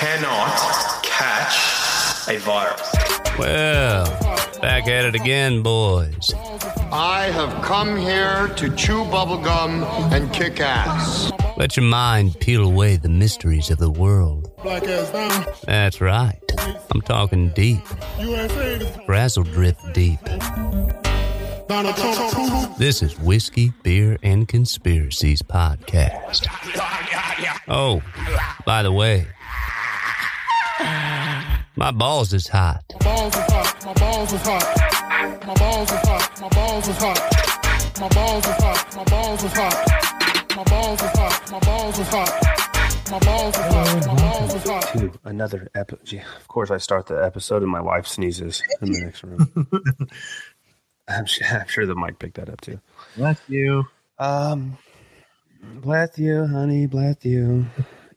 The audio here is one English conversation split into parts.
cannot catch a virus. Well, back at it again, boys. I have come here to chew bubblegum and kick ass. Let your mind peel away the mysteries of the world. Black ass down. That's right. I'm talking deep. USA. Frazzledrip deep. Donald Trump. Trump. This is Whiskey, Beer, and Conspiracies Podcast. Oh, by the way, my balls is hot. Balls is hot. My balls is hot. My balls is hot. My balls is hot. My balls is hot. My balls is hot. My balls is hot. My balls is hot. My balls is hot. My balls is hot. to another episode. Of course, I start the episode and my wife sneezes in the next room. I'm, sure, I'm sure the mic picked that up too. Bless you. Um, bless you, honey, bless you.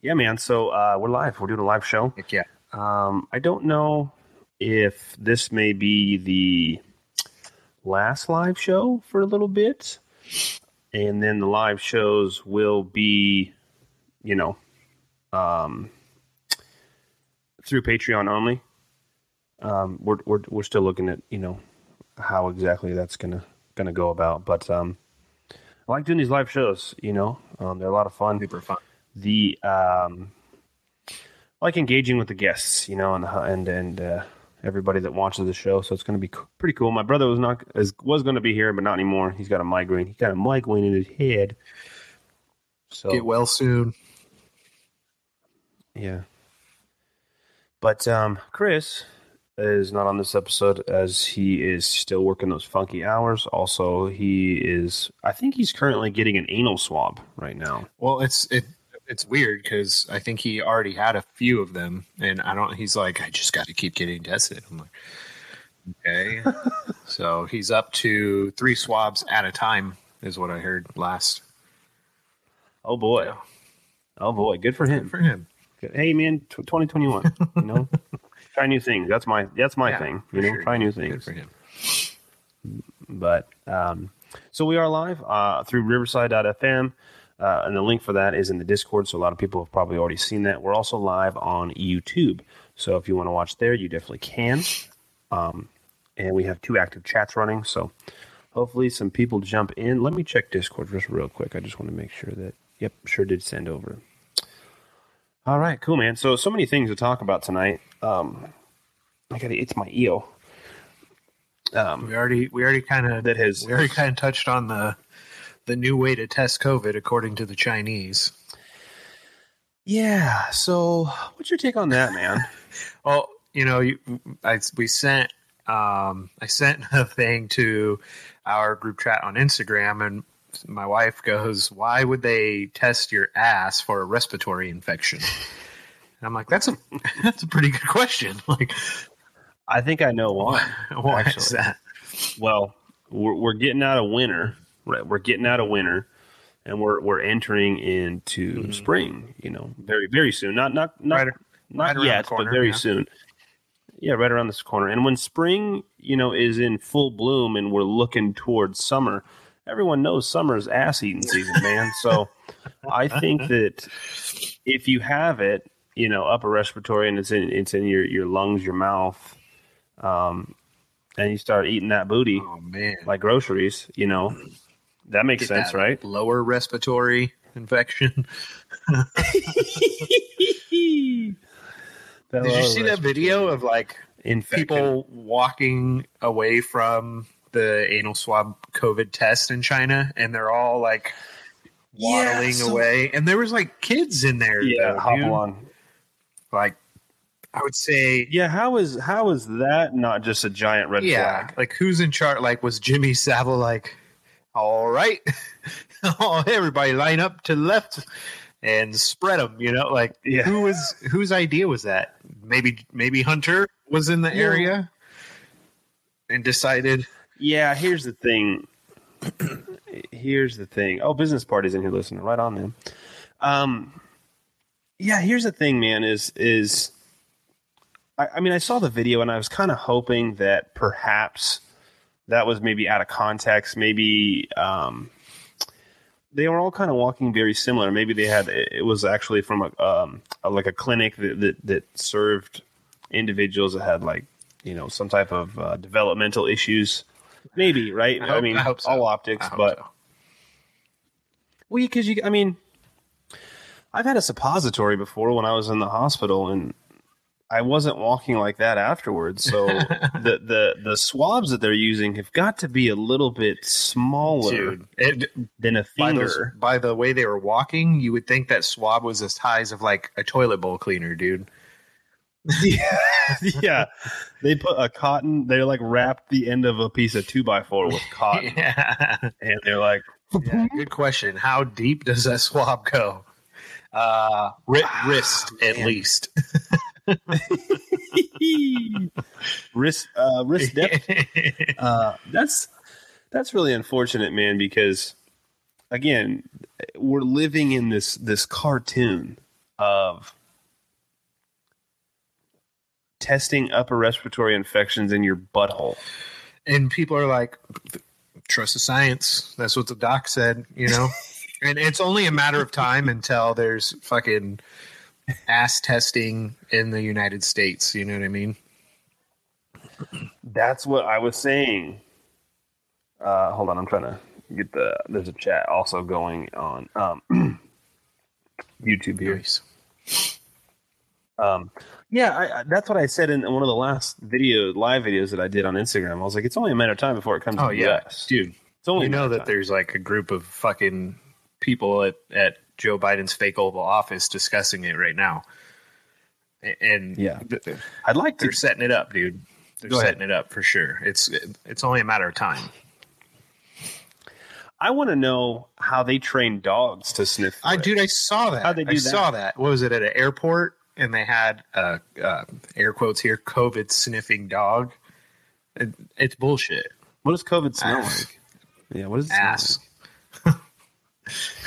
Yeah, man. So uh, we're live. We're doing a live show. Heck yeah. Um, I don't know if this may be the last live show for a little bit, and then the live shows will be, you know, um, through Patreon only. Um, we're we're we're still looking at you know how exactly that's gonna gonna go about, but um, I like doing these live shows. You know, um, they're a lot of fun Super fun. The um like engaging with the guests you know and and and uh, everybody that watches the show. So it's going to be co- pretty cool. My brother was not is, was going to be here but not anymore. He's got a migraine. He's got a migraine in his head. So Get well soon. yeah. But um chris is not on this episode as he is still working those funky hours. Also he is i think he's currently getting an anal swab right now. Well, it's it it's weird because I think he already had a few of them, and I don't. He's like, I just got to keep getting tested. I'm like, okay. so he's up to three swabs at a time, is what I heard last. oh boy oh boy good for him For him, hey man, tw 2021. You know, try new things. That's my that's my Yeah, thing. You know, sure. try new Good things. for him. But um, so we are live uh, through Riverside.fm. Uh, and the link for that is in the Discord, so a lot of people have probably already seen that. We're also live on YouTube, so if you want to watch there, you definitely can. Um, and we have two active chats running, so hopefully some people jump in. Let me check Discord just real quick. I just want to make sure that, yep, sure did send over. All right, cool, man. So, so many things to talk about tonight. Um, I got to, it's my eel. Um, We already we already kind of that has we already kind of touched on the the new way to test COVID according to the Chinese. Yeah. So, what's your take on that, man? Well, you know, you, I we sent um, I sent a thing to our group chat on Instagram, and my wife goes, "Why would they test your ass for a respiratory infection?" And I'm like, "That's a that's a pretty good question. Like, I think I know why. why is that?" Well, we're, we're getting out of winter. Right. We're getting out of winter, and we're we're entering into spring. You know, very very soon. Not not not Mm-hmm. Right- not right yet, corner, but very yeah. soon. Yeah, right around this corner. And when spring, you know, is in full bloom, and we're looking towards summer, everyone knows summer is ass eating season, man. So I think that if you have it, you know, upper respiratory, and it's in it's in your your lungs, your mouth, um, and you start eating that booty Oh man, like groceries, you know, that makes Get sense, that right? Lower respiratory infection. Did you see that video of like Infection. people walking away from the anal swab COVID test in China, and they're all like Yeah, waddling so- away, and there was like kids in there. Yeah, though, hop on. Like, I would say, Yeah, how is how is that not just a giant red yeah, flag? like who's in charge? Like, was Jimmy Savile like, all right, oh, everybody line up to the left and spread them? You know, like Yeah. who was whose idea was that? Maybe maybe Hunter was in the Yeah. area and decided. Yeah, here's the thing. here's the thing. Oh, business parties in here listening. Right on them. Um yeah, here's the thing, man, is is I, I mean I saw the video and I was kind of hoping that perhaps that was maybe out of context, maybe um they were all kind of walking very similar. Maybe they had it was actually from a, um, a like a clinic that, that that served individuals that had like you know some type of uh, developmental issues. Maybe right. I I, hope- mean, I so. all optics, but so. well, because you, I mean, I've had a suppository before when I was in the hospital, and I wasn't walking like that afterwards. So the the the swabs that they're using have got to be a little bit smaller dude, it, than a by, those, finger. by the way they were walking, you would think that swab was the size of like a toilet bowl cleaner, dude. yeah, yeah. They put a cotton. They like wrapped the end of a piece of two by four with cotton, Yeah. and they're like, Yeah, good question. How deep does that swab go? Uh, ri- wrist at least. wrist uh, wrist depth. Uh, that's that's really unfortunate, man. Because again, we're living in this this cartoon of testing upper respiratory infections in your butthole. and people are like, trust the science. That's what the doc said, you know? and it's only a matter of time until there's fucking ass testing in the United States. You know what I mean? That's what I was saying. Uh, hold on, I'm trying to get the. There's a chat also going on um, YouTube here. Nice. Um, yeah, I, I, that's what I said in one of the last video live videos that I did on Instagram. I was like, it's only a matter of time before it comes Oh, to yeah. US. Dude, It's only you know that time. there's like a group of fucking people at, at Joe Biden's fake Oval Office discussing it right now. And Yeah. th- th- I'd like to. they're setting it up, dude. They're Go ahead. setting it up for sure. It's it's only a matter of time. I want to know how they train dogs to sniff. I it. dude, I saw that. How'd they do I that? saw that. What was it at an airport? And they had uh, uh, air quotes here, COVID sniffing dog. It, it's bullshit. What does COVID smell Ass. like? Yeah, what does it smell Ass.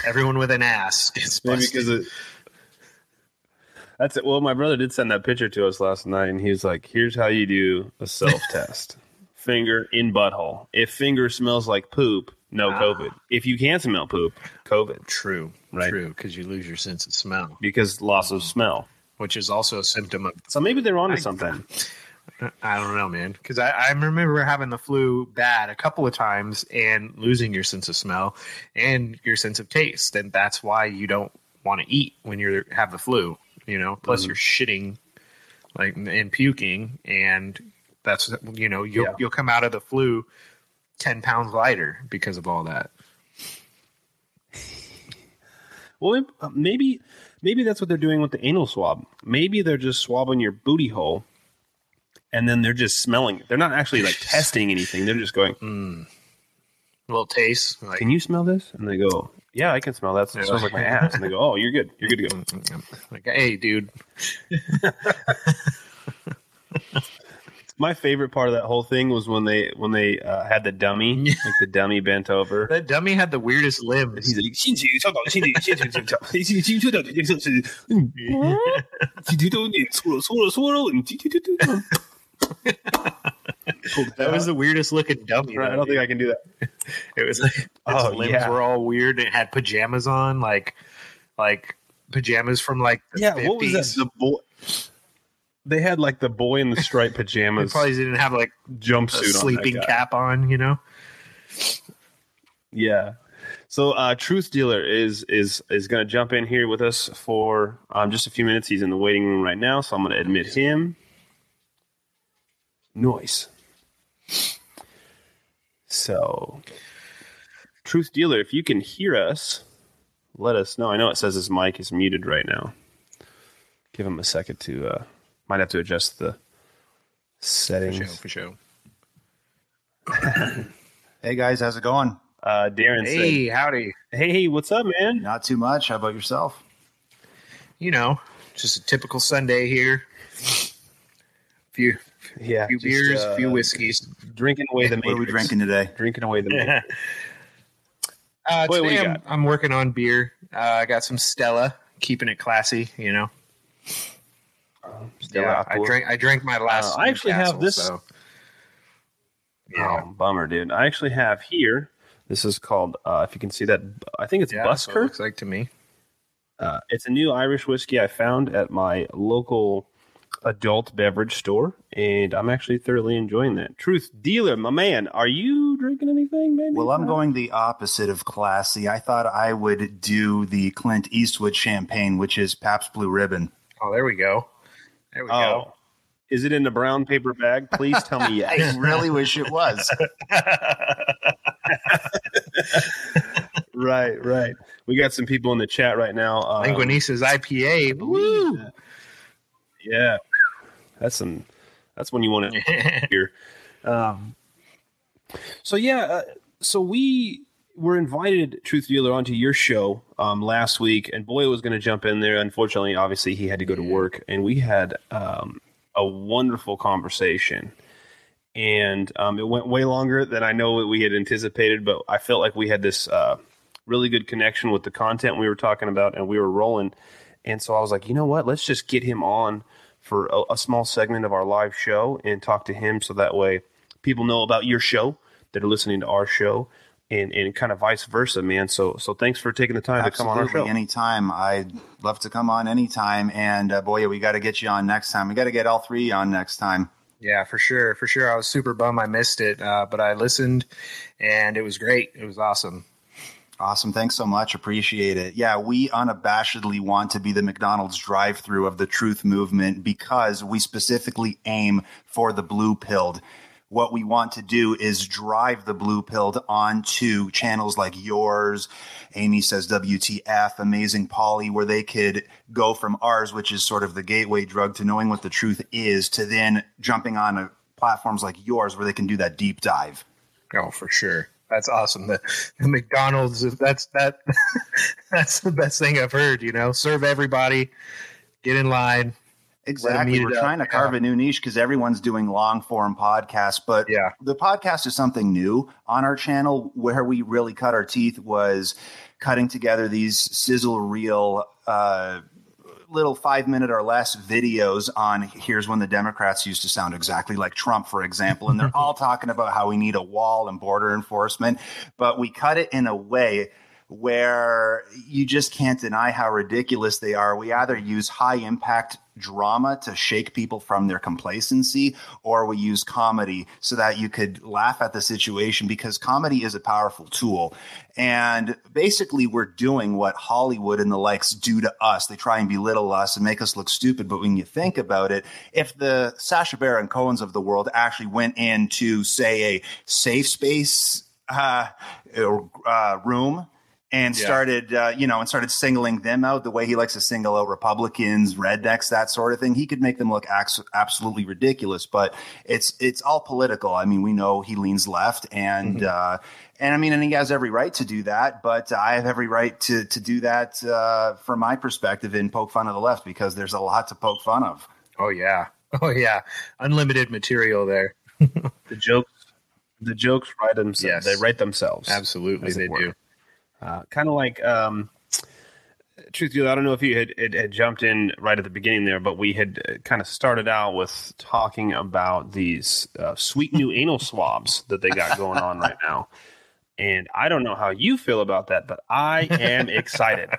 Everyone with an ass gets Maybe busted. because it. That's it. Well, my brother did send that picture to us last night, and he was like, "Here's how you do a self test: finger in butthole. If finger smells like poop, no Ah. COVID. If you can't smell poop, COVID, true, Right. true, because you lose your sense of smell, because loss of smell. which is also a symptom of. So maybe they're onto I- something. I don't know, man, because I, I remember having the flu bad a couple of times and losing your sense of smell and your sense of taste, and that's why you don't want to eat when you have the flu. You know, plus Mm-hmm. you're shitting, like and puking, and that's you know you'll Yeah. you'll come out of the flu ten pounds lighter because of all that. Well, maybe maybe that's what they're doing with the anal swab. Maybe they're just swabbing your booty hole, and then they're just smelling. it. They're not actually like testing anything. They're just going, little taste, like "Can you smell this?" And they go, "Yeah, I can smell that. It smells like my ass." And they go, "Oh, you're good. You're good to go." like, hey, dude, My favorite part of that whole thing was when they when they uh, had the dummy, like the dummy bent over. that dummy had the weirdest limbs. He's like, that was the weirdest looking dummy. Right, I don't dude. think I can do that. It was like its oh, limbs yeah. were all weird. It had pajamas on, like like pajamas from like yeah. 50s. What was that? The boy. They had like the boy in the striped pajamas. probably didn't have like jumpsuit, sleeping on cap on. You know. Yeah. So uh, Truth Dealer is is is going to jump in here with us for um, just a few minutes. He's in the waiting room right now, so I'm going to admit him. Noise. So, Truth Dealer, if you can hear us, let us know. I know it says his mic is muted right now. Give him a second to. Uh, might have to adjust the For settings. sure, for sure. Hey guys, how's it going? Uh, Darren Hey, howdy. "Hey, what's up, man? Not too much. How about yourself? You know, just a typical Sunday here. Few Yeah, few just, beers, uh, few whiskeys. drinking away the What are we drinking today? Drinking away the matrix. Uh, What do today I'm. I'm working on beer. Uh, I got some Stella, keeping it classy. You know, Stella yeah. I Artois. drank. I drank my last. Uh, I actually have this- So. Yeah. Oh, bummer, dude. I actually have here This is called, uh, if you can see that, I think it's Yeah, that's what it Busker. looks like to me. Uh, it's a new Irish whiskey I found at my local adult beverage store, and I'm actually thoroughly enjoying that. Truth dealer, my man, are you drinking anything, maybe? Well, I'm going the opposite of classy. I thought I would do the Clint Eastwood champagne, which is Pabst Blue Ribbon. Oh, there we go. There we Oh, go. is it in the brown paper bag? Please tell me yes. I really wish it was. right, right. We got some people in the chat right now. Um, Lagunitas IPA. Woo! Yeah, that's some. That's when you want to hear. Um, so yeah, uh, so we were invited, Truth Dealer, onto your show um, last week, and Boy was going to jump in there. Unfortunately, obviously, he had to go to work, and we had um, a wonderful conversation. And um, it went way longer than I know we had anticipated, but I felt like we had this uh, really good connection with the content we were talking about, and we were rolling. And so I was like, you know what? Let's just get him on for a, a small segment of our live show and talk to him so that way people know about your show that are listening to our show and, and kind of vice versa, man. So so thanks for taking the time to come on our show. Anytime. I'd love to come on anytime. And uh, boy, we got to get you on next time. We got to get all three on next time. Yeah, for sure. For sure. I was super bummed I missed it, uh, but I listened and it was great. It was awesome. Awesome. Thanks so much. Appreciate it. Yeah, we unabashedly want to be the McDonald's drive through of the truth movement because we specifically aim for the blue pilled. What we want to do is drive the blue pilled onto channels like yours, Amy says WTF, Amazing Polly, where they could go from ours, which is sort of the gateway drug, to knowing what the truth is, to then jumping on platforms like yours where they can do that deep dive. Oh, for sure. That's awesome. The, the McDonald's that's that that's the best thing I've heard, you know. Serve everybody, get in line. Exactly. We're it up. trying to carve Yeah. a new niche because everyone's doing long form podcasts, but Yeah. the podcast is something new on our channel. Where we really cut our teeth was cutting together these sizzle reel, uh, little five minute or less videos on here's when the Democrats used to sound exactly like Trump, for example. And they're all talking about how we need a wall and border enforcement, but we cut it in a way where you just can't deny how ridiculous they are. We either use high impact drama to shake people from their complacency, or we use comedy so that you could laugh at the situation because comedy is a powerful tool. And basically, we're doing what Hollywood and the likes do to us. They try and belittle us and make us look stupid. But when you think about it, if the Sacha Baron Cohens of the world actually went into, say, a safe space uh, uh, room and Yeah. started, uh, you know, and started singling them out the way he likes to single out Republicans, rednecks, that sort of thing. He could make them look ax- absolutely ridiculous, but it's it's all political. I mean, we know he leans left, and uh, and I mean, and he has every right to do that. But I have every right to to do that uh, from my perspective and poke fun of the left because there's a lot to poke fun of. Oh yeah. Oh yeah. Unlimited material there. The jokes, the jokes write themselves. Yes. They write themselves. Absolutely they were. do. Uh, kind of like, um, truth you, I don't know if you had, had, had jumped in right at the beginning there, but we had uh, kind of started out with talking about these uh, sweet new anal swabs that they got going on right now. And I don't know how you feel about that, but I am excited.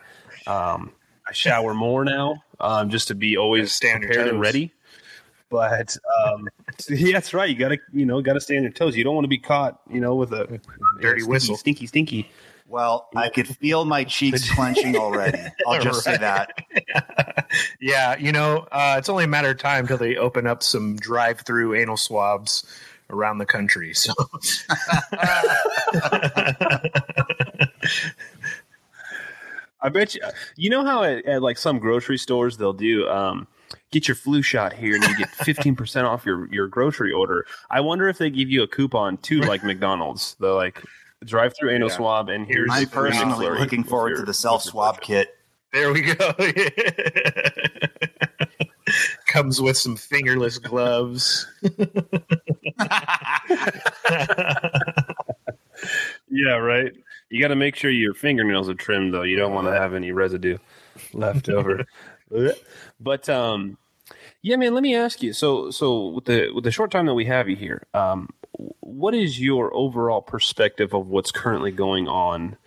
Um, I shower more now, um, just to be always your prepared and ready. But um, yeah, that's right. You gotta, you know, gotta stay on your toes. You don't want to be caught, you know, with a Dirty stinky, whistle. stinky, stinky. Well, I could feel my cheeks clenching already. I'll just say that. Yeah, you know, uh, it's only a matter of time till they open up some drive-through anal swabs around the country. So I bet you. You know how at, at like some grocery stores they'll do um, get your flu shot here and you get fifteen percent off your your grocery order. I wonder if they give you a coupon too, like McDonald's. They're like drive through anal Yeah. swab and here's I'm personally McFlurry looking forward your- to the self swab kit. there we go. Comes with some fingerless gloves. Yeah, right. You got to make sure your fingernails are trimmed though. You don't want to have any residue left over. but um, yeah, man. Let me ask you. So, so with the with the short time that we have you here, um, what is your overall perspective of what's currently going on,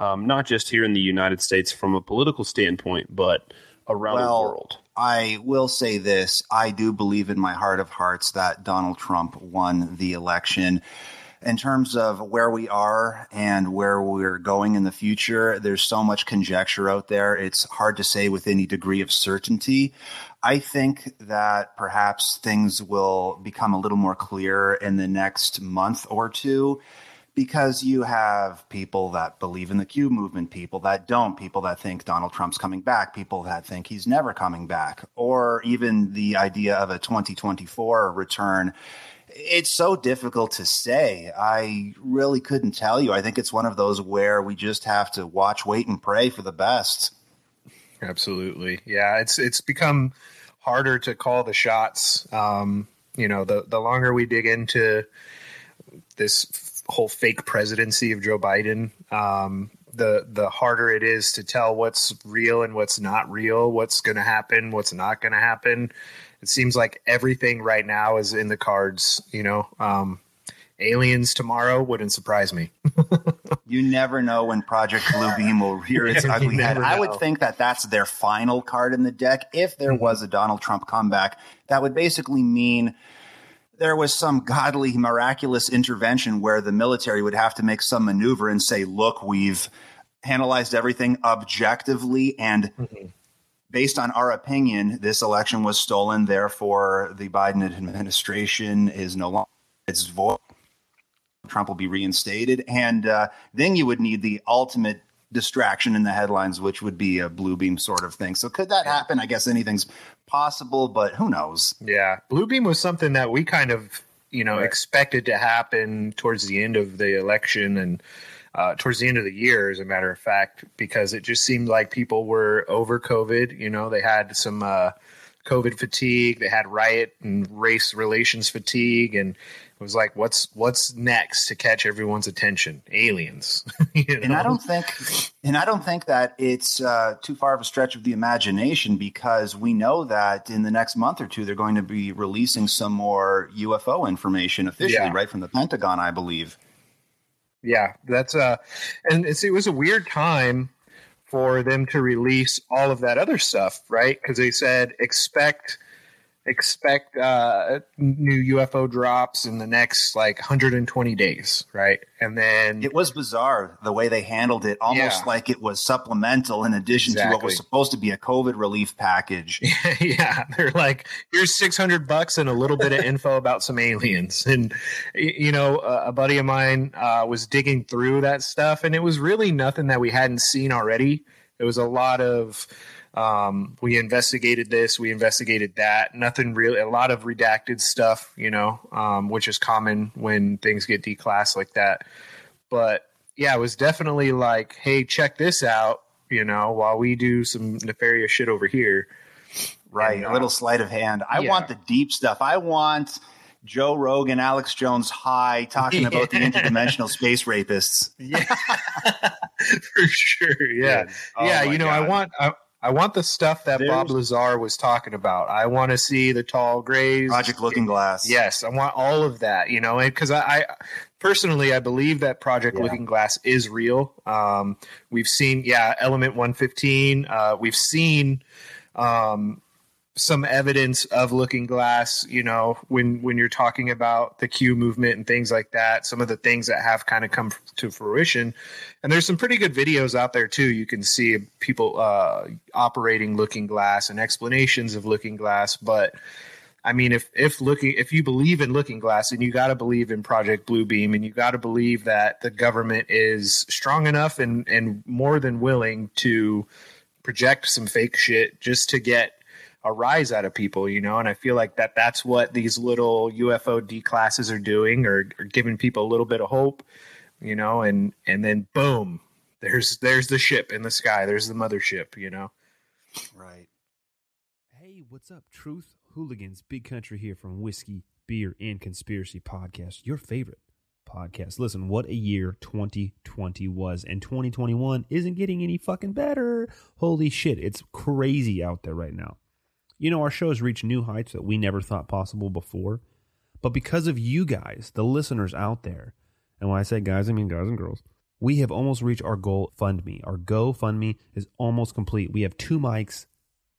um, not just here in the United States from a political standpoint, but around Well, the world? I will say this. I do believe in my heart of hearts that Donald Trump won the election. In terms of where we are and where we're going in the future, there's so much conjecture out there. It's hard to say with any degree of certainty. I think that perhaps things will become a little more clear in the next month or two because you have people that believe in the Q movement, people that don't, people that think Donald Trump's coming back, people that think he's never coming back, or even the idea of a 2024 return. It's so difficult to say. I really couldn't tell you. I think it's one of those where we just have to watch, wait, and pray for the best. Absolutely. Yeah, it's it's become harder to call the shots. Um, you know, the the longer we dig into this f- whole fake presidency of Joe Biden, um, the the harder it is to tell what's real and what's not real, what's going to happen, what's not going to happen. It seems like everything right now is in the cards. You know, um, aliens tomorrow wouldn't surprise me. You never know when Project Bluebeam will rear its ugly head. never I would think that that's their final card in the deck. If there Mm-hmm. was a Donald Trump comeback, that would basically mean there was some godly, miraculous intervention where the military would have to make some maneuver and say, look, we've analyzed everything objectively and Mm-hmm. based on our opinion, this election was stolen. Therefore, the Biden administration is no longer its voice. Trump will be reinstated, and uh, then you would need the ultimate distraction in the headlines, which would be a blue beam sort of thing. So, could that happen? I guess anything's possible, but who knows? Yeah, Bluebeam was something that we kind of, you know, expected to happen towards the end of the election and uh, towards the end of the year, as a matter of fact, because it just seemed like people were over COVID. You know, they had some uh, COVID fatigue, they had riot and race relations fatigue, and it was like, what's what's next to catch everyone's attention? Aliens. you And I don't think, and I don't think that it's uh, too far of a stretch of the imagination because we know that in the next month or two they're going to be releasing some more UFO information officially, Yeah. right from the Pentagon, I believe. yeah that's uh and it's, it was a weird time for them to release all of that other stuff right because they said expect expect uh new ufo drops in the next like 120 days right and then It was bizarre the way they handled it, almost Yeah. like it was supplemental in addition to what was supposed to be a COVID relief package. yeah they're like here's 600 bucks and a little bit of info about some aliens and you know a buddy of mine uh, was digging through that stuff and it was really nothing that we hadn't seen already it was a lot of um, we investigated this we investigated that nothing really a lot of redacted stuff you know um, which is common when things get declassed like that but yeah it was definitely like hey check this out you know while we do some nefarious shit over here Right. And, a uh, little sleight of hand. I yeah. want the deep stuff. I want Joe Rogan, Alex Jones high talking about the interdimensional space rapists. Yeah, for sure. Yeah, Oh yeah. You know, I want I, I want the stuff that Bob Lazar was talking about. I want to see the tall grays. Project Looking Glass. Yes, I want all of that. You know, because I, I personally I believe that Project Yeah. Looking Glass is real. Um, we've seen, yeah, Element One Fifteen. Uh, we've seen. Um, some evidence of looking glass you know when when you're talking about the q movement and things like that some of the things that have kind of come to fruition and there's some pretty good videos out there too. You can see people uh operating looking glass and explanations of looking glass. But I mean, if if looking if you believe in Looking Glass, and you got to believe in Project Bluebeam, and you got to believe that the government is strong enough and and more than willing to project some fake shit just to get a rise out of people, you know. And I feel like that that's what these little UFO D classes are doing, or, or giving people a little bit of hope, you know. And and then boom, there's there's the ship in the sky. There's the mothership, you know. Right. Hey, what's up, Truth Hooligans? Big Country here from Whiskey, Beer, and Conspiracy Podcast, your favorite podcast. Listen, what a year 2020 was, and 2021 isn't getting any fucking better. Holy shit, it's crazy out there right now. You know, our shows reach new heights that we never thought possible before, But because of you guys, the listeners out there, and when I say guys, I mean guys and girls, we have almost reached our goal fund me. Our GoFundMe is almost complete. We have two mics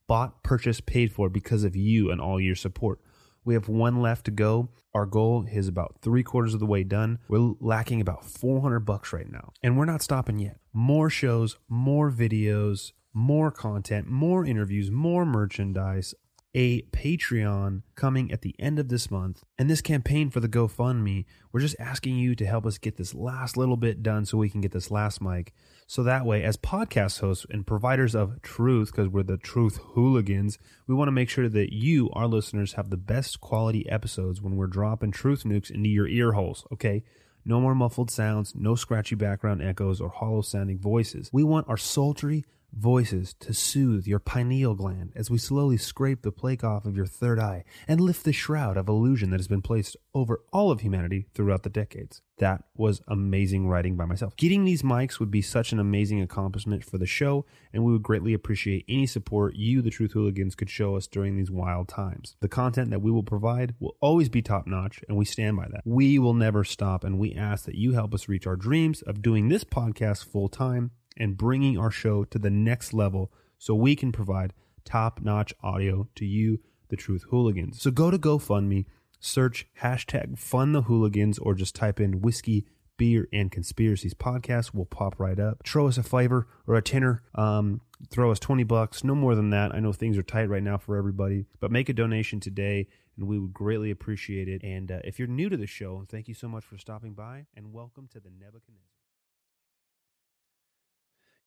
bought, purchased, paid for because of you and all your support. We have one left to go. Our goal is about three quarters of the way done. We're lacking about 400 bucks right now, and we're not stopping yet. More shows, more videos, more content, more interviews, more merchandise, a Patreon coming at the end of this month. And this campaign for the GoFundMe, we're just asking you to help us get this last little bit done so we can get this last mic. So that way, as podcast hosts and providers of truth, because we're the truth hooligans, we want to make sure that you, our listeners, have the best quality episodes when we're dropping truth nukes into your ear holes, okay? No more muffled sounds, no scratchy background echoes or hollow sounding voices. We want our sultry, voices to soothe your pineal gland as we slowly scrape the plaque off of your third eye and lift the shroud of illusion that has been placed over all of humanity throughout the decades. That was amazing writing by myself. Getting these mics would be such an amazing accomplishment for the show, and we would greatly appreciate any support you, the Truth Hooligans, could show us during these wild times. The content that we will provide will always be top notch, and we stand by that. We will never stop, and we ask that you help us reach our dreams of doing this podcast full time and bringing our show to the next level so we can provide top notch audio to you, the Truth Hooligans. So go to GoFundMe, search hashtag Fund the Hooligans, or just type in whiskey, beer, and conspiracies podcast. Will pop right up. Throw us a favor or a tenner. Um, throw us 20 bucks, no more than that. I know things are tight right now for everybody, but make a donation today and we would greatly appreciate it. And uh, if you're new to the show, thank you so much for stopping by and welcome to the Nebuchadnezzar.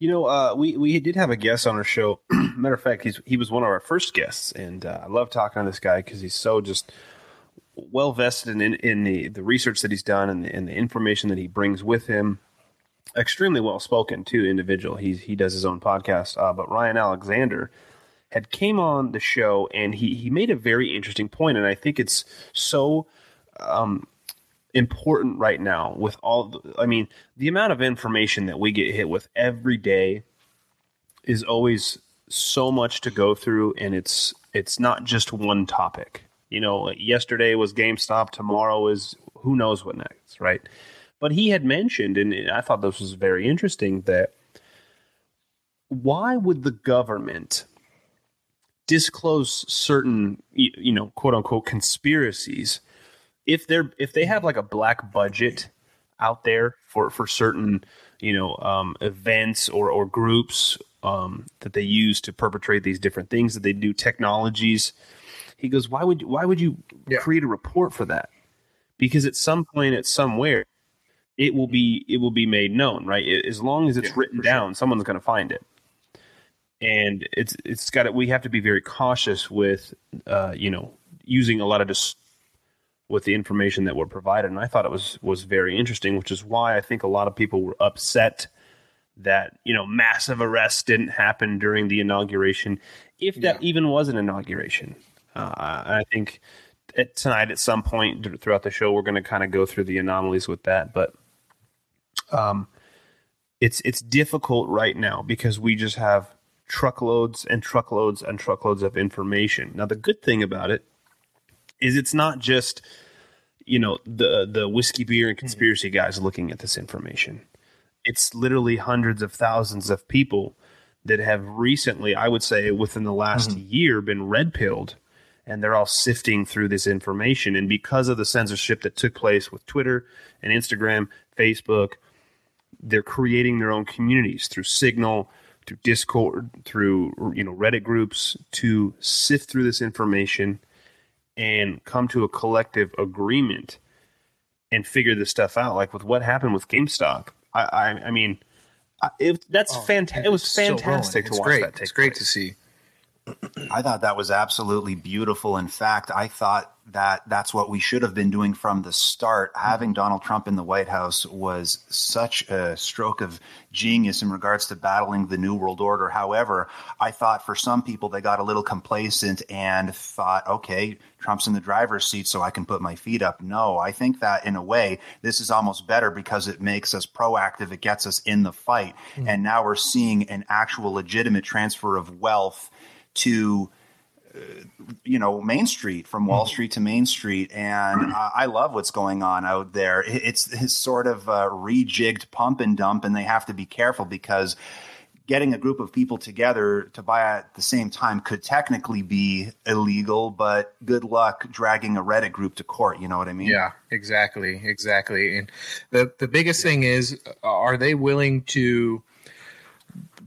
You know, uh, we we did have a guest on our show. Matter of fact, he's he was one of our first guests, and uh, I love talking to this guy because he's so just well vested in in the the research that he's done and the, and the information that he brings with him. Extremely well spoken too, individual. He he does his own podcast. Uh, but Ryan Alexander had came on the show, and he he made a very interesting point, and I think it's so um, important right now with all the, I mean the amount of information that we get hit with every day is always so much to go through and it's it's not just one topic. You know, yesterday was GameStop, tomorrow is who knows what next, right? But he had mentioned and I thought this was very interesting that why would the government disclose certain you know quote unquote conspiracies if they're if they have like a black budget out there for for certain you know um, events or or groups um, that they use to perpetrate these different things that they do technologies he goes why would why would you Yeah. create a report for that because at some point at somewhere it will be it will be made known right as long as it's Yeah, written for sure. down someone's going to find it and it's it's got to, we have to be very cautious with uh, you know using a lot of dis- with the information that we're provided. And i thought it was was very interesting which is why i think a lot of people were upset that you know massive arrests didn't happen during the inauguration if that even was an inauguration. Uh, i think at, tonight at some point th- throughout the show we're going to kind of go through the anomalies with that but um it's it's difficult right now because we just have truckloads and truckloads and truckloads of information. Now the good thing about it is it's not just you know the the whiskey beer and hmm. conspiracy guys looking at this information. It's literally hundreds of thousands of people that have recently i would say within the last mm-hmm. year been red pilled and they're all sifting through this information. And because of the censorship that took place with twitter and instagram facebook they're creating their own communities through signal through discord through you know reddit groups to sift through this information and come to a collective agreement and figure this stuff out. Like with what happened with GameStop, I, I, I mean, oh, it, that's fantastic. It was Oh, It's still rolling. fantastic to It's watch great. that take It's great place. to see. I thought that was absolutely beautiful. In fact, I thought that that's what we should have been doing from the start. Having Donald Trump in the White House was such a stroke of genius in regards to battling the New World Order. However, I thought for some people they got a little complacent and thought, okay, Trump's in the driver's seat, so I can put my feet up. No, I think that in a way, this is almost better because it makes us proactive. It gets us in the fight. Hmm. And now we're seeing an actual legitimate transfer of wealth to you know Main Street from Wall Street to Main Street, and uh, I love what's going on out there. It's, it's sort of a rejigged pump and dump, and they have to be careful because getting a group of people together to buy at the same time could technically be illegal, but good luck dragging a Reddit group to court. You know what I mean? Yeah, exactly, exactly. And the the biggest thing is, uh, are they willing to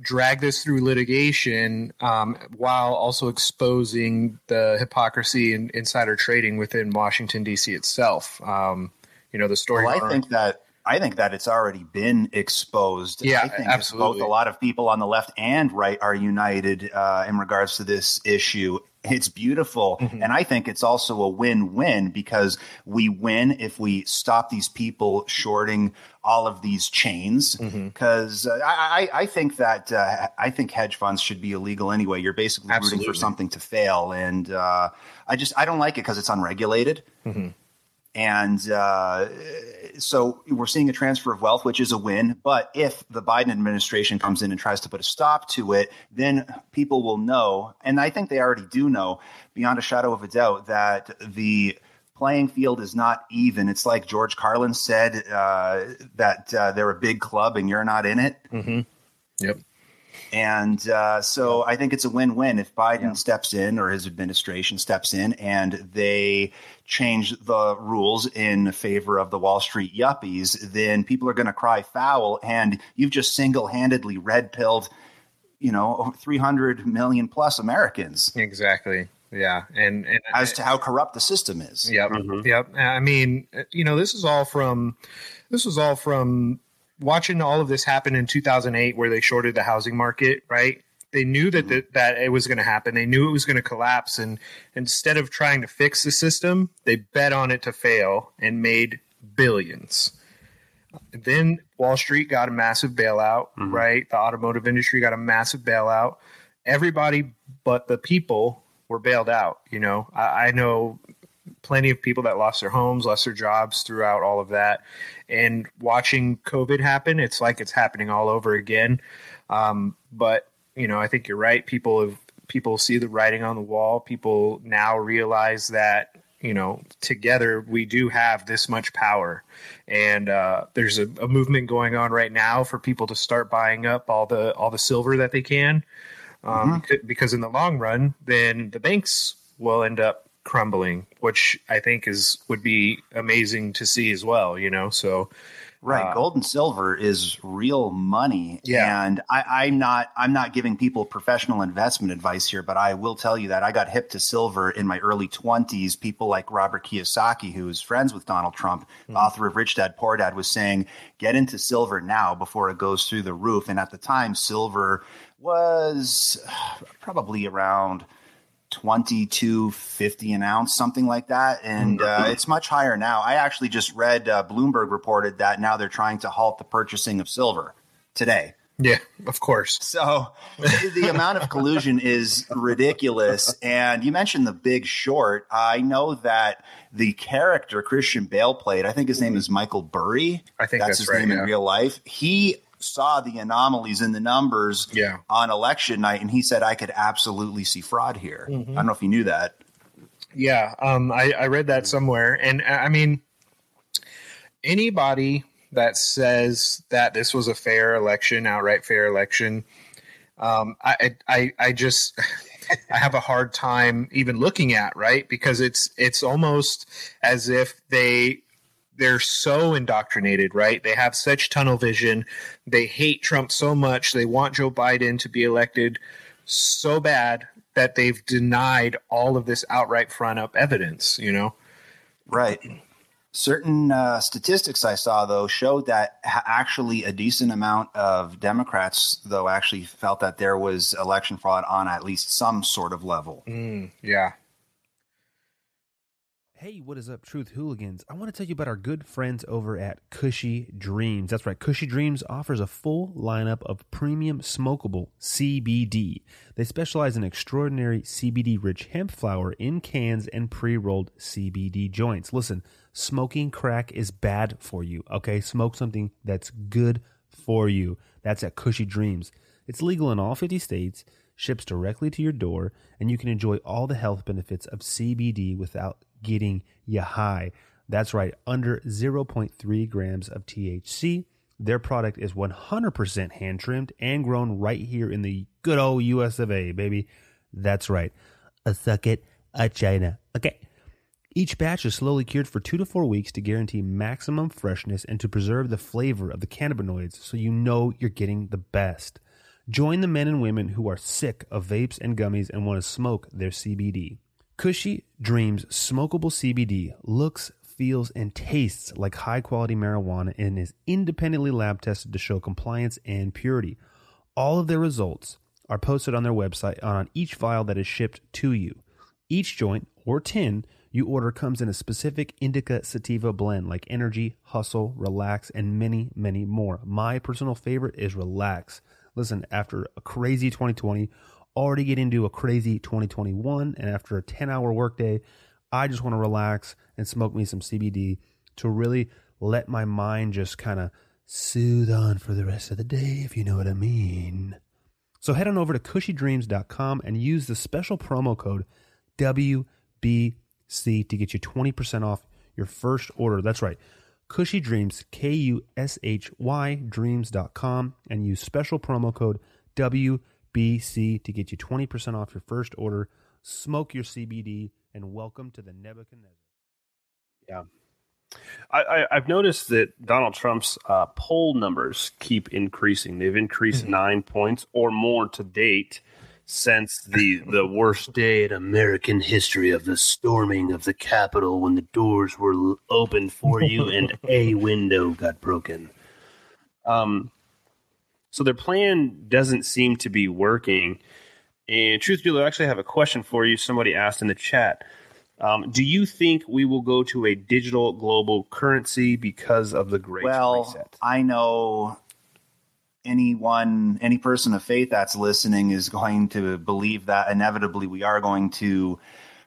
drag this through litigation um, while also exposing the hypocrisy and insider trading within Washington D.C. itself? Um, you know, the story. Well, I think that I think that it's already been exposed. Yeah, I think absolutely. both a lot of people on the left and right are united uh, in regards to this issue. It's beautiful, Mm-hmm. and I think it's also a win-win because we win if we stop these people shorting all of these chains. Mm-hmm. Because uh, I, I, I think that uh, I think hedge funds should be illegal anyway. You're basically rooting for something to fail, and uh, I just I don't like it because it's unregulated. Mm-hmm. And uh, so we're seeing a transfer of wealth, which is a win. But if the Biden administration comes in and tries to put a stop to it, then people will know, and I think they already do know, beyond a shadow of a doubt, that the playing field is not even. It's like George Carlin said uh, that uh, they're a big club and you're not in it. Yep. And uh, so I think it's a win win if Biden steps in or his administration steps in and they change the rules in favor of the Wall Street yuppies, then people are going to cry foul. And you've just single handedly red pilled, you know, 300 million plus Americans Exactly. Yeah. And and as to how corrupt the system is. Yep. Mm-hmm. Yep. I mean, you know, this is all from this was all from watching all of this happen in 2008 where they shorted the housing market, right? They knew that mm-hmm. that, that it was going to happen. They knew it was going to collapse and instead of trying to fix the system, they bet on it to fail and made billions. Then Wall Street got a massive bailout, mm-hmm. right? The automotive industry got a massive bailout. Everybody but the people were bailed out. You know, I, I know plenty of people that lost their homes, lost their jobs throughout all of that. And watching COVID happen, it's like it's happening all over again. Um, but you know, I think you're right. People have people see the writing on the wall. People now realize that you know together we do have this much power, and uh, there's a, a movement going on right now for people to start buying up all the all the silver that they can um, c- because in the long run, then the banks will end up crumbling, which I think is would be amazing to see as well. You know, so Right, Uh, gold and silver is real money, Yeah. and I, I'm not I'm not giving people professional investment advice here, but I will tell you that I got hip to silver in my early 20s. People like Robert Kiyosaki, who is friends with Donald Trump, author of Rich Dad Poor Dad, was saying get into silver now before it goes through the roof. And at the time, silver was probably around 22 50 an ounce something like that. And uh, it's much higher now. I actually just read uh, bloomberg reported that now they're trying to halt the purchasing of silver today. Yeah, of course. so the amount of collusion is ridiculous. And you mentioned the big short. I know that the character christian bale played i think his name is michael burry. I think that's his right, name in real life. He saw the anomalies in the numbers Yeah. on election night and he said i could absolutely see fraud here Mm-hmm. i don't know if you knew that Yeah, um, I, I read that somewhere, and I mean, anybody that says that this was a fair election, outright fair election, um, I, I, I just, I have a hard time even looking at right because it's, it's almost as if they, they're so indoctrinated, right? They have such tunnel vision. They hate Trump so much. They want Joe Biden to be elected so bad that they've denied all of this outright front up evidence, you know? Right. Certain uh, statistics I saw, though, showed that ha- actually a decent amount of Democrats, though, actually felt that there was election fraud on at least some sort of level. Yeah. Hey, what is up, Truth Hooligans? I want to tell you about our good friends over at Cushy Dreams. That's right, Cushy Dreams offers a full lineup of premium smokable CBD. They specialize in extraordinary CBD rich hemp flower in cans and pre rolled CBD joints. Listen, smoking crack is bad for you, okay? Smoke something that's good for you. That's at Cushy Dreams. It's legal in all 50 states. ships directly to your door, and you can enjoy all the health benefits of CBD without getting you high. That's right, under 0.3 grams of THC. Their product is 100% hand trimmed and grown right here in the good old US of A, baby. That's right. A suck it, a China. Okay. Each batch is slowly cured for two to four weeks to guarantee maximum freshness and to preserve the flavor of the cannabinoids so you know you're getting the best. Join the men and women who are sick of vapes and gummies and want to smoke their CBD. Kushy Dreams smokable CBD looks, feels, and tastes like high quality marijuana and is independently lab tested to show compliance and purity. All of their results are posted on their website on each vial that is shipped to you. Each joint or tin you order comes in a specific indica sativa blend like energy, hustle, relax, and many, many more. My personal favorite is relax. Listen, after a crazy 2020, already get into a crazy 2021, and after a 10 hour workday, I just want to relax and smoke me some CBD to really let my mind just kind of soothe on for the rest of the day, if you know what I mean. So head on over to kushydreams.com and use the special promo code WBC to get you 20% off your first order. That's right. Kushy Dreams, K U S H Y dreams.com, and use special promo code WBC to get you 20% off your first order. Smoke your CBD and welcome to the Nebuchadnezzar. Yeah. I, I, I've noticed that Donald Trump's uh, poll numbers keep increasing. They've increased nine points or more to date since the the worst day in American history of the storming of the Capitol when the doors were opened for you and a window got broken. Um, so their plan doesn't seem to be working. And truth dealer, I actually have a question for you. Somebody asked in the chat. Um, do you think we will go to a digital global currency because of the Great well, Reset? I know anyone, any person of faith that's listening is going to believe that inevitably we are going to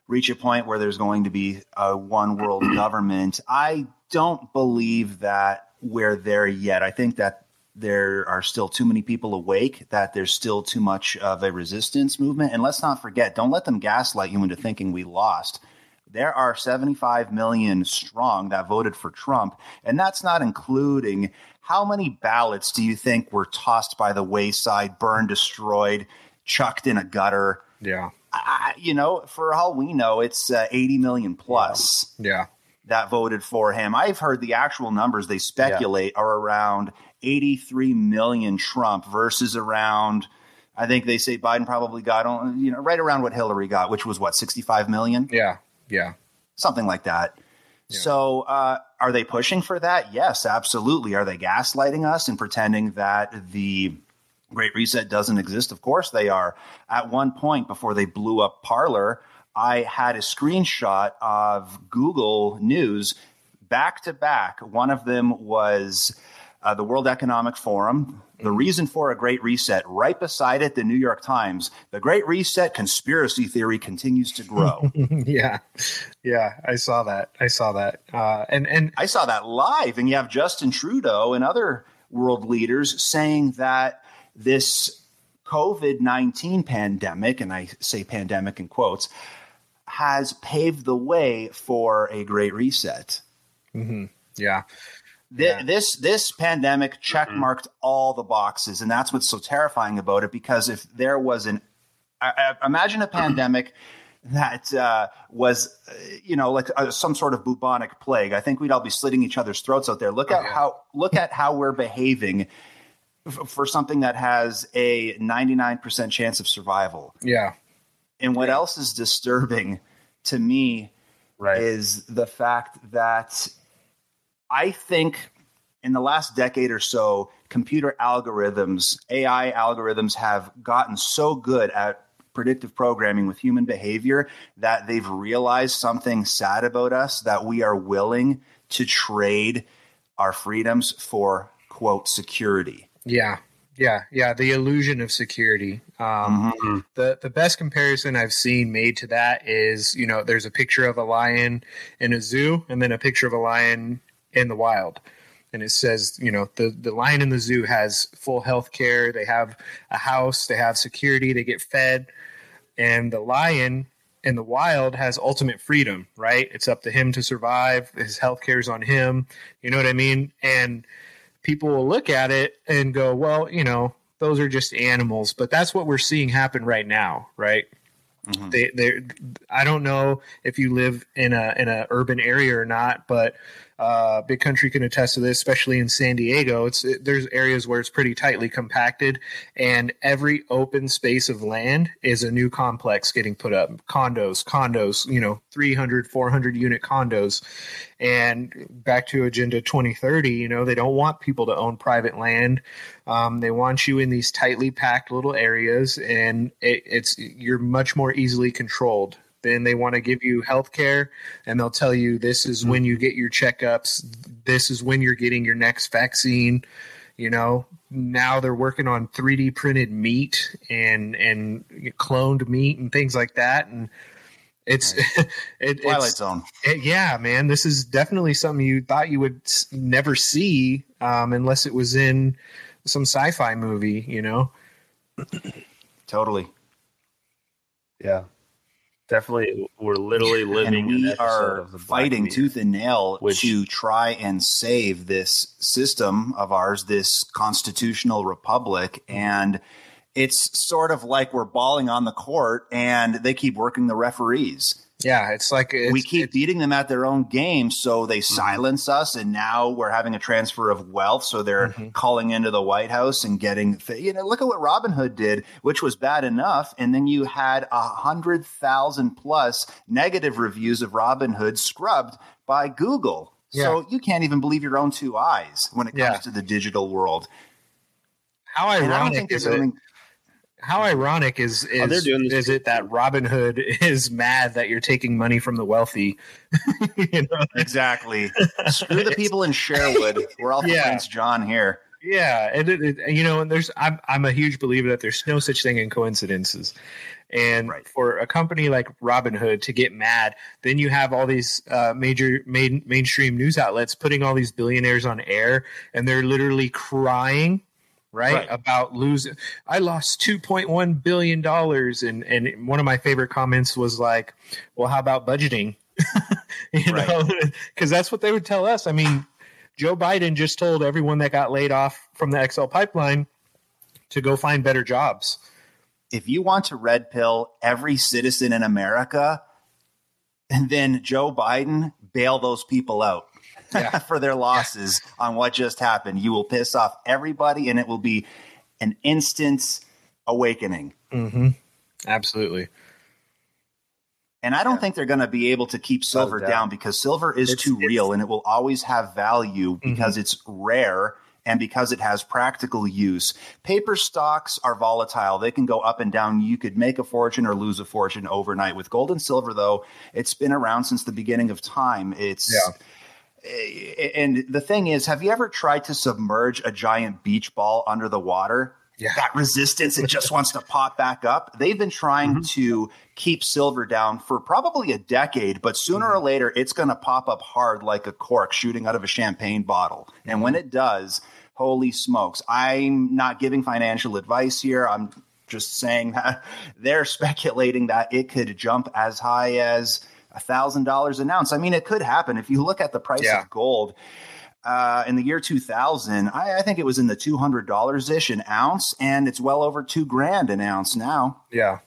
reach a point where there's going to be a one world government. I don't believe that we're there yet. I think that there are still too many people awake, that there's still too much of a resistance movement. And let's not forget, don't let them gaslight you into thinking we lost. There are 75 million strong that voted for Trump, and that's not including how many ballots do you think were tossed by the wayside, burned, destroyed, chucked in a gutter? Yeah. I, you know, for all we know, it's uh, 80 million plus Yeah. that voted for him. I've heard the actual numbers they speculate are around 83 million Trump versus around, I think they say Biden probably got, on- you know, right around what Hillary got, which was what, 65 million? Yeah. Yeah. Something like that. So, uh, are they pushing for that? Yes, absolutely. Are they gaslighting us and pretending that the Great Reset doesn't exist? Of course they are. At one point, before they blew up Parler, I had a screenshot of Google News back to back. One of them was uh, the World Economic Forum, the reason for a Great Reset. Right beside it, the New York Times. The Great Reset conspiracy theory continues to grow. yeah. Yeah. I saw that. I saw that. Uh, and, and I saw that live, and you have Justin Trudeau and other world leaders saying that this COVID 19 pandemic, and I say pandemic in quotes, has paved the way for a great reset. yeah. Th- This this pandemic checkmarked all the boxes, and that's what's so terrifying about it. Because if there was an, I, I, imagine a pandemic that uh, was, uh, you know, like uh, some sort of bubonic plague, I think we'd all be slitting each other's throats out there. Look at how look at how we're behaving f- for something that has a ninety nine percent chance of survival. Yeah. And what else is disturbing to me Right. is the fact that I think in the last decade or so, computer algorithms, AI algorithms have gotten so good at predictive programming with human behavior that they've realized something sad about us that we are willing to trade our freedoms for quote security. Yeah. Yeah. Yeah. The illusion of security. Um, the, the best comparison I've seen made to that is, you know, there's a picture of a lion in a zoo and then a picture of a lion in the wild. and it says, you know, the the lion in the zoo has full health care. They have a house. They have security. They get fed, and the lion in the wild has ultimate freedom. Right? It's up to him to survive. His health care is on him. You know what I mean? And people will look at it and go, well, you know, those are just animals. But that's what we're seeing happen right now, right? Mm-hmm. They, they, I don't know if you live in a in a urban area or not, but uh, Big Country can attest to this, especially in San Diego. It's it, there's areas where it's pretty tightly compacted, and every open space of land is a new complex getting put up. Condos, condos, you know, 300, 400 unit condos. And back to Agenda 2030, you know, they don't want people to own private land. Um, they want you in these tightly packed little areas, and it, it's you're much more easily controlled. Then they want to give you health care, and they'll tell you this is when you get your checkups. This is when you're getting your next vaccine. You know, now they're working on 3D printed meat and and cloned meat and things like that, and it's it, Twilight it's, Zone. it- yeah, man, this is definitely something you thought you would never see um, unless it was in some sci-fi movie, you know. Totally. Yeah, definitely. We're literally living and an we are of the Black fighting tooth and nail Which- to try and save this system of ours, this constitutional republic. Mm-hmm. And it's sort of like we're balling on the court and they keep working the referees. Yeah, it's like it's, we keep beating them at their own game, so they Mm-hmm. silence us, and now we're having a transfer of wealth. So they're Mm-hmm. calling into the White House and getting, you know, look at what Robin Hood did, which was bad enough, and then you had a hundred thousand plus negative reviews of Robin Hood scrubbed by Google. Yeah. So you can't even believe your own two eyes when it comes Yeah. to the digital world. how And I don't ironic think is it? anything. How ironic is is, Oh, they're doing is it that Robin Hood is mad that you're taking money from the wealthy? you know? Exactly. Screw the people in Sherwood. We're all for Yeah. Prince John here. Yeah, and it, it, you know, and there's I'm I'm a huge believer that there's no such thing in coincidences. And Right. for a company like Robinhood to get mad, then you have all these uh, major main, mainstream news outlets putting all these billionaires on air, and they're literally crying, right, Right. about losing. I lost two point one billion dollars, and and one of my favorite comments was like, "Well, how about budgeting?" you Right. know, because that's what they would tell us. I mean, Joe Biden just told everyone that got laid off from the XL pipeline to go find better jobs. if you want to red pill every citizen in America, and then Joe Biden bail those people out Yeah. for their losses on what just happened, you will piss off everybody, and it will be an instant awakening. Mm-hmm. Absolutely. And I don't think they're going to be able to keep silver doubt. down because silver is It's- too it's- real and it will always have value because it's rare and because it has practical use. Paper stocks are volatile. They can go up and down. You could make a fortune or lose a fortune overnight. With gold and silver, though, it's been around since the beginning of time. It's. Eh, And the thing is, have you ever tried to submerge a giant beach ball under the water? Yeah. That resistance, it just wants to pop back up. They've been trying mm-hmm. to keep silver down for probably a decade, but sooner or mm-hmm. later, it's going to pop up hard like a cork shooting out of a champagne bottle. And when it does, holy smokes. I'm not giving financial advice here. I'm just saying that they're speculating that it could jump as high as $1,000 an ounce. I mean, it could happen. If you look at the price Yeah. of gold, uh, in the year 2000, I, I think it was in the $200 ish an ounce, and it's well over two grand an ounce now. Yeah.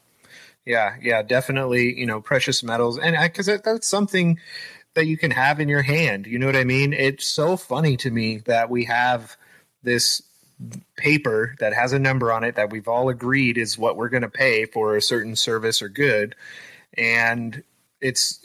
Yeah. Yeah. Definitely, you know, precious metals. And because that, that's something that you can have in your hand. You know what I mean? It's so funny to me that we have this paper that has a number on it that we've all agreed is what we're going to pay for a certain service or good. And it's,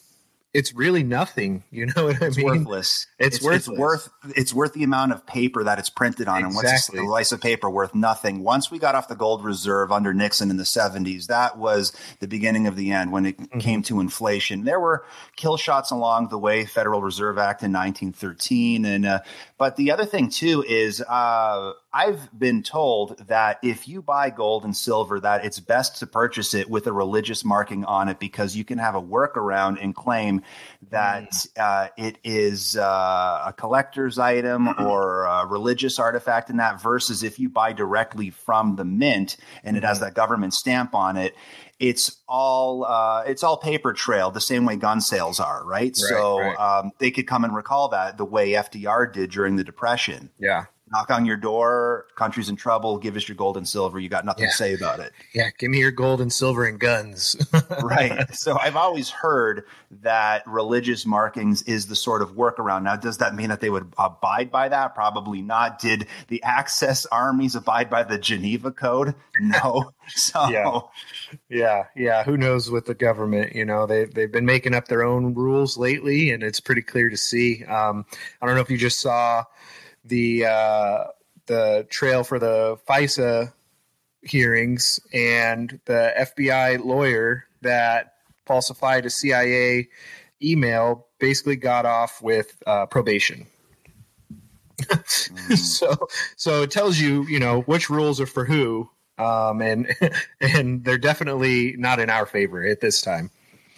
it's really nothing. You know what I It's mean? worthless. It's It's worthless. worth it's worth the amount of paper that it's printed on. And what's Exactly. a slice of paper worth? Nothing. Once we got off the gold reserve under Nixon in the 70s, that was the beginning of the end when it Mm-hmm. came to inflation. There were kill shots along the way, Federal Reserve Act in 1913, and uh, but the other thing too is uh, I've been told that if you buy gold and silver, that it's best to purchase it with a religious marking on it because you can have a workaround and claim that uh, it is uh, a collector's item or a religious artifact in that. Versus if you buy directly from the mint and it has that government stamp on it, it's all uh, it's all paper trail, the same way gun sales are, right? so right. Um, they could come and recall that the way FDR did during the Depression Yeah. Knock on your door, country's in trouble, give us your gold and silver. You got nothing Yeah. to say about it. Yeah. Give me your gold and silver and guns. Right. so I've always heard that religious markings is the sort of workaround. Now, does that mean that they would abide by that? Probably not. Did the Axis armies abide by the Geneva Code? No. So, Yeah. Yeah, yeah. Who knows with the government? You know, they they've been making up their own rules lately, and it's pretty clear to see. Um, I don't know if you just saw the uh, the trail for the FISA hearings and the FBI lawyer that falsified a CIA email basically got off with uh, probation. so so it tells you you know which rules are for who um, and and they're definitely not in our favor at this time.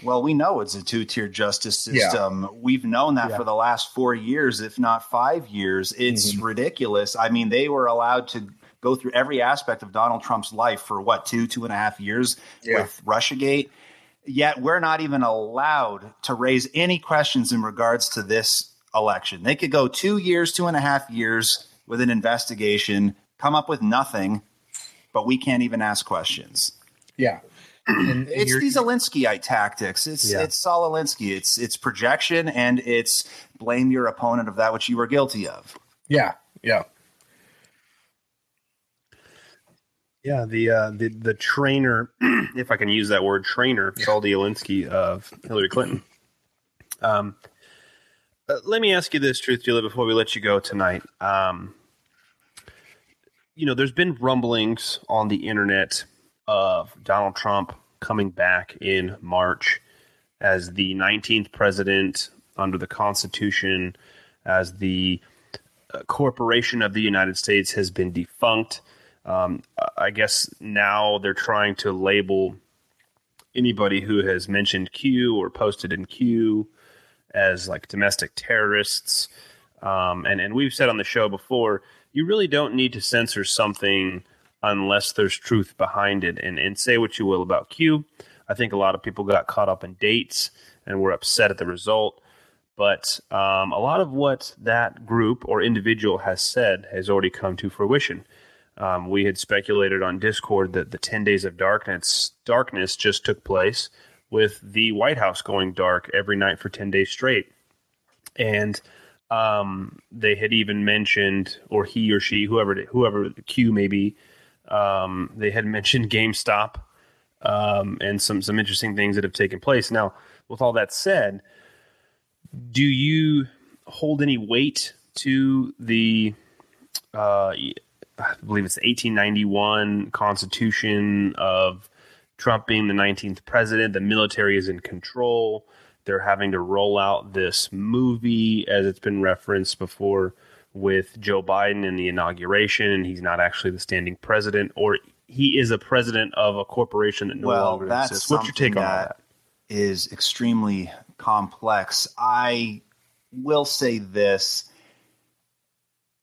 Well, we know it's a two tier justice Yeah. system. We've known that Yeah. for the last four years, if not five years. It's Mm-hmm. ridiculous. I mean, they were allowed to go through every aspect of Donald Trump's life for what, two, two and a half years Yeah. with Russiagate. Yet we're not even allowed to raise any questions in regards to this election. They could go two years, two and a half years with an investigation, come up with nothing, but we can't even ask questions. Yeah, and, and It's you're- these Alinskyite tactics. It's Yeah. it's Saul Alinsky. It's it's projection and it's blame your opponent of that which you were guilty of. yeah, yeah, Yeah, the uh, the the trainer, if I can use that word, trainer, Saul Alinsky of Hillary Clinton. Um, uh, let me ask you this, Truth Dealer, before we let you go tonight. Um, you know, there's been rumblings on the internet of Donald Trump coming back in March as the 19th president under the Constitution, as the uh, corporation of the United States has been defunct. Um, I guess now they're trying to label anybody who has mentioned Q or posted in Q as like domestic terrorists. Um, and, and we've said on the show before, you really don't need to censor something unless there's truth behind it. And, and say what you will about Q. I think a lot of people got caught up in dates and were upset at the result. But um, a lot of what that group or individual has said has already come to fruition. Um, we had speculated on Discord that the 10 days of darkness darkness just took place with the White House going dark every night for 10 days straight. And um, they had even mentioned, or he or she, whoever whoever Q may be, um, they had mentioned GameStop um, and some some interesting things that have taken place. Now, with all that said, do you hold any weight to the uh, I believe it's the 1891 Constitution of Trump being the 19th president. The military is in control. They're having to roll out this movie, as it's been referenced before, with Joe Biden in the inauguration, and he's not actually the standing president, or he is a president of a corporation that no well, longer exists. What's your take on that that? is extremely complex. I will say this: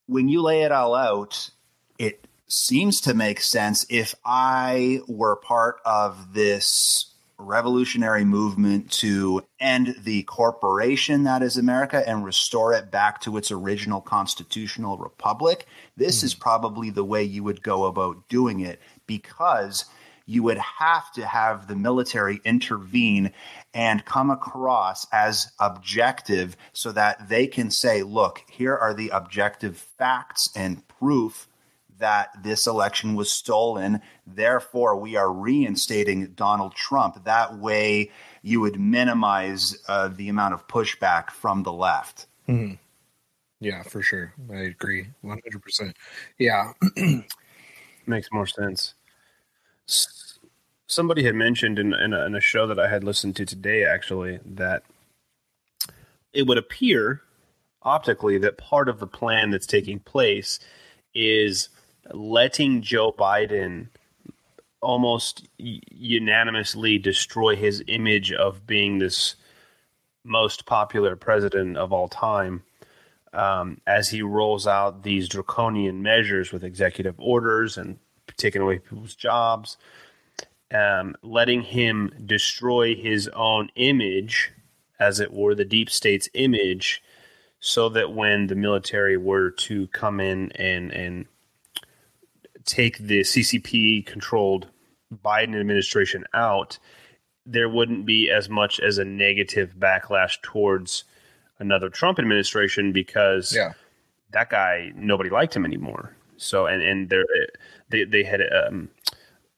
when you lay it all out, it seems to make sense. If I were part of this revolutionary movement to end the corporation that is America and restore it back to its original constitutional republic, this is hmm. probably the way you would go about doing it because you would have to have the military intervene and come across as objective so that they can say, look, here are the objective facts and proof that this election was stolen. Therefore, we are reinstating Donald Trump. That way, you would minimize uh, the amount of pushback from the left. yeah, for sure. I agree, one hundred percent. Yeah, Makes more sense. S- Somebody had mentioned in, in, a, in a show that I had listened to today, actually, that it would appear optically that part of the plan that's taking place is letting Joe Biden almost unanimously destroy his image of being this most popular president of all time um, as he rolls out these draconian measures with executive orders and taking away people's jobs, um, letting him destroy his own image, as it were, the deep state's image, so that when the military were to come in and and take the CCP controlled Biden administration out, there wouldn't be as much as a negative backlash towards another Trump administration because Yeah. that guy nobody liked him anymore. So and and there they they had um,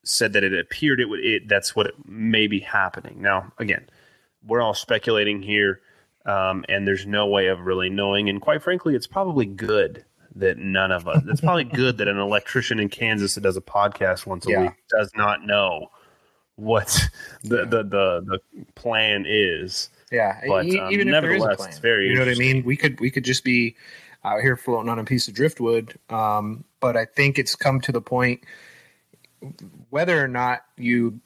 said that it appeared it would it that's what it may be happening. Now again, we're all speculating here, um, and there's no way of really knowing. And quite frankly, it's probably good that none of us. It's probably good that an electrician in Kansas that does a podcast once a Yeah. week does not know what the the the, the plan is. Yeah, But, um, even if there is a nevertheless, plan, it's very you know what I mean. We could we could just be out here floating on a piece of driftwood. Um, but I think it's come to the point whether or not you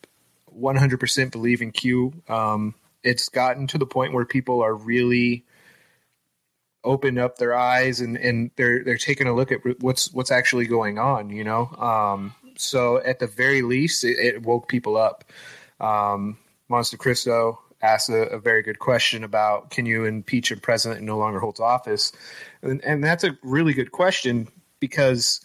100% believe in Q, um, it's gotten to the point where people are really opened up their eyes and, and they're they're taking a look at what's what's actually going on. You know, um, so at the very least, it, it woke people up. Um, Monster Cristo asked a, a very good question about can you impeach a president who no longer holds office, and, and that's a really good question because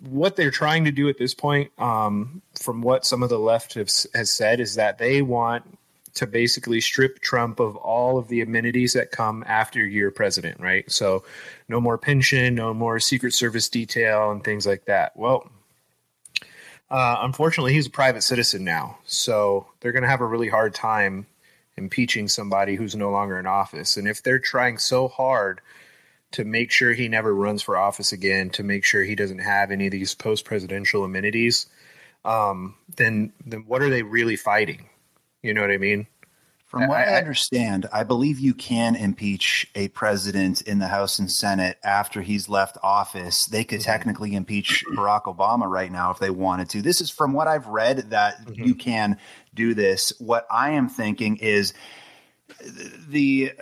what they're trying to do at this point, um, from what some of the left have, has said, is that they want to basically strip Trump of all of the amenities that come after you're president, right? So, no more pension, no more Secret Service detail, and things like that. Well, uh, unfortunately, he's a private citizen now, so they're going to have a really hard time impeaching somebody who's no longer in office. And if they're trying so hard to make sure he never runs for office again, to make sure he doesn't have any of these post presidential amenities, um, then then what are they really fighting? You know what I mean? From what I, I- understand, I believe you can impeach a president in the House and Senate after he's left office. They could mm-hmm. technically impeach Barack Obama right now if they wanted to. This is from what I've read that mm-hmm. you can do this. What I am thinking is the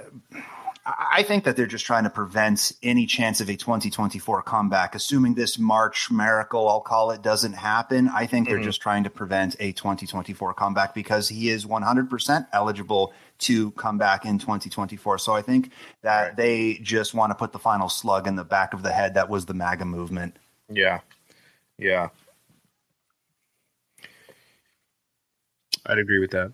I think that they're just trying to prevent any chance of a 2024 comeback. Assuming this March miracle, I'll call it, doesn't happen, I think they're mm-hmm. just trying to prevent a 2024 comeback because he is 100% eligible to come back in 2024. So I think that they just want to put the final slug in the back of the head that was the MAGA movement. Yeah, yeah. I'd agree with that.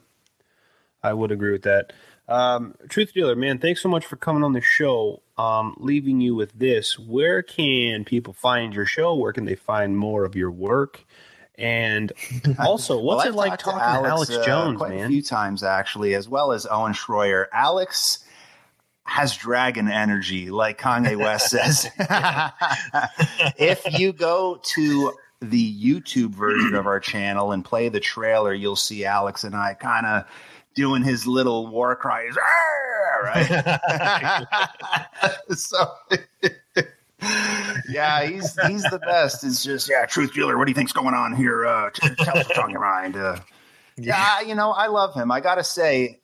I would agree with that. Um, Truth Dealer, man, thanks so much for coming on the show. Um, leaving you with this: Where can people find your show? Where can they find more of your work? And also, what's Well, it like talking to Alex, uh, Jones, quite a few times actually, as well as Owen Schroyer. Alex has dragon energy, like Kanye West says. if you go to the YouTube version of our channel and play the trailer, you'll see Alex and I kind of doing his little war cries, right? so. yeah, he's he's the best. It's just yeah, truth dealer. What do you think's going on here? Uh, tell us what's on your mind. Uh, yeah, you know, I love him. I gotta say,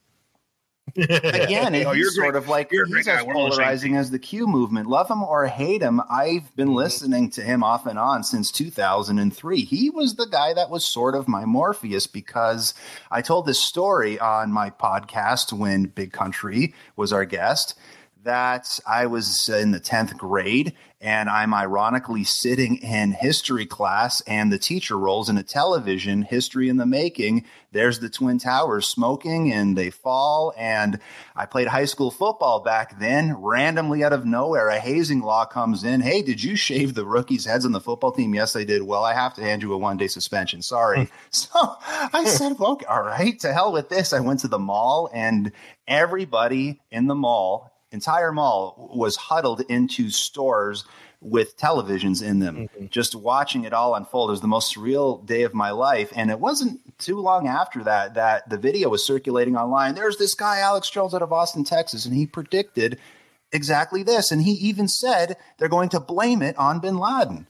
again, Oh, he's you're sort of like You're he's as We're all the same. polarizing as the Q movement. Love him or hate him, I've been listening to him off and on since 2003. He was the guy that was sort of my Morpheus because I told this story on my podcast when Big Country was our guest that I was in the 10th grade and I'm ironically sitting in history class and the teacher rolls in a television, history in the making. There's the Twin Towers smoking and they fall. And I played high school football back then. Randomly out of nowhere, a hazing law comes in. Hey, did you shave the rookies' heads on the football team? Yes, I did. Well, I have to hand you a one day suspension. Sorry. Hmm. so I said, well, okay, all right, to hell with this. I went to the mall and everybody in the mall entire mall was huddled into stores with televisions in them, just watching it all unfold. It was the most surreal day of my life. And it wasn't too long after that that the video was circulating online. There's this guy, Alex Jones, out of Austin, Texas, and he predicted exactly this. And he even said they're going to blame it on bin Laden.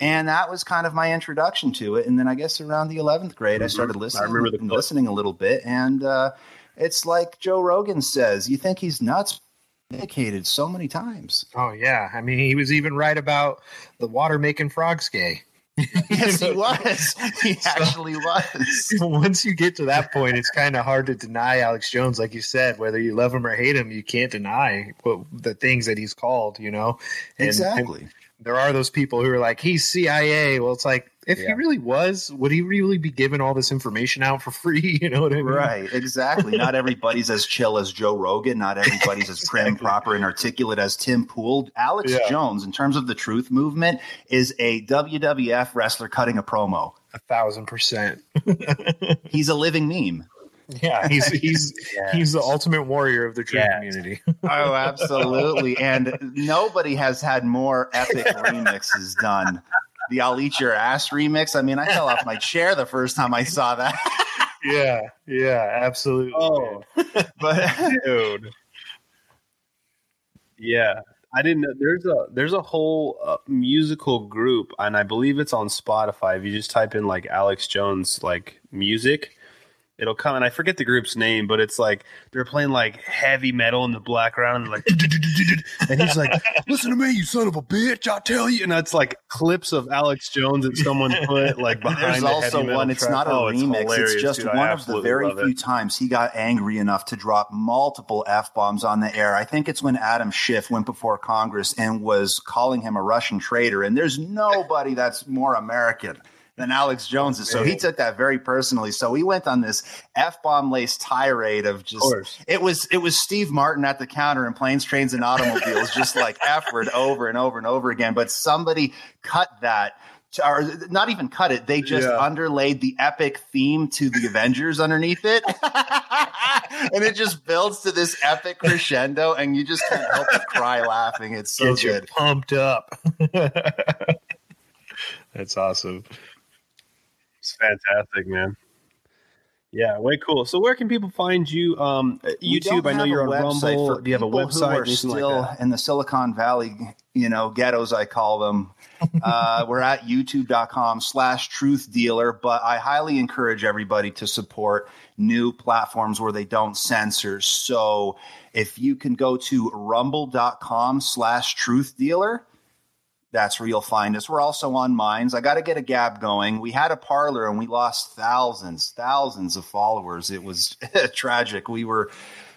And that was kind of my introduction to it. And then I guess around the 11th grade, I started listening, Mm-hmm. remember listening a little bit. And uh, it's like Joe Rogan says, you think he's nuts, indicated so many times. Oh yeah, I mean he was even right about the water making frogs gay. Yes, he was. He actually was. Once you get to that point, it's kind of hard to deny Alex Jones, like you said. Whether you love him or hate him, you can't deny what, the things that he's called. You know, And- Exactly. and there are those people who are like, he's CIA. Well, it's like if he really was, would he really be giving all this information out for free? You know what I mean? Right, exactly. Not everybody's as chill as Joe Rogan. Not everybody's as prim, proper, and articulate as Tim Pool. Alex Yeah. Jones, in terms of the truth movement, is a WWF wrestler cutting a promo. A thousand percent. He's a living meme. Yeah, he's he's Yes. he's the ultimate warrior of the truth Yes. community. Oh, absolutely. and nobody has had more epic remixes done. The I'll Eat Your Ass remix. I mean, I fell off my chair the first time I saw that. yeah, yeah, absolutely. Oh, but dude. Yeah, I didn't know. There's a there's a whole uh, musical group, and I believe it's on Spotify. If you just type in like Alex Jones like music, it'll come. And I forget the group's name, but it's like they're playing like heavy metal in the background, and they're like, and he's like, "Listen to me, you son of a bitch! I tell you." And it's like clips of Alex Jones that someone put like behind. There's the also heavy metal one. It's track. not a Oh, remix. It's, hilarious, just dude. One of the very love it. few times he got angry enough to drop multiple f bombs on the air. I think it's when Adam Schiff went before Congress and was calling him a Russian traitor. And there's nobody that's more American than Alex Jones is. So he took that very personally. So he went on this f bomb laced tirade of just. course. It was it was Steve Martin at the counter in planes, trains, and automobiles, just like f word over and over and over again. But somebody cut that. to- Or not even cut it. They just Yeah. underlaid the epic theme to the Avengers underneath it, and it just builds to this epic crescendo, and you just can't help but cry laughing. It's so Get you good. pumped up. That's awesome. It's fantastic, man. Yeah, way cool. So, where can people find you? Um, YouTube. I know you're on website Rumble. for Do you have a website? Who are anything like in the Silicon Valley, you know, ghettos, I call them. Uh, we're at youtube.com slash truth dealer, but I highly encourage everybody to support new platforms where they don't censor. So if you can go to rumble.com slash truth dealer, that's where you'll find us. We're also on Minds. I got to get a gab going. We had a Parler and we lost thousands, thousands of followers. It was tragic. We were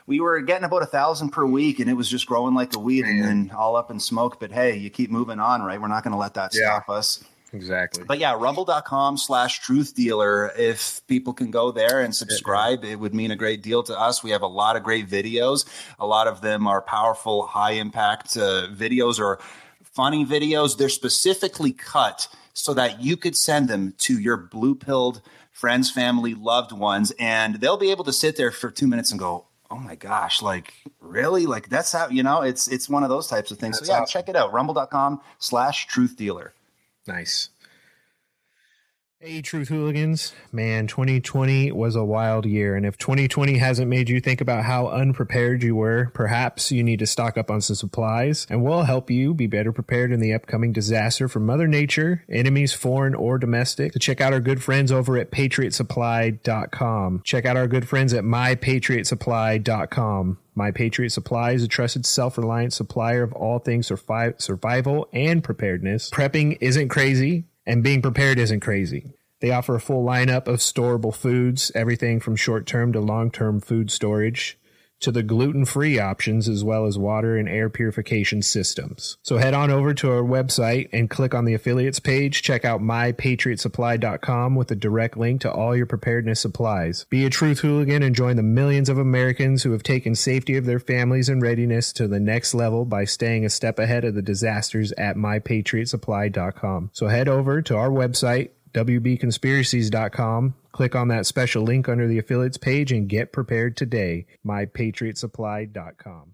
we were getting about a thousand per week, and it was just growing like a weed, and then all up in smoke. But hey, you keep moving on, right? We're not going to let that Yeah. stop us. Exactly. But yeah, rumble.com slash truth dealer. If people can go there and subscribe, it would mean a great deal to us. We have a lot of great videos. A lot of them are powerful, high impact uh, videos or funny videos. They're specifically cut so that you could send them to your blue pilled friends, family, loved ones, and they'll be able to sit there for two minutes and go, Oh my gosh, like really? Like that's how you know it's it's one of those types of things. That's so yeah, awesome. check it out. Rumble.com slash truth dealer. Nice. Hey, Truth Hooligans. Man, 2020 was a wild year. And if 2020 hasn't made you think about how unprepared you were, perhaps you need to stock up on some supplies. And we'll help you be better prepared in the upcoming disaster from Mother Nature, enemies foreign or domestic. To check out our good friends over at patriotsupply.com. Check out our good friends at mypatriotsupply.com. My Patriot Supply is a trusted, self reliant supplier of all things survival and preparedness. Prepping isn't crazy, and being prepared isn't crazy. They offer a full lineup of storable foods, everything from short term to long term food storage, to the gluten free options, as well as water and air purification systems. So head on over to our website and click on the affiliates page. Check out mypatriotsupply.com with a direct link to all your preparedness supplies. Be a truth hooligan and join the millions of Americans who have taken safety of their families and readiness to the next level by staying a step ahead of the disasters at mypatriotsupply.com. So head over to our website, WBconspiracies.com. Click on that special link under the affiliates page and get prepared today. MyPatriotSupply.com.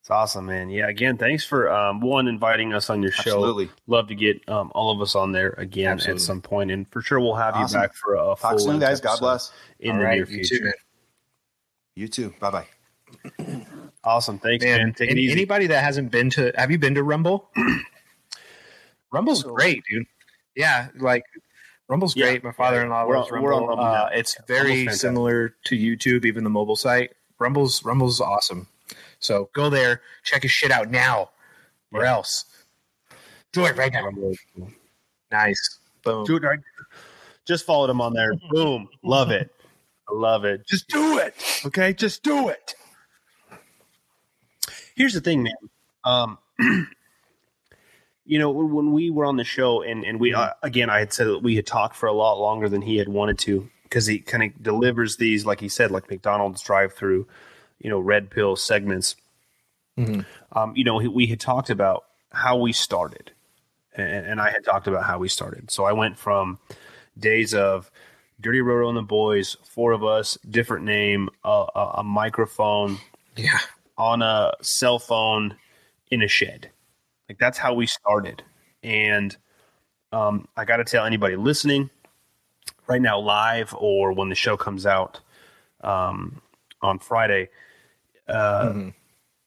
It's awesome, man. Yeah, again, thanks for um, one inviting us on your show. Absolutely. Love to get um, all of us on there again Absolutely. at some point, and for sure we'll have Awesome. you back for a, a Talk full soon, guys. God bless. in All the right, near you future. too, man. You too. Bye bye. Awesome. Thanks, man. Man, Take it easy. anybody that hasn't been to, have you been to Rumble? Rumble's So- great, dude. Yeah, like Rumble's Yeah, great. My father-in-law We're loves on- we're on Rumble. Rumble uh, it's Rumble's very similar to YouTube, even the mobile site. Rumble's Rumble's awesome. So go there, check his shit out now, or else do it right now. Nice, boom. Dude, I just followed him on there. Boom. Love it. I love it. Just do it. Okay, just do it. Here's the thing, man. Um, you know, when we were on the show, and and we uh, again, I had said that we had talked for a lot longer than he had wanted to because he kind of delivers these, like he said, like McDonald's drive-through, you know, red pill segments. Um, you know, we had talked about how we started, and, and I had talked about how we started. So I went from days of Dirty Roto and the Boys, four of us, different name, a, a, a microphone Yeah, on a cell phone in a shed. Like that's how we started. And um, I got to tell anybody listening right now, live or when the show comes out um, on Friday, uh,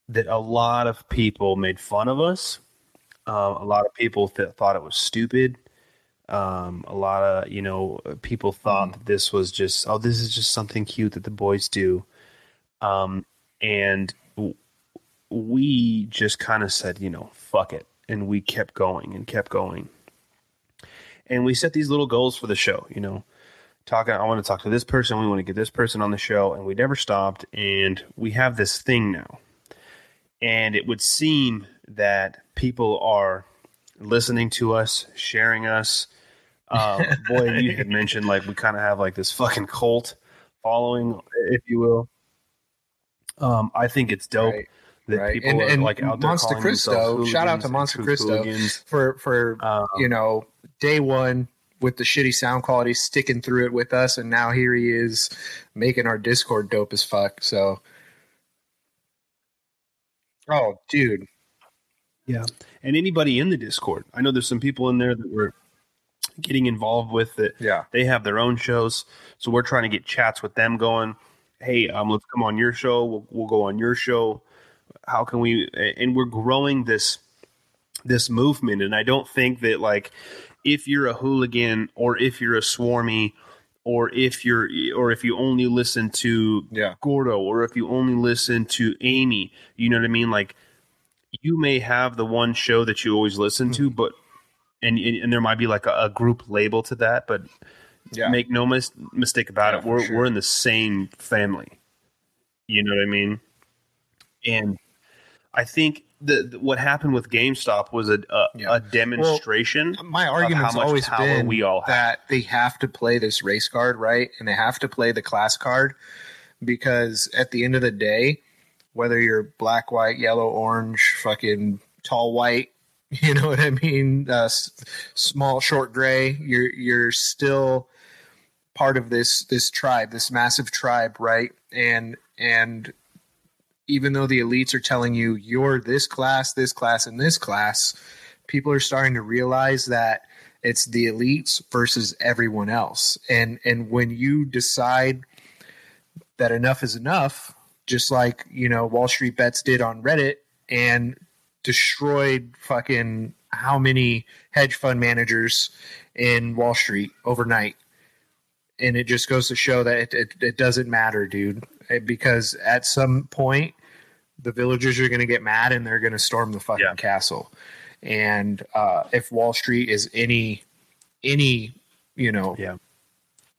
that a lot of people made fun of us. Um, a lot of people th- thought it was stupid. Um, a lot of you know people thought that this was just oh this is just something cute that the boys do. Um, and w- we just kind of said, you know, fuck it. And we kept going and kept going. And we set these little goals for the show, you know, talking, I want to talk to this person. We want to get this person on the show. And we never stopped. And we have this thing now. And it would seem that people are listening to us, sharing us. Um, boy, you had mentioned like we kind of have like this fucking cult following, if you will. Um, I think it's dope Right. That right. people And, are and like out there Monster Cristo, shout out to and Monster Cristo for for Um, you know day one with the shitty sound quality, sticking through it with us, and now here he is making our Discord dope as fuck. So, oh, dude, Yeah. And anybody in the Discord. I know there's some people in there that we're getting involved with it. Yeah. they have their own shows. So we're trying to get chats with them going, hey, um, let's come on your show. We'll, we'll go on your show. How can we? And we're growing this this movement. And I don't think that like if you're a hooligan or if you're a swarmy or if you're or if you only listen to Yeah. Gordo or if you only listen to Amy, you know what I mean? Like you may have the one show that you always listen to, mm-hmm. but and and there might be like a, a group label to that, but Yeah. make no mis- mistake about Yeah, it, we're sure. we're in the same family. You know what I mean? And I think the, the- what happened with GameStop was a a, Yeah. a demonstration. my how argument's always power been we all have. that they have to play this race card right and they have to play the class card because at the end of the day whether you're black white yellow orange fucking tall white you know what i mean uh, s- small short gray you're you're still part of this this tribe this massive tribe right and and even though the elites are telling you you're this class this class and this class people are starting to realize that it's the elites versus everyone else. And and when you decide that enough is enough just like you know wall street bets did on reddit and destroyed fucking how many hedge fund managers in wall street overnight. And it just goes to show that it, it, it doesn't matter dude because at some point the villagers are going to get mad and they're going to storm the fucking Yeah. castle and uh, if wall street is any any you know Yeah.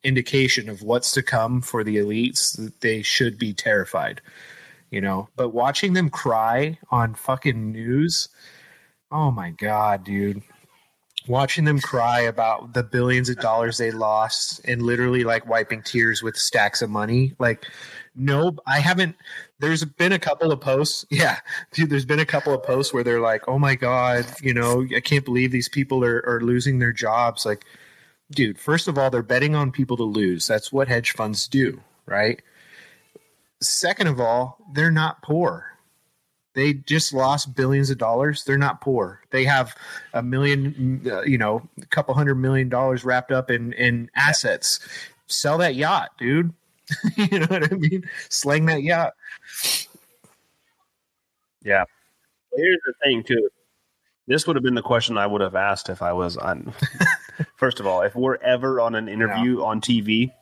indication of what's to come for the elites they should be terrified you know but watching them cry on fucking news oh my god dude watching them cry about the billions of dollars they lost and literally like wiping tears with stacks of money like no i haven't there's been a couple of posts yeah dude there's been a couple of posts where they're like oh my god you know i can't believe these people are, are losing their jobs. Like dude first of all they're betting on people to lose. That's what hedge funds do right? Second of all they're not poor. They just lost billions of dollars. They're not poor. They have a million uh, you know a couple hundred million dollars wrapped up in in assets. Sell that yacht dude you know what i mean slang that yacht Yeah. Well, here's the thing, too. This would have been the question I would have asked if I was on. First of all, if we're ever on an interview on TV,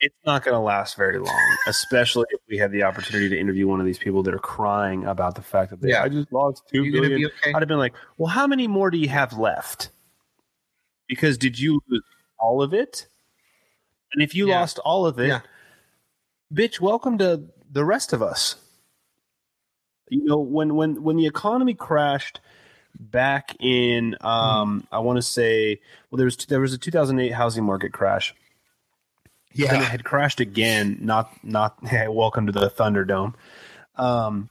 it's not going to last very long, especially if we had the opportunity to interview one of these people that are crying about the fact that they, Yeah. I just lost two billion. okay? I'd have been like, well, how many more do you have left? Because did you lose all of it? And if you Yeah. lost all of it, Yeah. bitch, welcome to the rest of us. You know, when when when the economy crashed back in, um, I want to say, well, there was there was a 2008 housing market crash. Then it had crashed again. Not not. Hey, welcome to the Thunderdome. Um,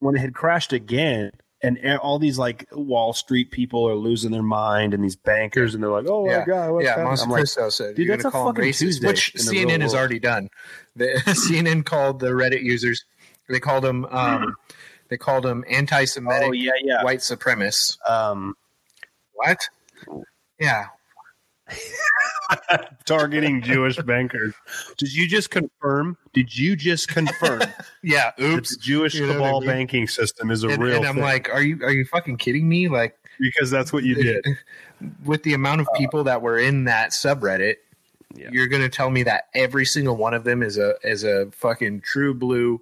when it had crashed again, and all these like Wall Street people are losing their mind, and these bankers, and they're like, "Oh yeah, my god, what's yeah. happening?" Monte like, Cristo said, dude, that's a fucking racist, Tuesday which CNN has already done. The, CNN called the Reddit users. They called them. Um, they called them anti-Semitic oh yeah, yeah. white supremacists. Um, What? Yeah. targeting Jewish bankers. Did you just confirm? Did you just confirm Yeah. the Oops. Jewish You know what I cabal mean? banking system is a And, real and I'm thing? like, are you are you fucking kidding me? Like because that's what you did. with the amount of people that were in that subreddit, Yeah. you're gonna tell me that every single one of them is a is a fucking true blue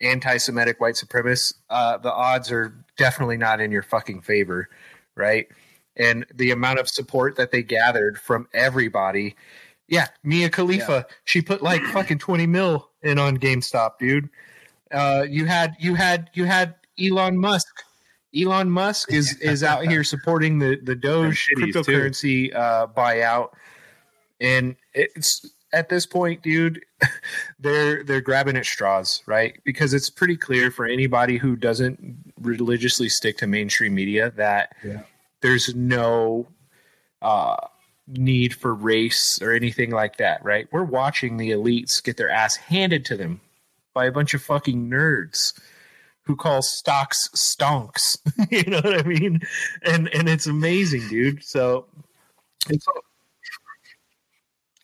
anti-Semitic white supremacist. Uh, the odds are definitely not in your fucking favor, right? And the amount of support that they gathered from everybody. Yeah, Mia Khalifa, she put like fucking twenty mil in on GameStop, dude. Uh, you had you had you had Elon Musk. Elon Musk is is out here supporting the the Doge cryptocurrency uh, buyout, and it's at this point, dude, they're they're grabbing at straws, right? Because it's pretty clear for anybody who doesn't religiously stick to mainstream media that there's no uh, need for race or anything like that, right? We're watching the elites get their ass handed to them by a bunch of fucking nerds who call stocks stonks. you know what I mean? And and it's amazing, dude. So it's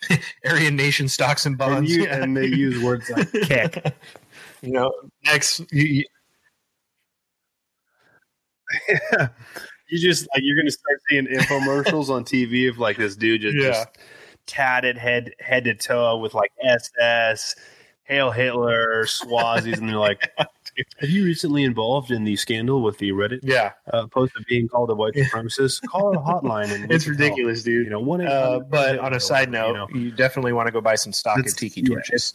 Aryan Nation stocks and And, bonds. you, yeah. and they use words like kick. you know, next you, you, You just like you're gonna start seeing infomercials on TV of like this dude just, Yeah. just tatted head head to toe with like SS, Hail Hitler, Swazis, and they're like, "Have you recently involved in the scandal with the Reddit yeah, uh, post of being called a white supremacist? Call our hotline and it's can help." ridiculous, dude. You know, one. Uh, but on a side you note, know. you, definitely want to go buy some stock in tiki yeah. torches.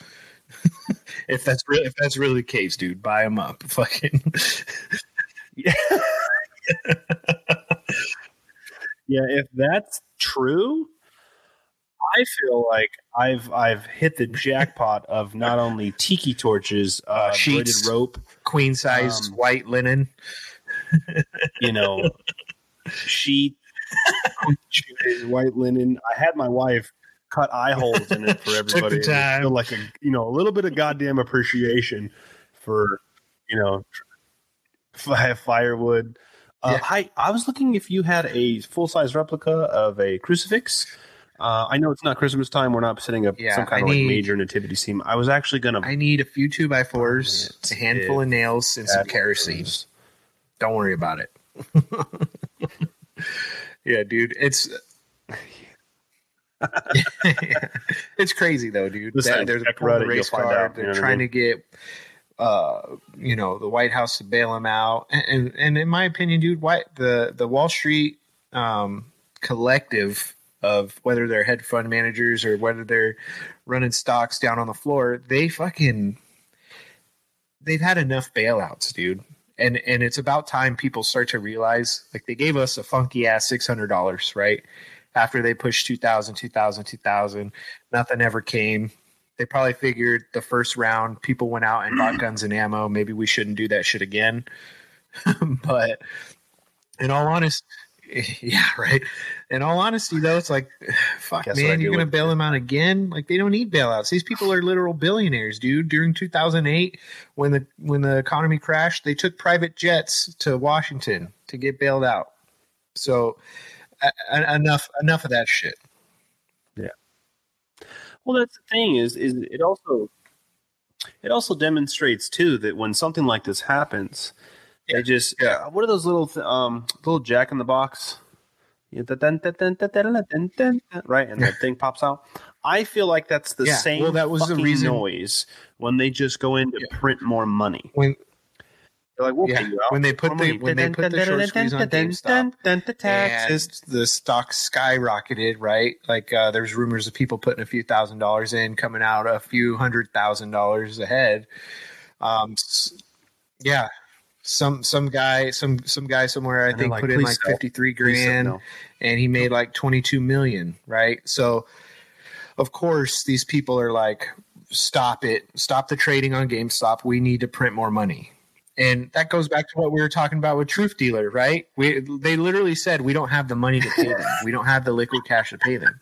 if that's re- if that's really the case, dude, buy them up. Fucking Yeah, if that's true, I feel like I've I've hit the jackpot of not only tiki torches, uh, braided rope, queen size Um, white linen. you know, sheet, white linen. I had my wife cut eye holes in it for everybody. the I time. feel like a you know a little bit of goddamn appreciation for you know fi- firewood. Uh, Yeah. I I was looking if you had a full size replica of a crucifix. Uh, I know it's not Christmas time. We're not setting up Yeah, some kind I of like major nativity scene. I was actually gonna. I need a few two by fours, a handful of nails, and some kerosene. Don't worry about it. yeah, dude, it's it's crazy though, dude. Listen, That- they're check pulling the Reddit, race you They're know what I trying mean? to get uh you know the White House to bail him out, and and, in my opinion, dude, why the the Wall Street um collective of whether they're hedge fund managers or whether they're running stocks down on the floor, they fucking they've had enough bailouts, dude. And and it's about time people start to realize like they gave us a funky ass six hundred dollars, right? After they pushed 2000, 2000, 2000, nothing ever came. They probably figured the first round people went out and bought guns and ammo. Maybe we shouldn't do that shit again. but in all honesty, yeah, right. In all honesty, though, it's like, fuck, Guess man, you're gonna with- bail them out again? Like they don't need bailouts. These people are literal billionaires, dude. During 2008, when the when the economy crashed, they took private jets to Washington to get bailed out. So, a- enough enough of that shit. Well, that's the thing is is it also it also demonstrates too that when something like this happens, yeah. it just yeah. Uh, what are those little th- um little Jack in the Box? Right, and that thing pops out. I feel like that's the yeah. same well, that was the reason. noise when they just go in to yeah. print more money. When they're like, we'll Yeah, pay you out. when they put the- when they put the short squeeze on GameStop, dun, dun, taxes. and the stock skyrocketed, right? Like uh, there's rumors of people putting a few thousand dollars in, coming out a few hundred thousand dollars ahead. Um, yeah, some some guy, some some guy somewhere, I And think, like, put in like sell. fifty three grand, No. and he made like twenty two million, right? So, of course, these people are like, stop it, stop the trading on GameStop. We need to print more money. And that goes back to what we were talking about with Truth Dealer, right? We they literally said we don't have the money to pay them. we don't have the liquid cash to pay them.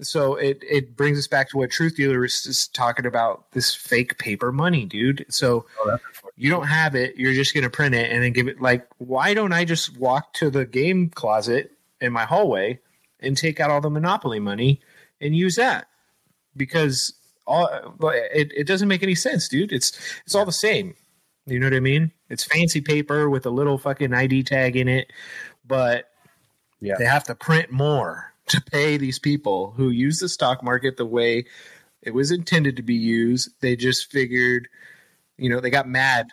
So it it brings us back to what Truth Dealer is, talking about this fake paper money, dude. So oh, you don't have it, you're just going to print it and then give it like why don't I just walk to the game closet in my hallway and take out all the monopoly money and use that? Because all it, it doesn't make any sense, dude. It's it's all the same. You know what I mean? It's fancy paper with a little fucking ID tag in it, but Yeah. they have to print more to pay these people who use the stock market the way it was intended to be used. They just figured, you know, they got mad.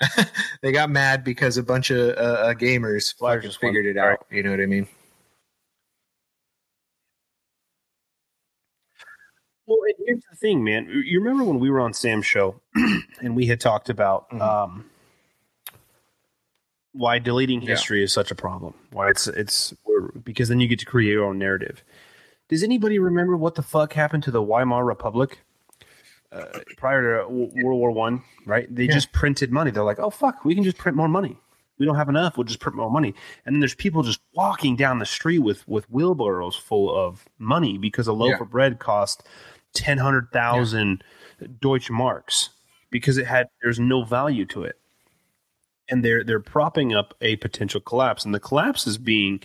they got mad because a bunch of uh, uh, gamers figured it out. You know what I mean? Well, and here's the thing, man. You remember when we were on Sam's show and we had talked about Mhm. um, why deleting Yeah. history is such a problem? Why it's it's because then you get to create your own narrative. Does anybody remember what the fuck happened to the Weimar Republic uh, prior to W- World War One? Right? They Yeah. just printed money. They're like, oh fuck, we can just print more money. We don't have enough. We'll just print more money. And then there's people just walking down the street with with wheelbarrows full of money because a loaf Yeah. of bread cost ten hundred thousand Deutsche marks because it had there's no value to it, and they're they're propping up a potential collapse, and the collapse is being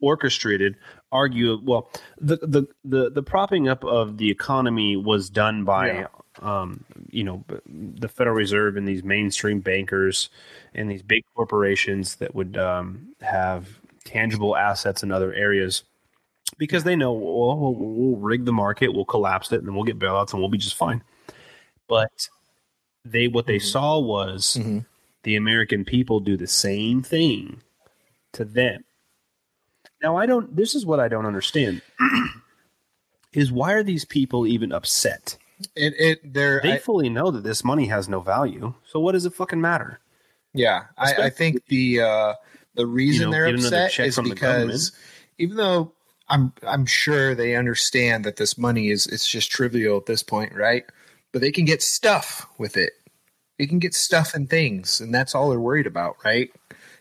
orchestrated. Argue well, the the the the propping up of the economy was done by. Yeah. Um, you know, the Federal Reserve and these mainstream bankers and these big corporations that would um, have tangible assets in other areas because they know well, we'll, we'll rig the market, we'll collapse it, and then we'll get bailouts, and we'll be just fine. But they what they saw was Mhm. the American people do the same thing to them. Now I don't. This is what I don't understand: is why are these people even upset? It it they're They I- fully know that this money has no value. So what does it fucking matter? Yeah, I, I think the uh, the reason know, they're upset is from the because even though I'm I'm sure they understand that this money is it's just trivial at this point, right? But they can get stuff with it. They can get stuff and things, and that's all they're worried about, right?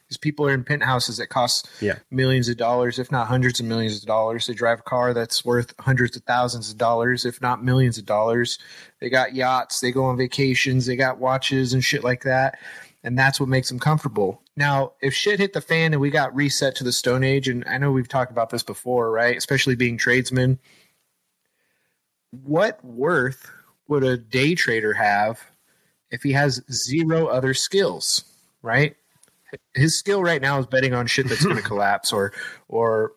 These people are in penthouses that cost Yeah. millions of dollars, if not hundreds of millions of dollars. They drive a car that's worth hundreds of thousands of dollars, if not millions of dollars. They got yachts, they go on vacations, they got watches and shit like that. And that's what makes them comfortable. Now, if shit hit the fan and we got reset to the Stone Age, and I know we've talked about this before, right? Especially being tradesmen. What worth would a day trader have if he has zero other skills, right? his skill right now is betting on shit that's going to collapse or or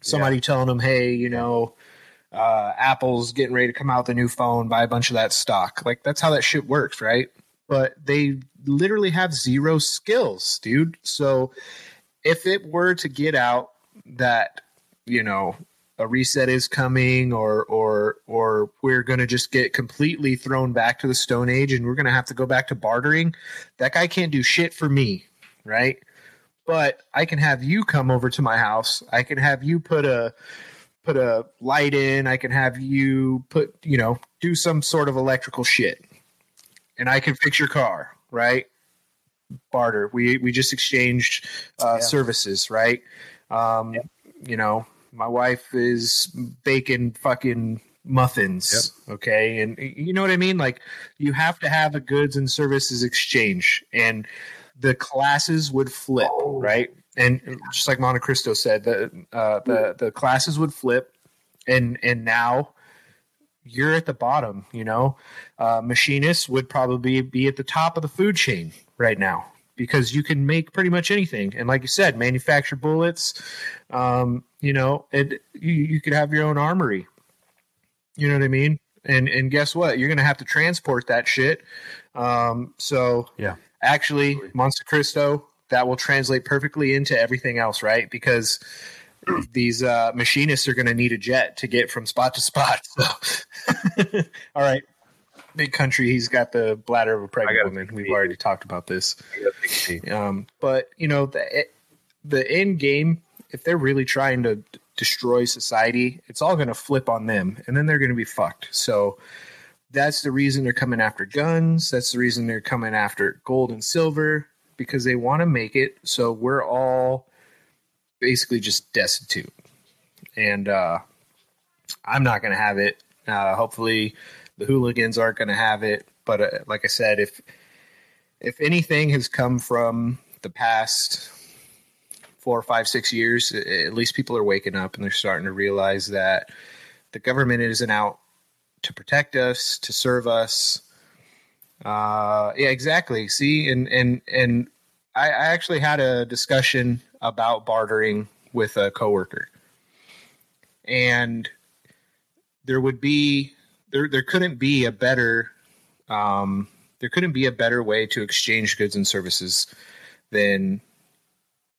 somebody telling him hey you know uh, apple's getting ready to come out with a new phone buy a bunch of that stock like that's how that shit works right but they literally have zero skills dude. So if it were to get out that you know a reset is coming or or or we're going to just get completely thrown back to the stone age and we're going to have to go back to bartering that guy can't do shit for me right? But i can have you come over to my house. I can have you put a put a light in. I can have you put you know do some sort of electrical shit. And i can fix your car right? Barter. We we just exchanged uh, services right? Um you know my wife is baking fucking muffins okay? And you know what i mean? Like you have to have a goods and services exchange and the classes would flip right? And just like monte cristo said the uh the the classes would flip and and now you're at the bottom. You know, uh, machinists would probably be at the top of the food chain right now because you can make pretty much anything. And like you said, manufacture bullets. Um, you know, it you, you could have your own armory. You know what I mean? And and guess what? You're gonna have to transport that shit. Um, so Yeah. actually, Monte Cristo that will translate perfectly into everything else, right? Because these uh, machinists are going to need a jet to get from spot to spot. So, all right, big country. He's got the bladder of a pregnant woman. We've already talked about this. Um, but you know, the the end game, if they're really trying to d- destroy society, it's all going to flip on them, and then they're going to be fucked. So that's the reason they're coming after guns. That's the reason they're coming after gold and silver because they want to make it so we're all basically just destitute. And uh, I'm not going to have it. Uh, hopefully, the hooligans aren't going to have it. But uh, like I said, if if anything has come from the past four, five, six years, at least people are waking up and they're starting to realize that the government isn't out to protect us, to serve us. Uh, yeah, exactly. See, and and and I, I actually had a discussion about bartering with a coworker, and there would be there there couldn't be a better um, there couldn't be a better way to exchange goods and services than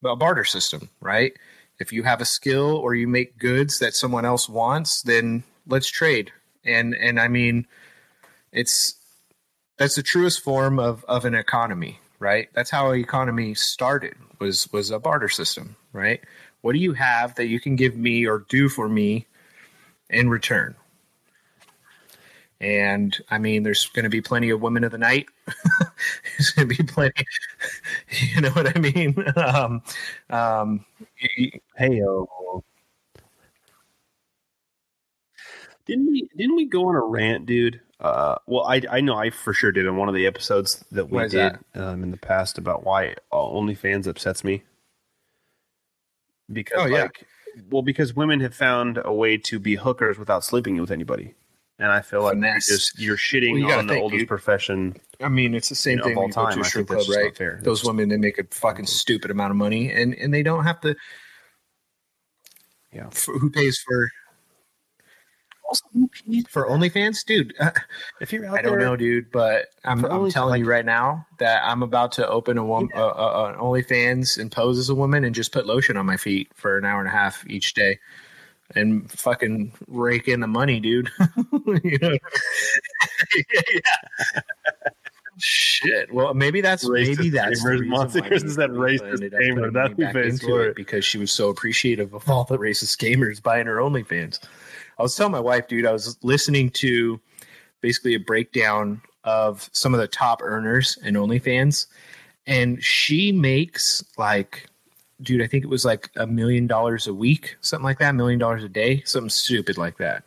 a barter system, right? If you have a skill or you make goods that someone else wants, then let's trade. And and I mean, it's that's the truest form of of an economy, right? That's how an economy started was was a barter system, right? What do you have that you can give me or do for me in return? And I mean, there's going to be plenty of women of the night. there's going to be plenty, you know what I mean? Um, um, Hey, oh. Didn't we didn't we go on a rant, dude? Uh, well, I I know I for sure did in one of the episodes that we did um, in the past about why OnlyFans upsets me. Because Oh, yeah. like, well, because women have found a way to be hookers without sleeping with anybody, and I feel like you're just you're shitting Well, you on the think, oldest dude. profession. I mean, it's the same You know, thing of all when you go time, to a I strip think club, right? Those women they make a fucking stupid amount of money, and and they don't have to. Yeah. For, who pays for for OnlyFans, dude? Uh, If you're out I don't there, know, dude, but I'm, I'm only- telling you right now that I'm about to open a woman, uh, uh, an OnlyFans and pose as a woman and just put lotion on my feet for an hour and a half each day. And fucking rake in the money, dude. Yeah. Shit. Well, maybe that's Racist maybe that's the gamers. reason Monster why Chris said Lisa racist ended up gamer. That's me who back pays into for it it. because she was so appreciative of all the racist gamers buying her OnlyFans. I was telling my wife, dude, I was listening to basically a breakdown of some of the top earners in OnlyFans, and she makes like, dude, I think it was like a million dollars a week, something like that, a million dollars a day, something stupid like that.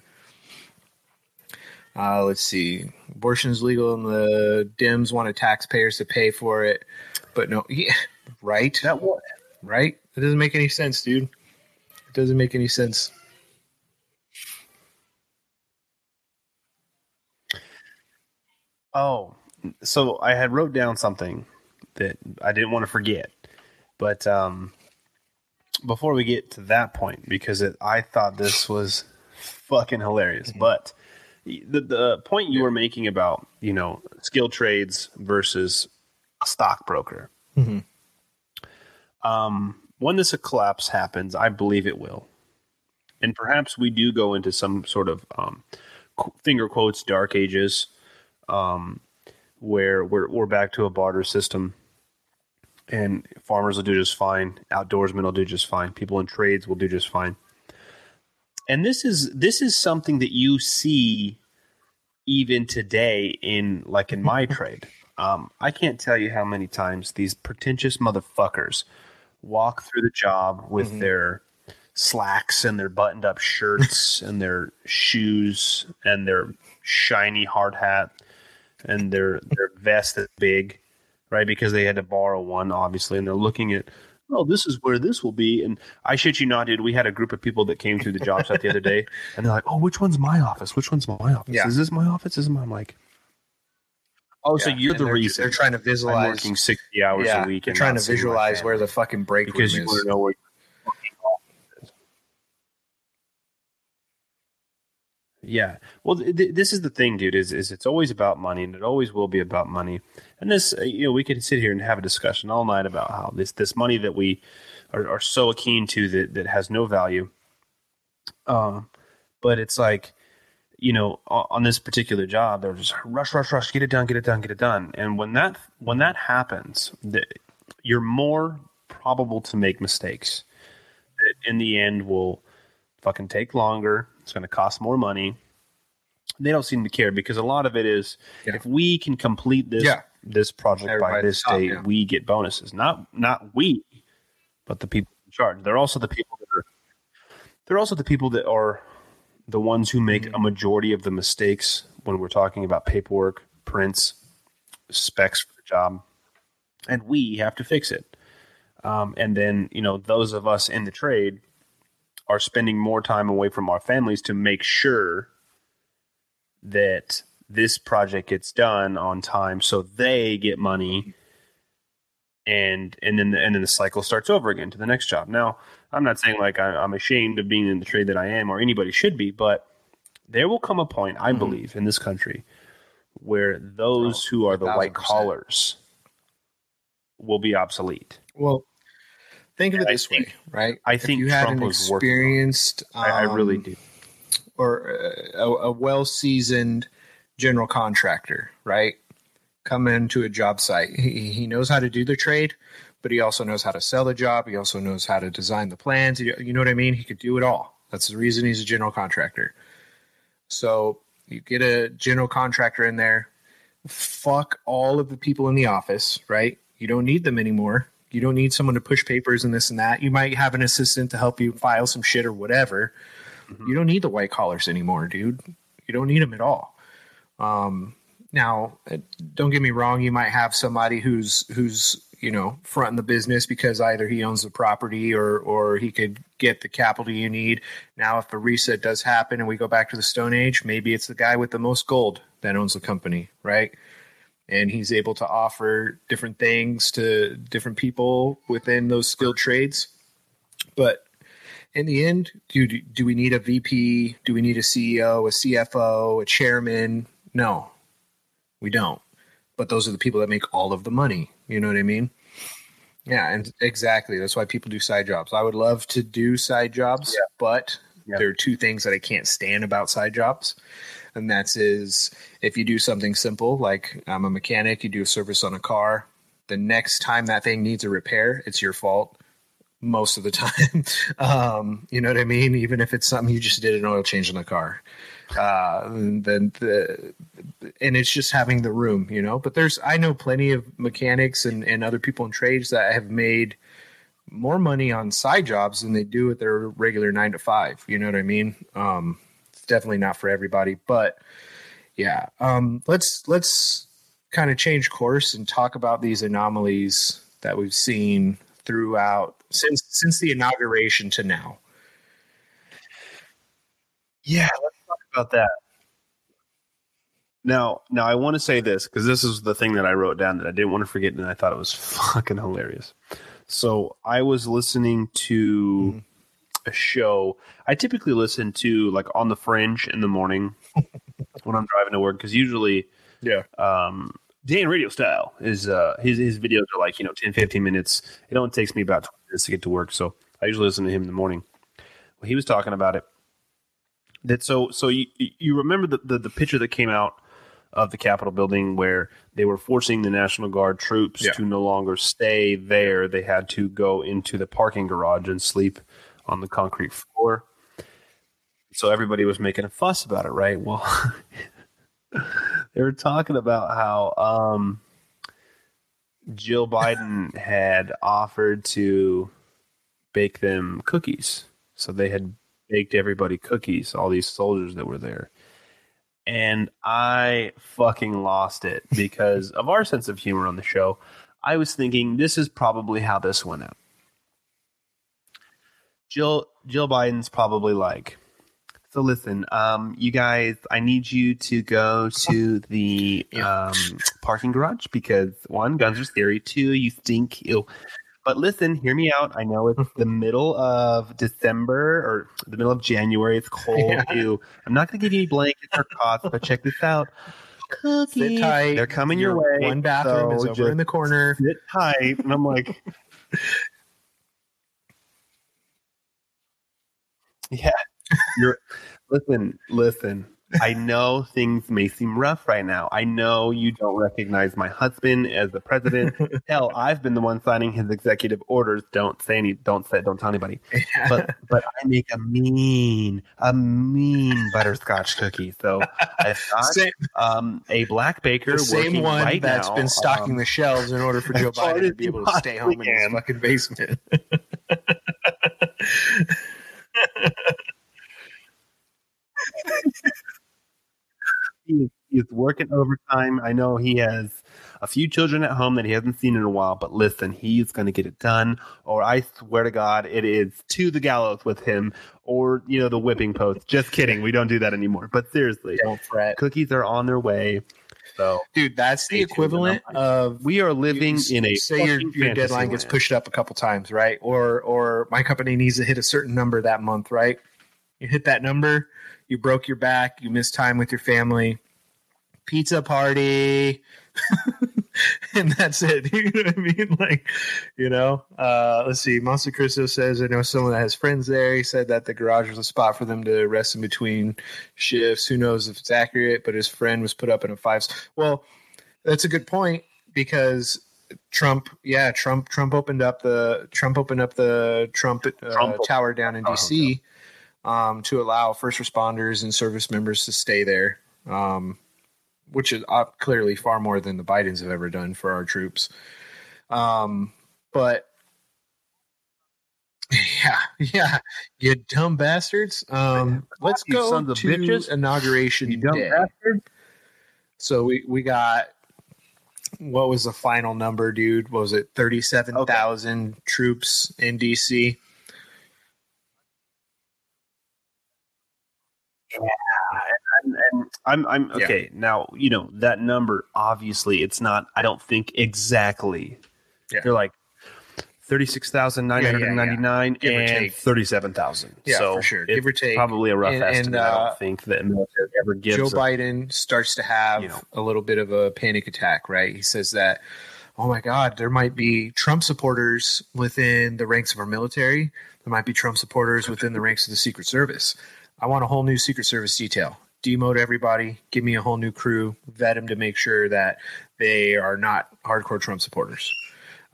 Uh, let's see. Abortion is legal, and the Dems wanted taxpayers to pay for it, but no, yeah, right, that what? right. It doesn't make any sense, dude. It doesn't make any sense. Oh, so I had wrote down something that I didn't want to forget, but um, before we get to that point, because it, I thought this was fucking hilarious, but the the point you were making about you know skill trades versus a stockbroker. Mhm. Um, when this collapse happens, I believe it will, and perhaps we do go into some sort of um, finger quotes dark ages um, where we're, we're back to a barter system. And farmers will do just fine. Outdoorsmen will do just fine. People in trades will do just fine. And this is this is something that you see even today in like in my trade. Um, i can't tell you how many times these pretentious motherfuckers walk through the job with their slacks and their buttoned up shirts and their shoes and their shiny hard hat and their their vest is big, right? Because they had to borrow one, obviously, and they're looking at oh, this is where this will be. And I shit you not, dude. We had a group of people that came through the job site the other day, and they're like, oh, which one's my office? Which one's my office? Yeah. Is this my office? Is my? Like, oh, so you're and the they're, reason. they're trying to I'm visualize. working sixty hours yeah, a week they're and trying to visualize where the fucking break because room you want is. to know where. your fucking office is. Yeah, well, th- th- this is the thing, dude. Is is it's always about money, and it always will be about money. And this, uh, you know, we could sit here and have a discussion all night about how this this money that we are, are so keen to that that has no value. Um, but it's like, you know, on, on this particular job, they're just rush, rush, rush, get it done, get it done, get it done. And when that when that happens, the, you're more probable to make mistakes. That in the end will fucking take longer. It's going to cost more money. They don't seem to care because a lot of it is Yeah. if we can complete this Yeah. this project by Everybody at this top, date, yeah. we get bonuses. Not not we, but the people in charge. They're also the people that are. They're also the people that are the ones who make Mm-hmm. a majority of the mistakes when we're talking about paperwork, prints, specs for the job, and we have to fix it. Um, and then you know those of us in the trade are spending more time away from our families to make sure that this project gets done on time so they get money and and then and then the cycle starts over again to the next job. Now i'm not saying like I, i'm ashamed of being in the trade that i am or anybody should be but there will come a point i believe in this country where those who are the white 1000%. collars will be obsolete. Well, think of it I this think- way, right? I If think you had Trump an experienced, I, I really um, do or a, a well seasoned general contractor, right? Come into a job site. He, he knows how to do the trade, but he also knows how to sell the job. He also knows how to design the plans. You you know what I mean? He could do it all. That's the reason he's a general contractor. So you get a general contractor in there, fuck all of the people in the office, right? You don't need them anymore. You don't need someone to push papers and this and that. You might have an assistant to help you file some shit or whatever. You don't need the white collars anymore, dude. You don't need them at all. Um, now, uh, don't get me wrong. You might have somebody who's who's you know fronting the business because either he owns the property or or he could get the capital you need. Now, if a reset does happen and we go back to the Stone Age, maybe it's the guy with the most gold that owns the company, right? And he's able to offer different things to different people within those skilled trades. But in the end, do do we need a VP? Do we need a CEO, a CFO, a chairman? No, we don't. But those are the people that make all of the money. You know what I mean? Yeah, and exactly. That's why people do side jobs. I would love to do side jobs, but Yeah. there are two things that I can't stand about side jobs. And that's is if you do something simple, like I'm a mechanic, you do a service on a car, the next time that thing needs a repair, it's your fault most of the time. um, you know what I mean? Even if it's something you just did an oil change in the car. Uh, then the, and it's just having the room, you know. But there's I know plenty of mechanics and, and other people in trades that have made more money on side jobs than they do at their regular nine to five. You know what I mean? Um, definitely not for everybody, but yeah. Um, let's let's kind of change course and talk about these anomalies that we've seen throughout since since the inauguration to now. Yeah, let's talk about that. Now, now I want to say this because this is the thing that I wrote down that I didn't want to forget, and I thought it was fucking hilarious. So I was listening to a show. I typically listen to like on the fringe in the morning when I'm driving to work because usually Yeah. um, Dan Radio Style is uh, his his videos are like you know 10, 15 minutes. It only takes me about 20 minutes to get to work, so I usually listen to him in the morning. Well, he was talking about it. That so so you you remember the, the the picture that came out of the Capitol building where they were forcing the National Guard troops Yeah. to no longer stay there. They had to go into the parking garage and sleep on the concrete floor. So everybody was making a fuss about it, right? Well, they were talking about how um, Jill Biden had offered to bake them cookies. So they had baked everybody cookies, all these soldiers that were there. And I fucking lost it because of our sense of humor on the show. I was thinking this is probably how this went out. Jill Jill Biden's probably like. So listen, um, you guys, I need you to go to the um, parking garage because one, guns are scary. Two, you stink. Ew. But listen, hear me out. I know it's the middle of December or the middle of January. It's cold. Yeah. Ew. I'm not going to give you any blankets or cots, but check this out. Sit tight. They're coming your, way. One bathroom is over in the corner. Sit tight. And I'm like, yeah. You're listen, listen. I know things may seem rough right now. I know you don't recognize my husband as the president. Hell, I've been the one signing his executive orders. Don't say any don't say don't tell anybody. But but I make a mean, a mean butterscotch cookie. So I've got Same, um, a black baker the same one right that's now, been stocking um, the shelves in order for Joe Biden to be able to stay home in his fucking basement. He is, working overtime. I know he has a few children at home that he hasn't seen in a while, but listen, he's going to get it done. Or I swear to God, it is to the gallows with him, or you know the whipping post. Just kidding, we don't do that anymore. But seriously, Don't fret, cookies are on their way. So dude. That's the equivalent of we are living you- in a say your, your deadline gets pushed up a couple times, right? Or or my company needs to hit a certain number that month, right? You hit that number, you broke your back, you missed time with your family, pizza party, and that's it. You know what I mean? Like, you know, uh, let's see. Monster Cristo says, I know someone that has friends there. He said that the garage was a spot for them to rest in between shifts. Who knows if it's accurate, but his friend was put up in a five. Well, that's a good point because Trump, yeah, Trump, Trump opened up the Trump opened up the Trump, uh, Trump tower down in Oh, D.C. Um, to allow first responders and service members to stay there, um, which is uh, clearly far more than the Bidens have ever done for our troops. Um, but yeah, yeah, you dumb bastards. Um, let's You go to bitches. inauguration day. bastard. So we we got what was the final number, dude? What was it thirty seven thousand troops in DC? and, and I'm I'm Yeah. okay now. You know that number. Obviously, it's not. I don't think exactly. Yeah. They're like thirty six thousand nine hundred ninety nine Give or and take. thirty seven thousand. Yeah, so for sure. Give or take. Probably a rough And- and, estimate. I uh, don't think that military ever gives. Joe a- Biden starts to have you know. a little bit of a panic attack, right? He says that, oh my God, there might be Trump supporters within the ranks of our military. There might be Trump supporters within the ranks of the Secret Service. I want a whole new Secret Service detail. Demote everybody, give me a whole new crew, vet them to make sure that they are not hardcore Trump supporters.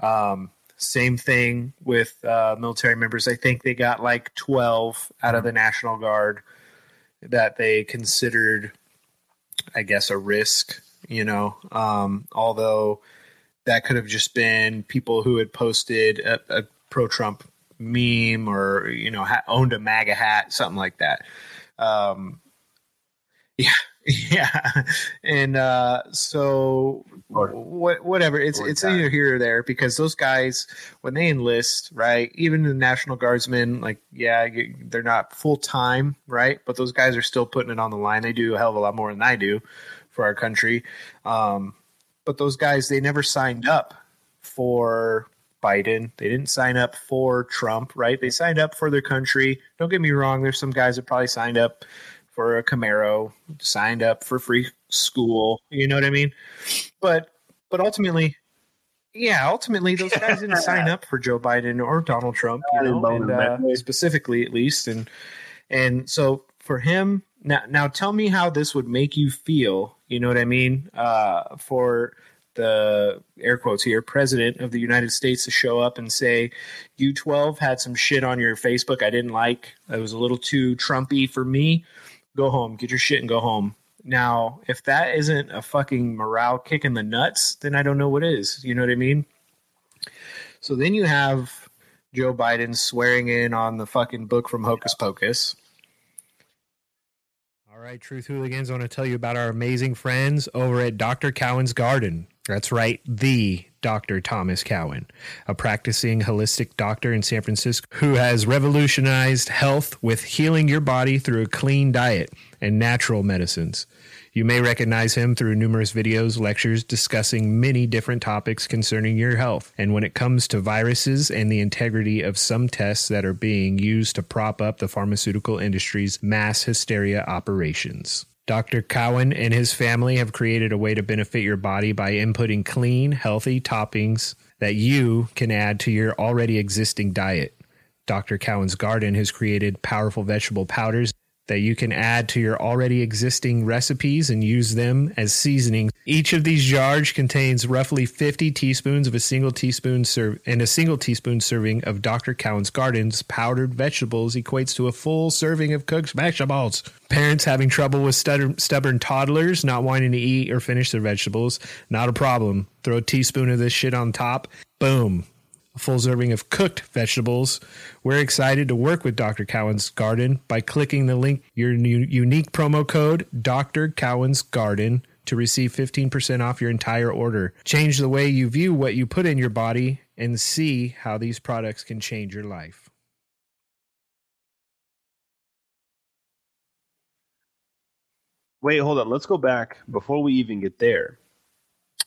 Um, same thing with uh, military members. I think they got like 12 out of the National Guard that they considered, I guess, a risk, you know, um, although that could have just been people who had posted a, a pro Trump meme or, you know, ha- owned a MAGA hat, something like that. Um, yeah. Yeah. And uh, so what, whatever. It's it's either here or there because those guys, when they enlist, right? Even the National Guardsmen, like, yeah, they're not full time, right? But those guys are still putting it on the line. They do a hell of a lot more than I do for our country. Um, but those guys, they never signed up for Biden. They didn't sign up for Trump, right? They signed up for their country. Don't get me wrong. There's some guys that probably signed up for a Camaro, signed up for free school. You know what I mean? But but ultimately, yeah, ultimately those guys didn't sign up for Joe Biden or Donald Trump, you know, and, uh, specifically at least. And and so for him now, now tell me how this would make you feel. You know what I mean? Uh, for the air quotes here, president of the United States to show up and say, "You twelve had some shit on your Facebook I didn't like. It was a little too Trumpy for me. Go home, get your shit, and go home." Now, if that isn't a fucking morale kick in the nuts, then I don't know what is. You know what I mean? So then you have Joe Biden swearing in on the fucking book from Hocus Pocus. All right, Truth Hooligans, I want to tell you about our amazing friends over at Dr. Cowan's Garden. That's right, the Dr. Thomas Cowan, a practicing holistic doctor in San Francisco who has revolutionized health with healing your body through a clean diet and natural medicines. You may recognize him through numerous videos, lectures discussing many different topics concerning your health. And when it comes to viruses and the integrity of some tests that are being used to prop up the pharmaceutical industry's mass hysteria operations. Dr. Cowan and his family have created a way to benefit your body by inputting clean, healthy toppings that you can add to your already existing diet. Dr. Cowan's Garden has created powerful vegetable powders that you can add to your already existing recipes and use them as seasoning. Each of these jars contains roughly 50 teaspoons of a single teaspoon serve and a single teaspoon serving of Dr. Cowan's Gardens powdered vegetables equates to a full serving of cooked vegetables. Parents having trouble with stutter, stubborn toddlers not wanting to eat or finish their vegetables, not a problem. Throw a teaspoon of this shit on top. Boom a full serving of cooked vegetables. We're excited to work with Dr. Cowan's Garden by clicking the link, your unique promo code, Dr. Cowan's Garden, to receive 15% off your entire order. Change the way you view what you put in your body and see how these products can change your life. Wait, hold on. Let's go back before we even get there,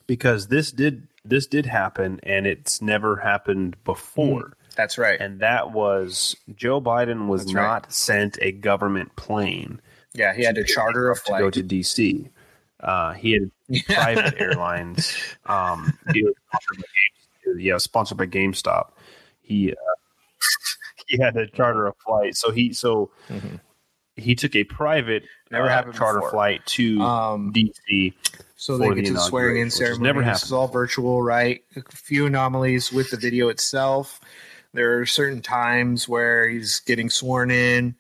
because this did this did happen, and it's never happened before. That's right. And that was Joe Biden was That's right. not sent a government plane Yeah, he had to charter a flight to go to DC. Uh, he had private airlines. Um, he was sponsored by Game- yeah, sponsored by GameStop. He uh, he had to charter a flight, so he so he took a private Mm-hmm. Never uh, happened charter before. flight to Um, DC. So they the get to the swearing in inauguration, which has ceremony. never This is all virtual, right? A few anomalies with the video itself. There are certain times where he's getting sworn in.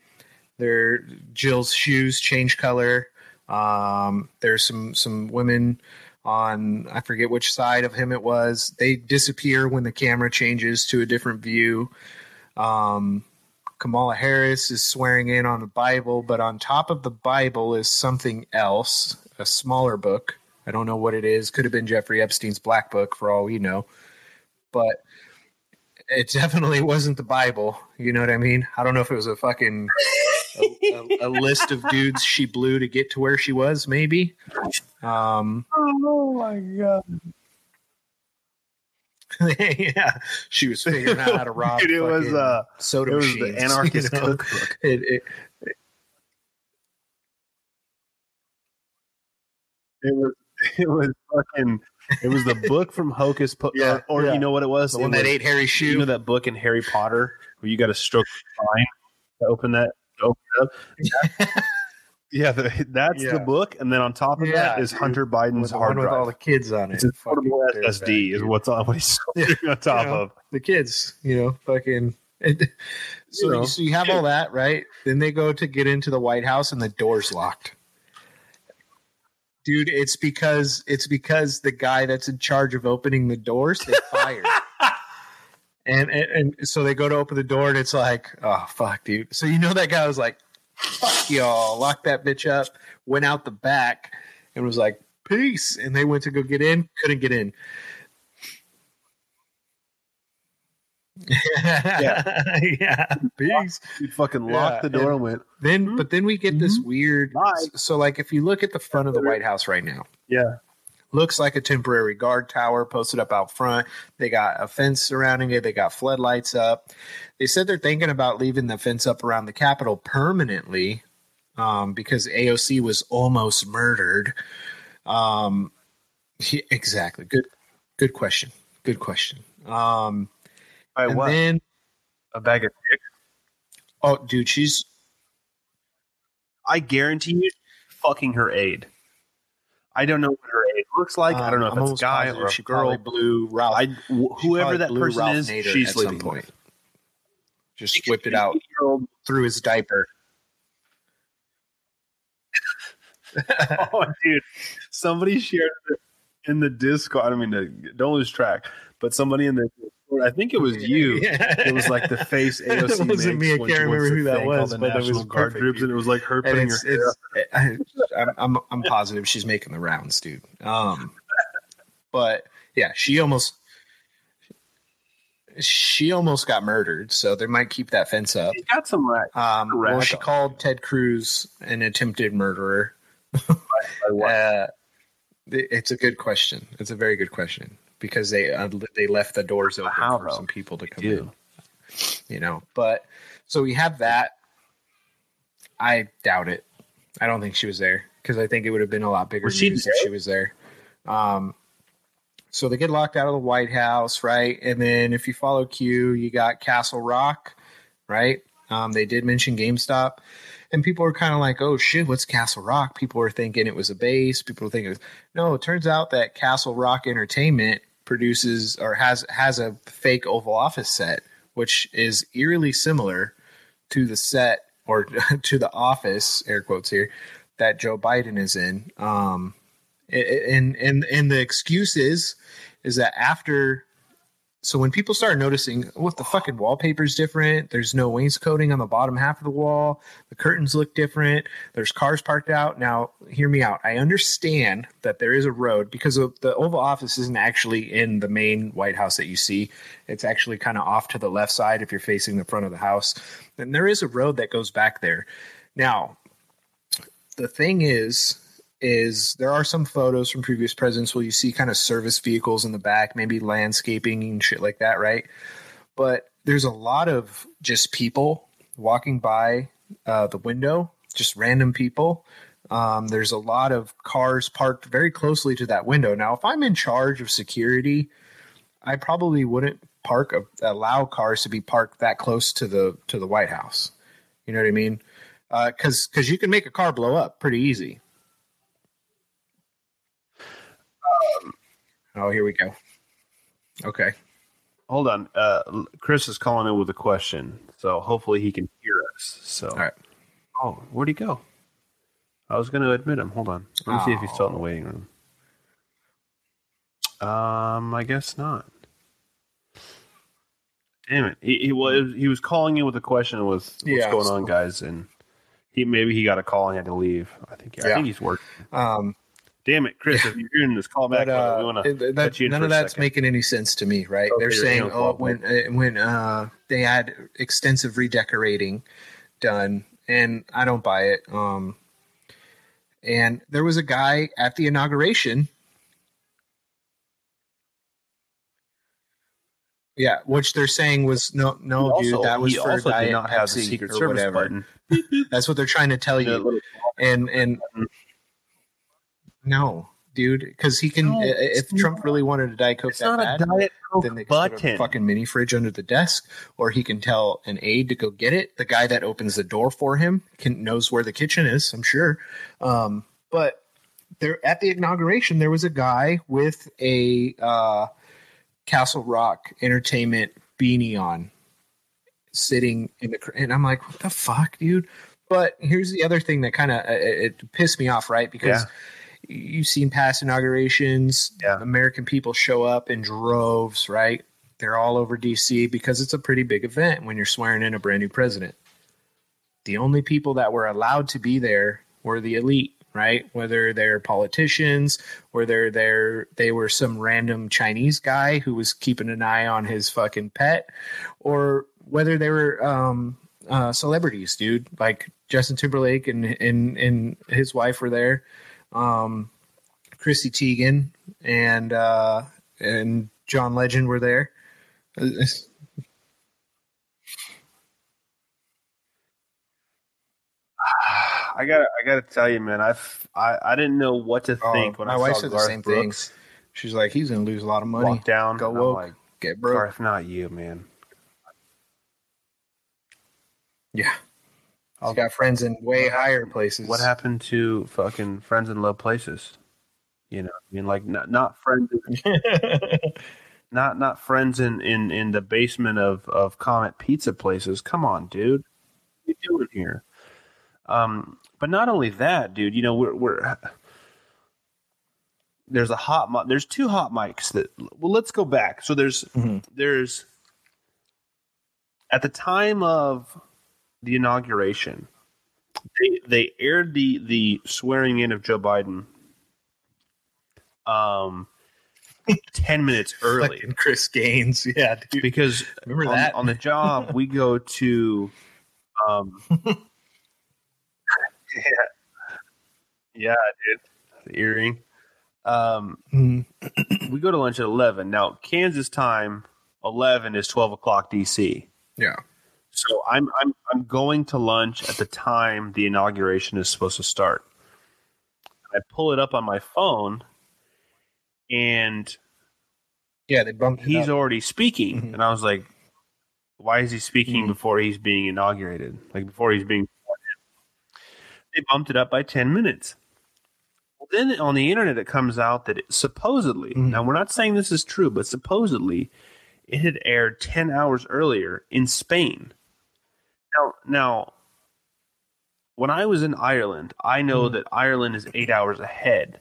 There, Jill's shoes change color. Um, there's some some women on I forget which side of him it was. They disappear when the camera changes to a different view. Um, Kamala Harris is swearing in on the Bible, but on top of the Bible is something else, a smaller book. I don't know what it is. Could have been Jeffrey Epstein's Black Book for all we know. But it definitely wasn't the Bible. You know what I mean? I don't know if it was a fucking a, a, a list of dudes she blew to get to where she was, maybe. Um, Oh my god! yeah, she was figuring out how to rob. Dude, it was fucking uh, soda it was machines. the anarchist you know? cookbook. It, it, It was it was fucking it was the book from Hocus Pocus, Yeah, or, yeah. you know what it was? the It one that was- ate Harry's shoe. You know that book in Harry Potter where you got to stroke the spine to open that to open it up. yeah, the, that's Yeah. the book, and then on top of that is dude. Hunter Biden's with hard one with all the kids on it. it's a portable SSD is what's on what he's on top You know, of. the kids, you know, fucking. It, so, You know. so you have all that, right? Then they go to get into the White House and the door's locked. Dude, it's because it's because the guy that's in charge of opening the doors they fired. and, and and so they go to open the door and it's like, oh fuck, dude. So you know that guy was like, fuck y'all, lock that bitch up, went out the back and was like, peace. And they went to go get in, couldn't get in. Yeah, yeah, peace. He fucking locked Yeah, the door and- and went, Then, but then we get this weird. Bye. So, like, if you look at the front of the White House right now, yeah, looks like a temporary guard tower posted up out front. They got a fence surrounding it. They got floodlights up. They said they're thinking about leaving the fence up around the Capitol permanently um, because AOC was almost murdered. Um, yeah, exactly. Good, good question. Good question. Um, By and what? then, a bag of dicks. oh, dude, she's I guarantee you, fucking her aide. I don't know what her aide looks like. I don't know if Um, I'm it's a guy or a she girl. Blue Ralph. I wh- whoever that person Ralph is, Nader she's at some point. Just whipped it out through his diaper. oh, dude, somebody shared in the Discord. I don't mean to don't lose track, but somebody in the Discord, I think it was you. It was like the face AOC It wasn't makes me. I when can't remember who that was, but it was National Guard perfect, groups, and it was like her and putting it's, her hair it's I'm, I'm I'm positive she's making the rounds, dude. Um, but yeah, she almost she almost got murdered, so they might keep that fence up. He's got some right. Um, well, she on. called Ted Cruz an attempted murderer. what? Uh, it's a good question. It's a very good question because they uh, they left the doors open How, for some people to come in. You know, but so we have that. I doubt it. I don't think she was there because I think it would have been a lot bigger Was she news if she was there. Um, so they get locked out of the White House, right? And then if you follow Q, you got Castle Rock, right? Um, they did mention GameStop, and people are kind of like, "Oh shit, what's Castle Rock?" People were thinking it was a base. People were thinking, it was, "No." It turns out that Castle Rock Entertainment produces or has has a fake Oval Office set, which is eerily similar to the set or to the office, air quotes here, that Joe Biden is in. Um, and and and the excuse is is that after so when people start noticing what the fucking wallpaper's different there's no wainscoting on the bottom half of the wall the curtains look different there's cars parked out. Now hear me out. I understand that there is a road because the oval office isn't actually in the main white house that you see. It's actually kind of off to the left side if you're facing the front of the house. And there is a road that goes back there. Now the thing is is there are some photos from previous presidents where you see kind of service vehicles in the back, maybe landscaping and shit like that, right? But there's a lot of just people walking by uh, the window, just random people. Um, there's a lot of cars parked very closely to that window. Now, if I'm in charge of security, I probably wouldn't park allow cars to be parked that close to the to the White House. You know what I mean? Because because you can make a car blow up pretty easy. Oh, here we go. Okay. Hold on. Uh, Chris is calling in with a question, so hopefully he can hear us. So, All right. oh, where'd he go? I was going to admit him. Hold on. Let me see if he's still in the waiting room. Um, I guess not. Damn it! He, he was he was calling in with a question with what's Yeah, going so- on, guys, and he maybe he got a call and had to leave. I think I Yeah. think he's working. Um, Damn it, Chris! If you're hearing this, call back. but uh, we want to that- none of that's second. making any sense to me, right? Okay, They're saying, oh, when uh, when uh, they had extensive redecorating done, and I don't buy it. Um, and there was a guy at the inauguration. Yeah, which they're saying was no, no, He dude, that was for also Diet did not have the Secret or Service whatever. button. That's what they're trying to tell you. And and no, dude, because he can. No, if it's Trump really wanted a Diet Coke It's that not a bad, Diet Coke then they could put a fucking mini fridge under the desk, or he can tell an aide to go get it. The guy that opens the door for him can knows where the kitchen is. I'm sure. Um, but there at the inauguration, there was a guy with a uh, Castle Rock Entertainment beanie on, sitting in the. cr- And I'm like, what the fuck, dude? But here's the other thing that kind of it, it pissed me off, right? Because you've seen past inaugurations. Yeah. American people show up in droves, right? They're all over DC because it's a pretty big event when you're swearing in a brand new president. The only people that were allowed to be there were the elite, right? Whether they're politicians, whether they're they were some random Chinese guy who was keeping an eye on his fucking pet, or whether they were um, uh, celebrities, dude. Like Justin Timberlake and and and his wife were there um, Chrissy Teigen and uh, and John Legend were there. I got I got to tell you, man. I've, I I didn't know what to Oh, think when my I wife saw said the Garth same thing. Brooks She's like, he's gonna lose a lot of money. walk down. Go woke, like, get broke. Garth, not you, man. Yeah, he's got friends in way higher places. What happened to fucking friends in low places? You know, I mean, like not not friends, not not friends in in in the basement of of Comet Pizza places. Come on, dude, what are you doing here? Um, but not only that, dude. You know, we're we're there's a hot mic. There's two hot mics that. Well, let's go back. So there's Mhm. there's at the time of the inauguration, they they aired the the swearing in of Joe Biden. Um, ten minutes early Fucking Chris Gaines. Yeah, dude. because Remember on, that? on the job we go to um yeah yeah dude the earring um Mhm. we go to lunch at 11 now kansas time 11 is 12 o'clock dc Yeah. So i'm i'm i'm going to lunch at the time the inauguration is supposed to start i pull it up on my phone and Yeah, they bumped he's already speaking Mhm. and i was like why is he speaking Mhm. before he's being inaugurated like before he's being sworn in? they bumped it up by 10 minutes well, then on the internet it comes out that it, supposedly Mhm. now we're not saying this is true but supposedly it had aired 10 hours earlier in spain now now when i was in ireland i know Mhm. that ireland is eight hours ahead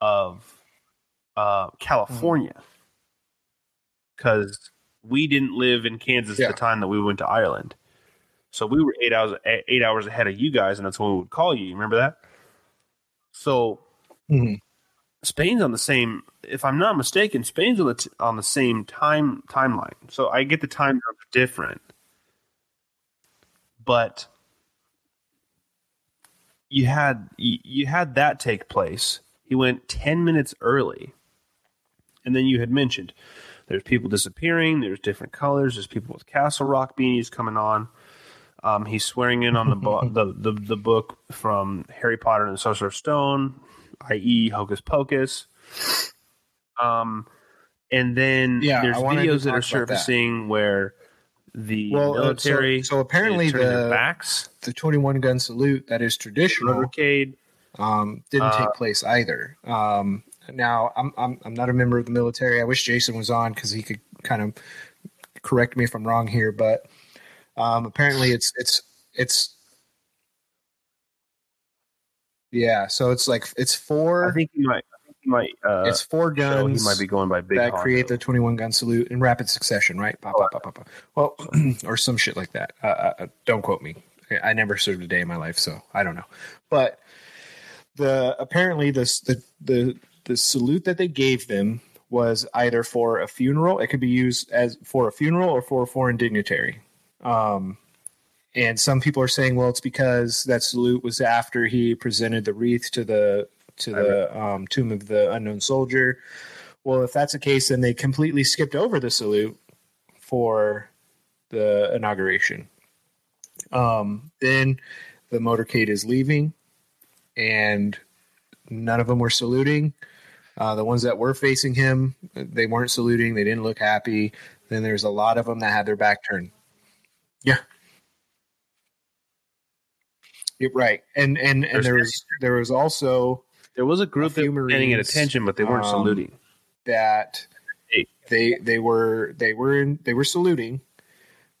of uh, california because we didn't live in Kansas Yeah. at the time that we went to Ireland. So we were eight hours eight hours ahead of you guys, and that's when we would call you. You remember that? So Mhm. Spain's on the same. If I'm not mistaken, Spain's on the t- on the same time timeline. So I get the time different, but you had you, had that take place. He went ten minutes early, and then you had mentioned there's people disappearing. There's different colors. There's people with Castle Rock beanies coming on. Um, he's swearing in on the, bo- the the the book from Harry Potter and the Sorcerer's Stone, i.e., Hocus Pocus. Um, and then Yeah, there's I wanted to videos that are about that. surfacing where the Well, uh, so- military so apparently is turning their the- backs The 21 gun salute that is traditional motorcade. um, didn't Uh, take place either. Um, now, I'm, I'm I'm not a member of the military. I wish Jason was on because he could kind of correct me if I'm wrong here. But um, apparently, it's it's it's yeah. So it's like it's four. I think he might. I think he might. Uh, it's four so guns. he might be going by big. that create the 21 gun salute in rapid succession, right? Pop, pop, pop, pop, pop. Well, or some shit like that. Uh, uh, uh, don't quote me. I- I never served a day in my life, so I don't know. But the apparently this the the the salute that they gave them was either for a funeral. It could be used as for a funeral or for a foreign dignitary. Um, and some people are saying, well, it's because that salute was after he presented the wreath to the to the um, tomb of the unknown soldier. Well, if that's the case, then they completely skipped over the salute for the inauguration. Um, then the motorcade is leaving, and none of them were saluting. Uh, the ones that were facing him, they weren't saluting. They didn't look happy. Then there's a lot of them that had their back turned. Yeah. Yep, right. And and and There's- there was there was also There was a group a that were paying at attention, but they weren't um, saluting. that they they were they were in, they were saluting.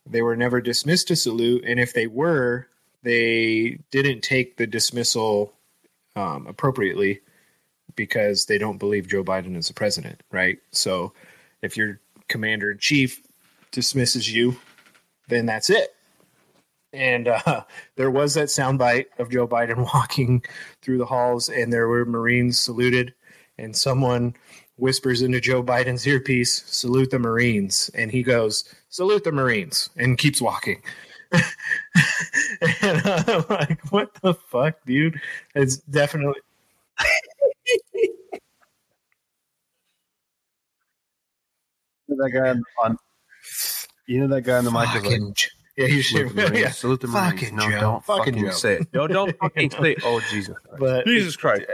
They were never dismissed to salute, and if they were, they didn't take the dismissal um, appropriately because they don't believe Joe Biden is the president, right? So, if your commander in chief dismisses you, then that's it. And uh, there was that soundbite of Joe Biden walking through the halls, and there were Marines saluted, and someone whispers into Joe Biden's earpiece, "Salute the Marines," and he goes, "Salute the Marines," and keeps walking. and I'm like, "What the fuck, dude?" It's definitely. that guy on, on you know that guy on the mic was like, Fucking J- yeah, you salute should. the Marines. yeah. Salute the Marines. Fucking No, Joe. don't Fucking fucking Joe. say it. No, don't fucking say it. Oh, Jesus. Christ. But Jesus Christ.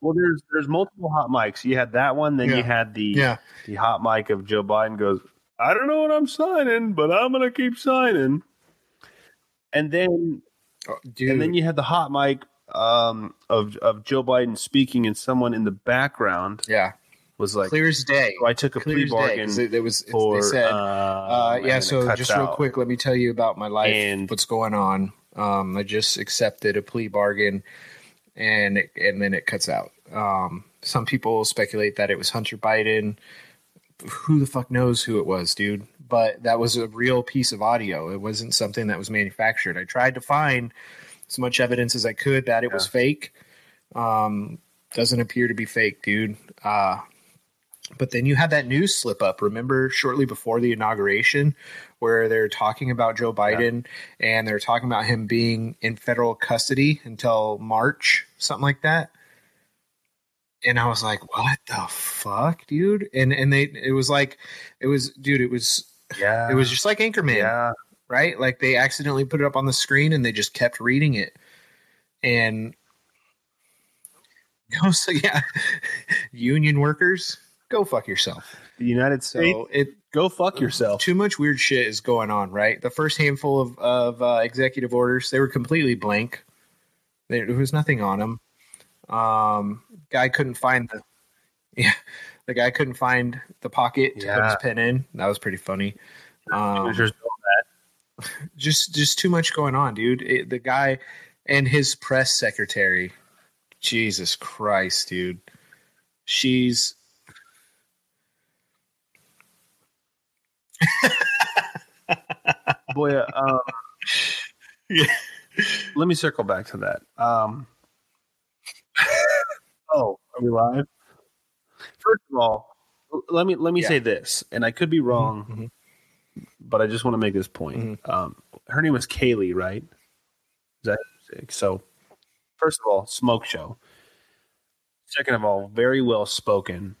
Well, there's there's multiple hot mics. You had that one, then Yeah. you had the yeah, the hot mic of Joe Biden goes, I don't know what I'm signing, but I'm gonna keep signing. And then Oh, and then you had the hot mic um, of of Joe Biden speaking, and someone in the background yeah, was like, clear as day. "So I took a Clear plea bargain. day, it, it was. It, for they said, uh, Uh, yeah, so cuts just real out. quick, let me tell you about my life. And- what's going on? Um, I just accepted a plea bargain, and it, and then it cuts out. Um, some people speculate that it was Hunter Biden. Who the fuck knows who it was, dude? But that was a real piece of audio. It wasn't something that was manufactured. I tried to find as much evidence as I could that it was fake. Um, doesn't appear to be fake, dude. Uh, but then you had that news slip up. Remember, shortly before the inauguration, where they're talking about Joe Biden and they're talking about him being in federal custody until March, something like that. And I was like, "What the fuck, dude?" And and they it was like, it was, dude, it was Yeah. it was just like Anchorman yeah. right? Like they accidentally put it up on the screen and they just kept reading it. And so yeah, union workers, go fuck yourself. The United States. So it go fuck yourself. too much weird shit is going on, right? The first handful of of uh, executive orders, they were completely blank. There, was nothing on them. Um, guy couldn't find the yeah, the guy couldn't find the pocket to put his pen in. That was pretty funny. Um, just just too much going on, dude. It, the guy and his press secretary, Jesus Christ, dude. She's Boy, um, let me circle back to that. Um, oh, are we live? First of all, let me let me Yeah. say this, and I could be wrong, mhm. but I just want to make this point. Um, her name was Kayleigh, right? Is that so? First of all, smoke show. Second of all, very well spoken.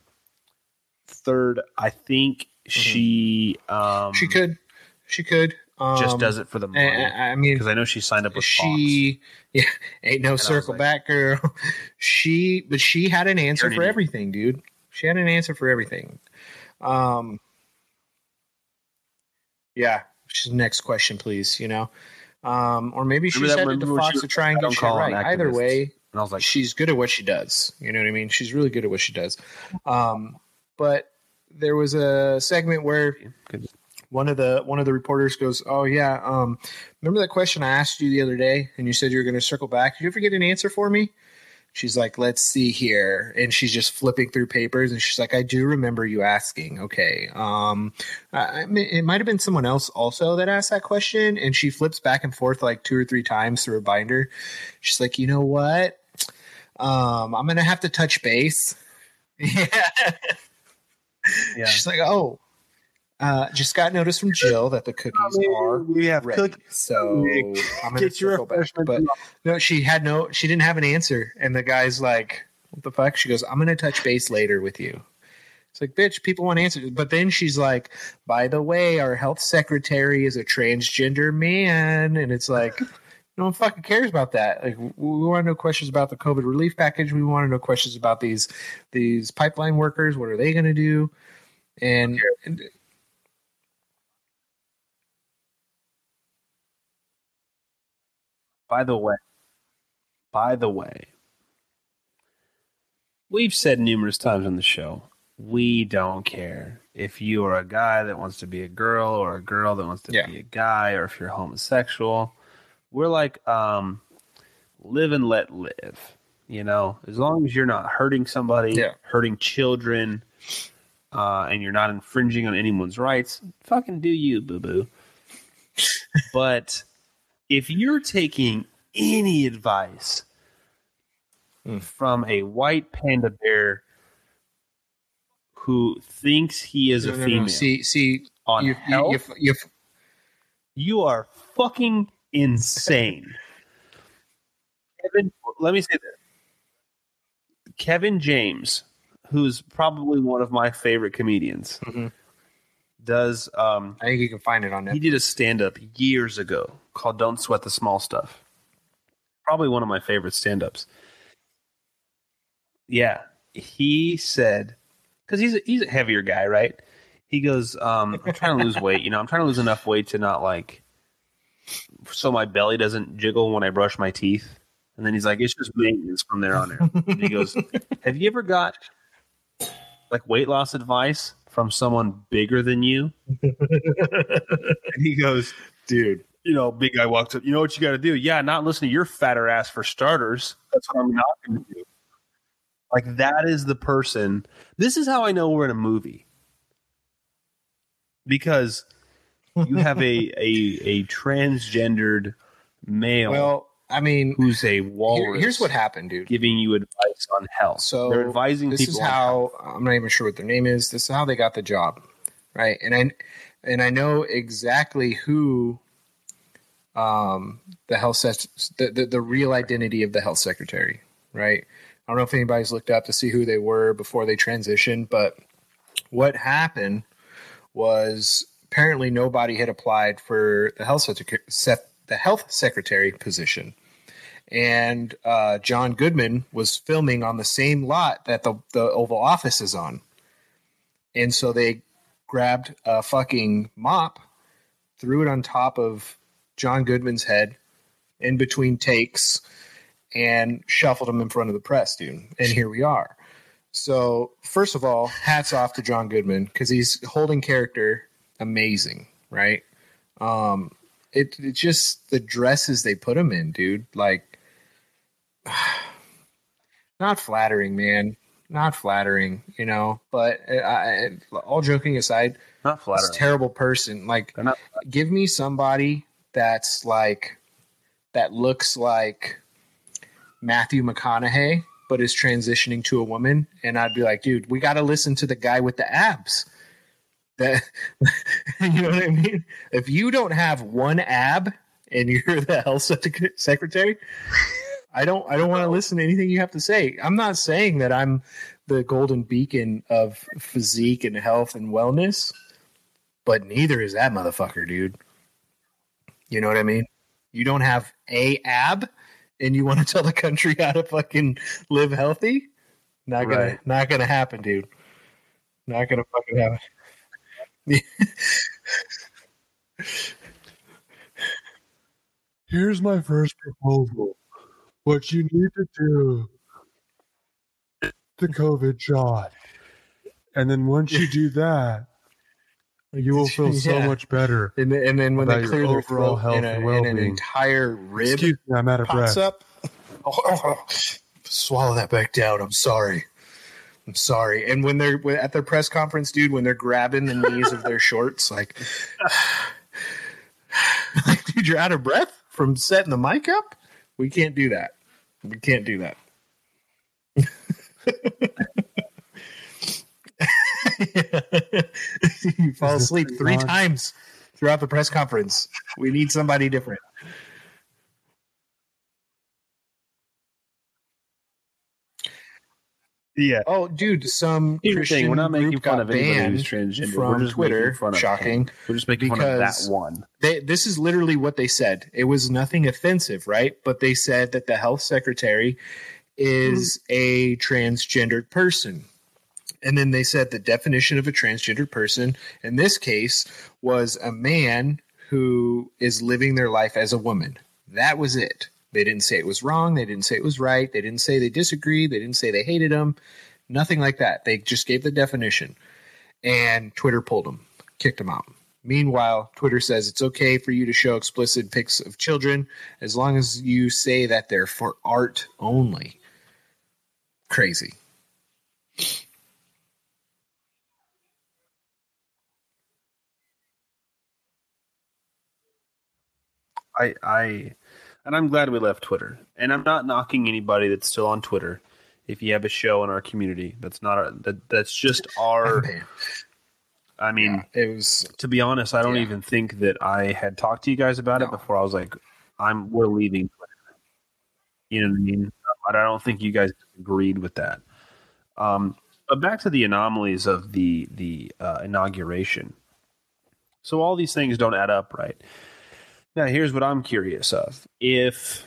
Third, I think she um, she could she could um, just does it for the money I, I mean, because I know she signed up with Fox. she yeah ain't no was circle like- back girl. she but she had an answer an for idiot. everything, dude. She had an answer for everything. Um, yeah. She's next question, please. You know, um, or maybe she's headed to Fox to try and get shit right. Either way, And I was like, she's good at what she does. You know what I mean? She's really good at what she does. Um, but there was a segment where one of the one of the reporters goes, "Oh yeah, um, remember that question I asked you the other day, and you said you were going to circle back. Did you ever get an answer for me?" She's like, "Let's see here," and she's just flipping through papers, and she's like, "I do remember you asking. Okay, um, I, I mean, it might have been someone else also that asked that question." And she flips back and forth like two or three times through a binder. She's like, "You know what? Um, I'm gonna have to touch base." Yeah. Yeah. She's like, "Oh, uh, just got notice from Jill that the cookies are we have ready, cookies. so I'm gonna Get your circle back." refreshment. But no, she had no, she didn't have an answer, and the guy's like, "What the fuck?" She goes, "I'm gonna touch base later with you." It's like, bitch, people want answers. But then she's like, by the way, our health secretary is a transgender man. And it's like, no one fucking cares about that. Like, we want to know questions about the COVID relief package. We want to know questions about these these pipeline workers. What are they going to do? And, and By the way, by the way, we've said numerous times on the show, we don't care if you are a guy that wants to be a girl or a girl that wants to Yeah. be a guy or if you're homosexual. We're like, um, live and let live. You know, as long as you're not hurting somebody, Yeah. hurting children, uh, and you're not infringing on anyone's rights, fucking do you, boo boo. but if you're taking any advice from a white panda bear who thinks he is no, a no, no. female see, see, on you, you, health, you, you, you are fucking insane. Kevin, let me say this. Kevin James, who's probably one of my favorite comedians, Mhm. does um, I think you can find it on he did a stand up years ago called Don't Sweat the Small Stuff. Probably one of my favorite stand ups. Yeah. He said, because he's a, he's a heavier guy, right? He goes, um, I'm trying to lose weight. You know, I'm trying to lose enough weight to not like, so my belly doesn't jiggle when I brush my teeth. And then he's like, it's just maintenance from there on out. And he goes, Have you ever got like weight loss advice from someone bigger than you? and he goes, dude, you know, big guy walks up, you know what you got to do? Yeah, not listen to your fatter ass for starters. That's what I'm not going to do. Like, that is the person. This is how I know we're in a movie. Because you have a, a, a transgendered male Well, I mean, who's a here- here's what happened, dude. giving you advice on health. So they're advising this people. is how I'm not even sure what their name is. This is how they got the job, right? And I and I know exactly who um, the health sec- the, the the real identity of the health secretary, right? I don't know if anybody's looked up to see who they were before they transitioned, but what happened was apparently nobody had applied for the health secretary, the health secretary position and uh, John Goodman was filming on the same lot that the, the Oval Office is on. And so they grabbed a fucking mop, threw it on top of John Goodman's head in between takes, and shuffled him in front of the press, dude. And here we are. So, first of all, hats off to John Goodman because he's holding character amazing, right? Um, it, it just the dresses they put him in, dude. Like, not flattering, man. Not flattering, you know. But uh, I, I, all joking aside, Not flattering. a terrible person. Like, give me somebody that's like that looks like Matthew McConaughey, but is transitioning to a woman, and I'd be like, dude, we got to listen to the guy with the abs. That you know what I mean? If you don't have one ab and you're the health secretary, I don't I don't want to listen to anything you have to say. I'm not saying that I'm the golden beacon of physique and health and wellness, but neither is that motherfucker, dude. You know what I mean? You don't have a ab and you want to tell the country how to fucking live healthy? Not gonna Right. not gonna happen, dude. Not gonna fucking happen. Here's my first proposal. What you need to do the COVID shot. And then once you do that, you will feel so much better. And then, and then when they your clear their overall throat health and, a, and and an well-being. entire rib Excuse me, I'm out of pops breath. up. swallow that back down. I'm sorry. I'm sorry. And when they're at their press conference, dude, when they're grabbing the knees of their shorts, like, like, dude, you're out of breath from setting the mic up. We can't do that. We can't do that. you fall asleep three times throughout the press conference. We need somebody different. Yeah. Oh, dude, some Here's Christian thing: we're not making group fun got of anybody banned who's transgender. from we're just Twitter. fun of Shocking. him. We're just making fun of that one. They, this is literally what they said. It was nothing offensive, right? But they said that the health secretary is hmm. a transgendered person. And then they said the definition of a transgendered person in this case was a man who is living their life as a woman. That was it. They didn't say it was wrong. They didn't say it was right. They didn't say they disagreed. They didn't say they hated him. Nothing like that. They just gave the definition. And Twitter pulled him, kicked him out. Meanwhile, Twitter says it's okay for you to show explicit pics of children as long as you say that they're for art only. Crazy. I, I, and I'm glad we left Twitter. And I'm not knocking anybody that's still on Twitter. If you have a show in our community, that's not our, that, that's just our. I mean, it was to be honest, I don't Yeah. even think that I had talked to you guys about it before. I was like, I'm we're leaving. You know what I mean? But I don't think you guys agreed with that. Um, but back to the anomalies of the the uh, inauguration. So all these things don't add up, right? Now, here's what I'm curious of: if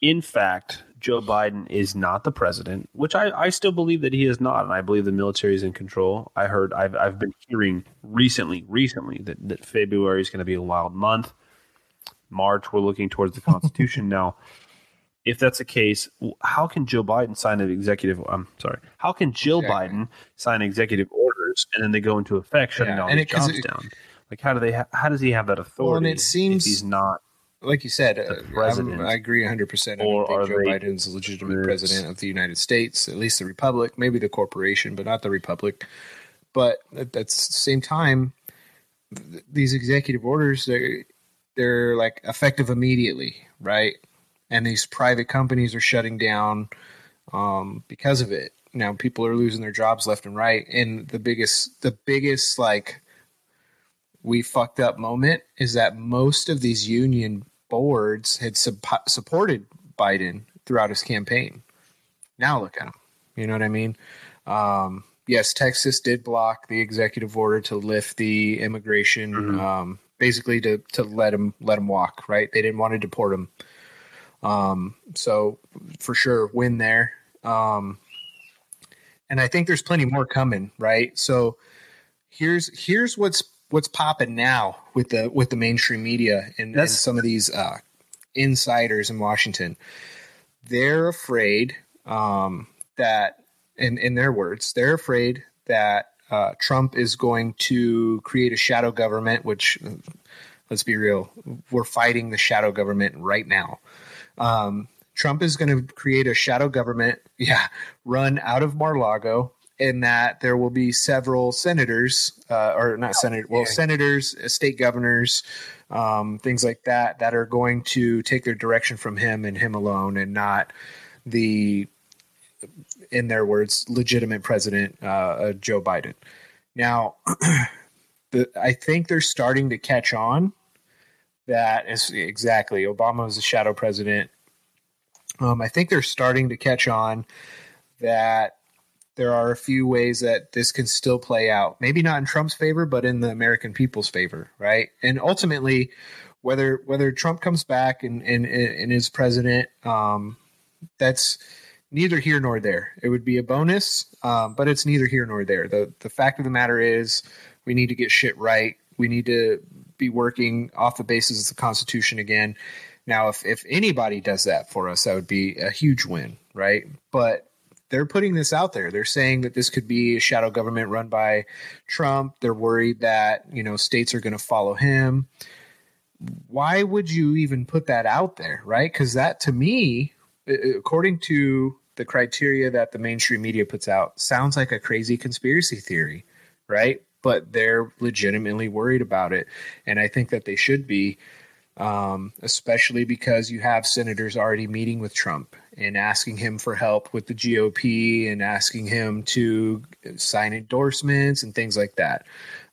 in fact Joe Biden is not the president, which I, I still believe that he is not, and I believe the military is in control. I heard I've I've been hearing recently recently that, that February is going to be a wild month. March we're looking towards the Constitution now. If that's the case, how can Joe Biden sign an executive? I'm sorry. How can Jill Exactly. Biden sign executive orders and then they go into effect, shutting Yeah, all and these it- jobs it- down? Like, how do they? Ha- how does he have that authority? And it seems- if he's not. Like you said, uh, president. I'm- agree 100%. I Or don't are think Joe Biden's a legitimate this- president of the United States, at least the Republic, maybe the corporation, but not the Republic. But at, at the same time, th- these executive orders, they're, they're like effective immediately, right? and these private companies are shutting down um, because of it. Now people are losing their jobs left and right, and the biggest the biggest like we fucked up moment is that most of these union boards had sup- supported Biden throughout his campaign. Now look at him. You know what I mean? Um, yes, Texas did block the executive order to lift the immigration, um, basically to to let him let him walk. Right? They didn't want to deport him. Um, so for sure, win there. Um, and I think there's plenty more coming. Right? So here's here's what's what's popping now with the with the mainstream media and, and some of these uh, insiders in Washington. They're afraid um, that, in in their words, they're afraid that uh, Trump is going to create a shadow government. Which, uh, let's be real, we're fighting the shadow government right now. Um, Trump is going to create a shadow government, yeah, run out of Mar-a-Lago, and that there will be several senators, uh, or not senators, well, senators, uh, state governors, um, things like that, that are going to take their direction from him and him alone, and not the, in their words, legitimate president, uh, uh, Joe Biden. Now, the, I think they're starting to catch on that is exactly Obama was a shadow president. Um, I think they're starting to catch on that there are a few ways that this can still play out. Maybe not in Trump's favor, but in the American people's favor, right? And ultimately, whether whether Trump comes back and and, and is president, um, that's neither here nor there. It would be a bonus, um, but it's neither here nor there. the The fact of the matter is, we need to get shit right. We need to be working off the basis of the Constitution again. Now, if if anybody does that for us, that would be a huge win, right? But they're putting this out there. They're saying that this could be a shadow government run by Trump. They're worried that you know states are going to follow him. Why would you even put that out there, right? Because that, to me, according to the criteria that the mainstream media puts out, sounds like a crazy conspiracy theory, right? But they're legitimately worried about it, and I think that they should be um, especially because you have senators already meeting with Trump and asking him for help with the GOP and asking him to sign endorsements and things like that.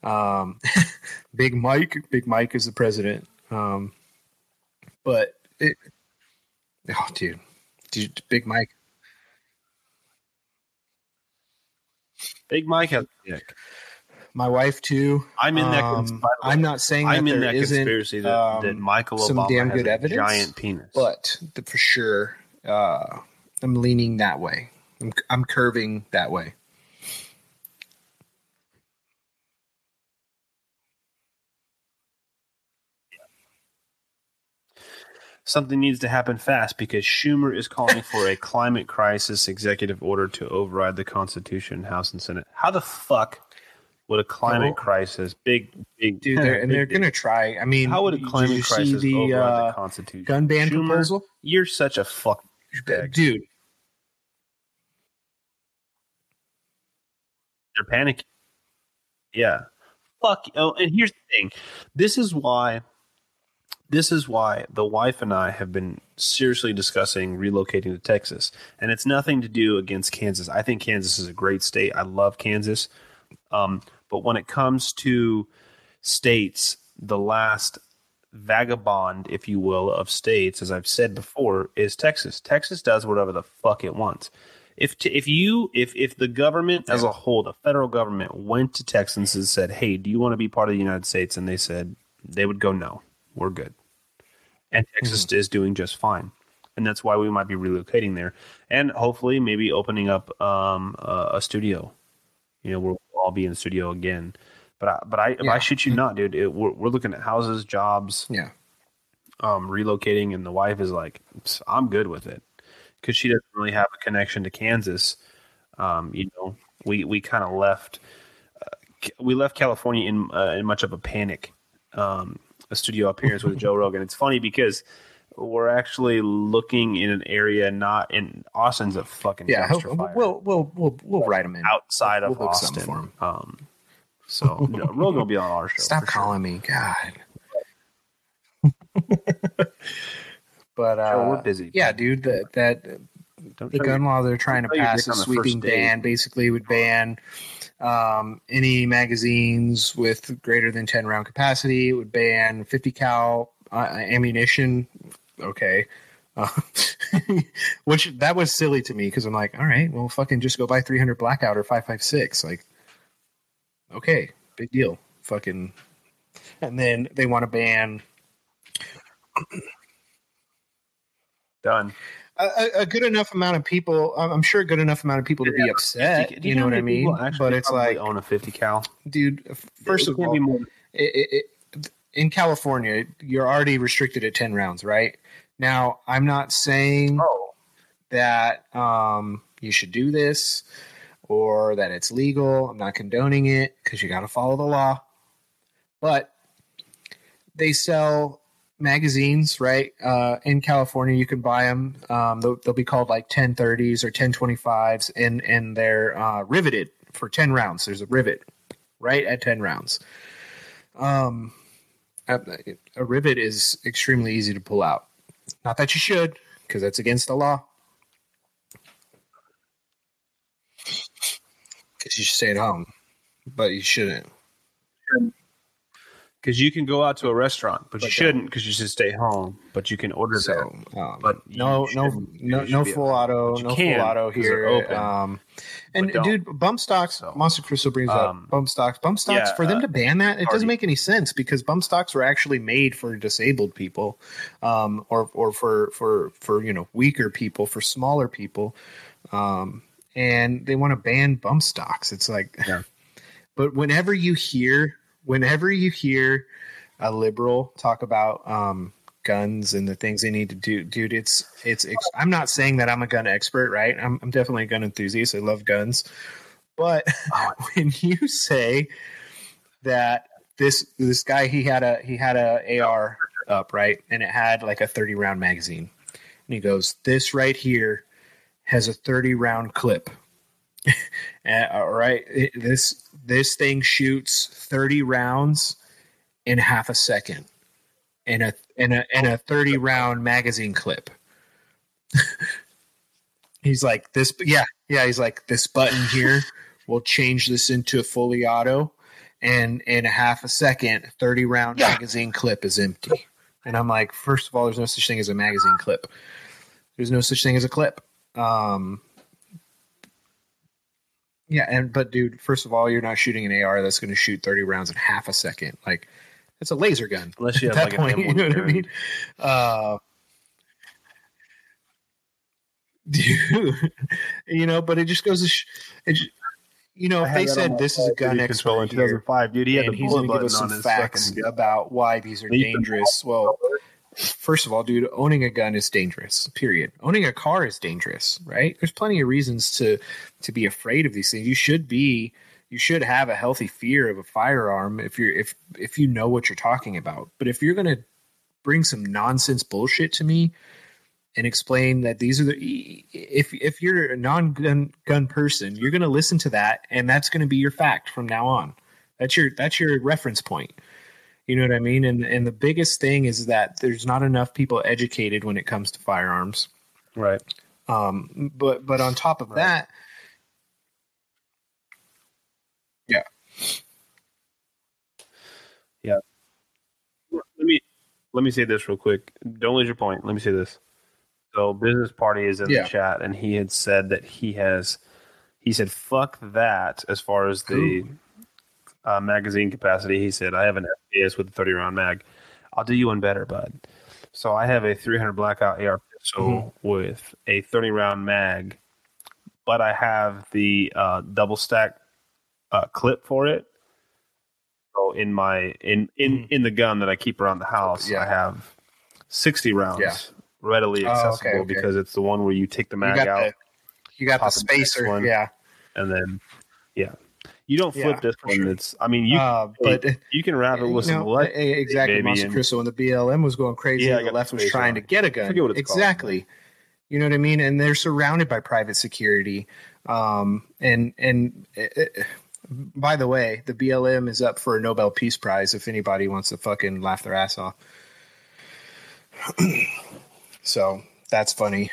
Um, Big Mike, Big Mike is the president. Um, but it, oh, dude, dude, Big Mike. Big Mike has a dick. My wife too. I'm in that. Um, cons- by the way, I'm not saying that I'm in there that isn't, conspiracy that, um, that Michael some Obama damn has good a evidence, giant penis. but the, for sure, uh, I'm leaning that way. I'm, I'm curving that way. something needs to happen fast because Schumer is calling for a climate crisis executive order to override the Constitution, House and Senate. How the fuck would a climate Oh. crisis, big, big, Dude, they're, and they're going to try. I mean, How would a climate crisis the override uh, the Constitution? gun ban Schumer, proposal? You're such a fuck. Dude, They're panicking. Yeah. Fuck. Oh, and here's the thing. This is why. This is why the wife and I have been seriously discussing relocating to Texas, and it's nothing to do against Kansas. I think Kansas is a great state. I love Kansas, um, but when it comes to states, the last vagabond, if you will, of states, as I've said before, is Texas. Texas does whatever the fuck it wants. If t- if you if if the government as a whole, the federal government went to Texans and said, "Hey, do you want to be part of the United States?" and they said they would go, "No, we're good," and Texas is doing just fine, and that's why we might be relocating there, and hopefully maybe opening up um, a, a studio. You know, we'll all be in the studio again. But I, but I, if Yeah. I shit you not, dude, it, we're, we're looking at houses, jobs, yeah. um, relocating, and the wife is like, "I'm good with it," because she doesn't really have a connection to Kansas. Um, you know, we we kind of left uh, we left California in uh, in much of a panic. Um, a studio appearance with Joe Rogan. It's funny because we're actually looking in an area not in Austin's a fucking Yeah, fire we'll we'll we'll we'll write him in. outside of we'll Austin. for him. Um, so no, Rogan will be on our show. Stop for sure. calling me, God. But uh, we're busy. Yeah, dude. That that Don't the gun law they're trying to pass a sweeping ban basically would ban um, any magazines with greater than 10 round capacity it would ban 50 cal uh, ammunition okay uh, which that was silly to me because i'm like all right well fucking just go buy 300 blackout or 556 like okay big deal fucking and then they want to ban Done. a, a- good enough amount of people. I'm sure a good enough amount of people to be upset. Do You know what I mean? But it's like, own a 50 cal. dude. First It of all, it, it, it, in California, you're already restricted at 10 rounds, right? Now, I'm not saying Oh. that um, you should do this or that it's legal. I'm not condoning it because you got to follow the law. But they sell magazines, right? Uh, in California, you can buy them. Um, they'll, they'll be called like 1030s or 1025s, and and they're uh, riveted for 10 rounds. There's a rivet right at 10 rounds. Um, a, a rivet is extremely easy to pull out. Not that you should, because that's against the law. Because you should stay at home, but you shouldn't. Because you can go out to a restaurant, but, you shouldn't because you should stay home. But you can order So, there. um, But no, no, no, no full auto, no can, full auto here. open. Um, and dude, bump stocks. So- Monster Crystal brings Um, up bump stocks. Bump stocks yeah, for them uh, to ban that it Hardy. doesn't make any sense because bump stocks were actually made for disabled people, um, or or for for for you know weaker people, for smaller people, um, and they want to ban bump stocks. It's like, Yeah. but whenever you hear, whenever you hear a liberal talk about um, guns and the things they need to do, dude, it's it's. I'm not saying that I'm a gun expert, right? I'm, I'm definitely a gun enthusiast. I love guns, but when you say that this this guy he had a he had a AR up right, and it had like a 30 round magazine, and he goes, "This right here has a 30 round clip." Uh, all right, it- this this thing shoots 30 rounds in half a second in a in a in a 30 round magazine clip. he's like this yeah, yeah, he's like this button here will change this into a fully auto and in a half a second 30 round magazine clip is empty. And I'm like, first of all, there's no such thing as a magazine clip. There's no such thing as a clip. Um yeah, and but dude, first of all, you're not shooting an AR that's going to shoot 30 rounds in half a second. Like it's a laser gun. Unless you have like point, an you know what I M1 mean? Uh, dude, you know, but it just goes to, sh- it, ju- you know, if they said this is a gun control in expert here, 2005, dude. He had and the he's going to give us some facts about why these are dangerous. Well, first of all, dude, owning a gun is dangerous. Period. Owning a car is dangerous, right? There's plenty of reasons to to be afraid of these things. You should be you should have a healthy fear of a firearm if you're if if you know what you're talking about. But if you're going to bring some nonsense bullshit to me and explain that these are the if if you're a non-gun gun person, you're going to listen to that and that's going to be your fact from now on. That's your that's your reference point. You know what I mean? And and the biggest thing is that there's not enough people educated when it comes to firearms. right. Um, but but on top of that, yeah, yeah. Let me let me say this real quick. Don't lose your point. Let me say this. So, business party is in Yeah. the chat, and he had said that he has. He said, "Fuck that." As far as the uh, magazine capacity, he said, "I have an FPS with a 30 round mag. I'll do you one better, bud." So I have a 300 blackout AR pistol Mm-hmm. with a 30 round mag, but I have the uh, double stack uh, clip for it. So in my in in in the gun that I keep around the house, Mm-hmm. Yeah. I have 60 rounds Yeah. readily Oh, okay, accessible okay. because it's the one where you take the you mag got out the you got the pop the spacer, one. yeah. and then yeah. You don't flip Yeah, this one. sure. It's I mean you Uh, but you can wrap it with you some know, exactly, Monster and- Crystal. When the BLM was going crazy, Yeah, the left was trying on to get a gun. it's called. exactly. You know what I mean? And they're surrounded by private security. Um, and and eh, eh, by the way, the BLM is up for a Nobel Peace Prize if anybody wants to fucking laugh their ass off. So that's funny.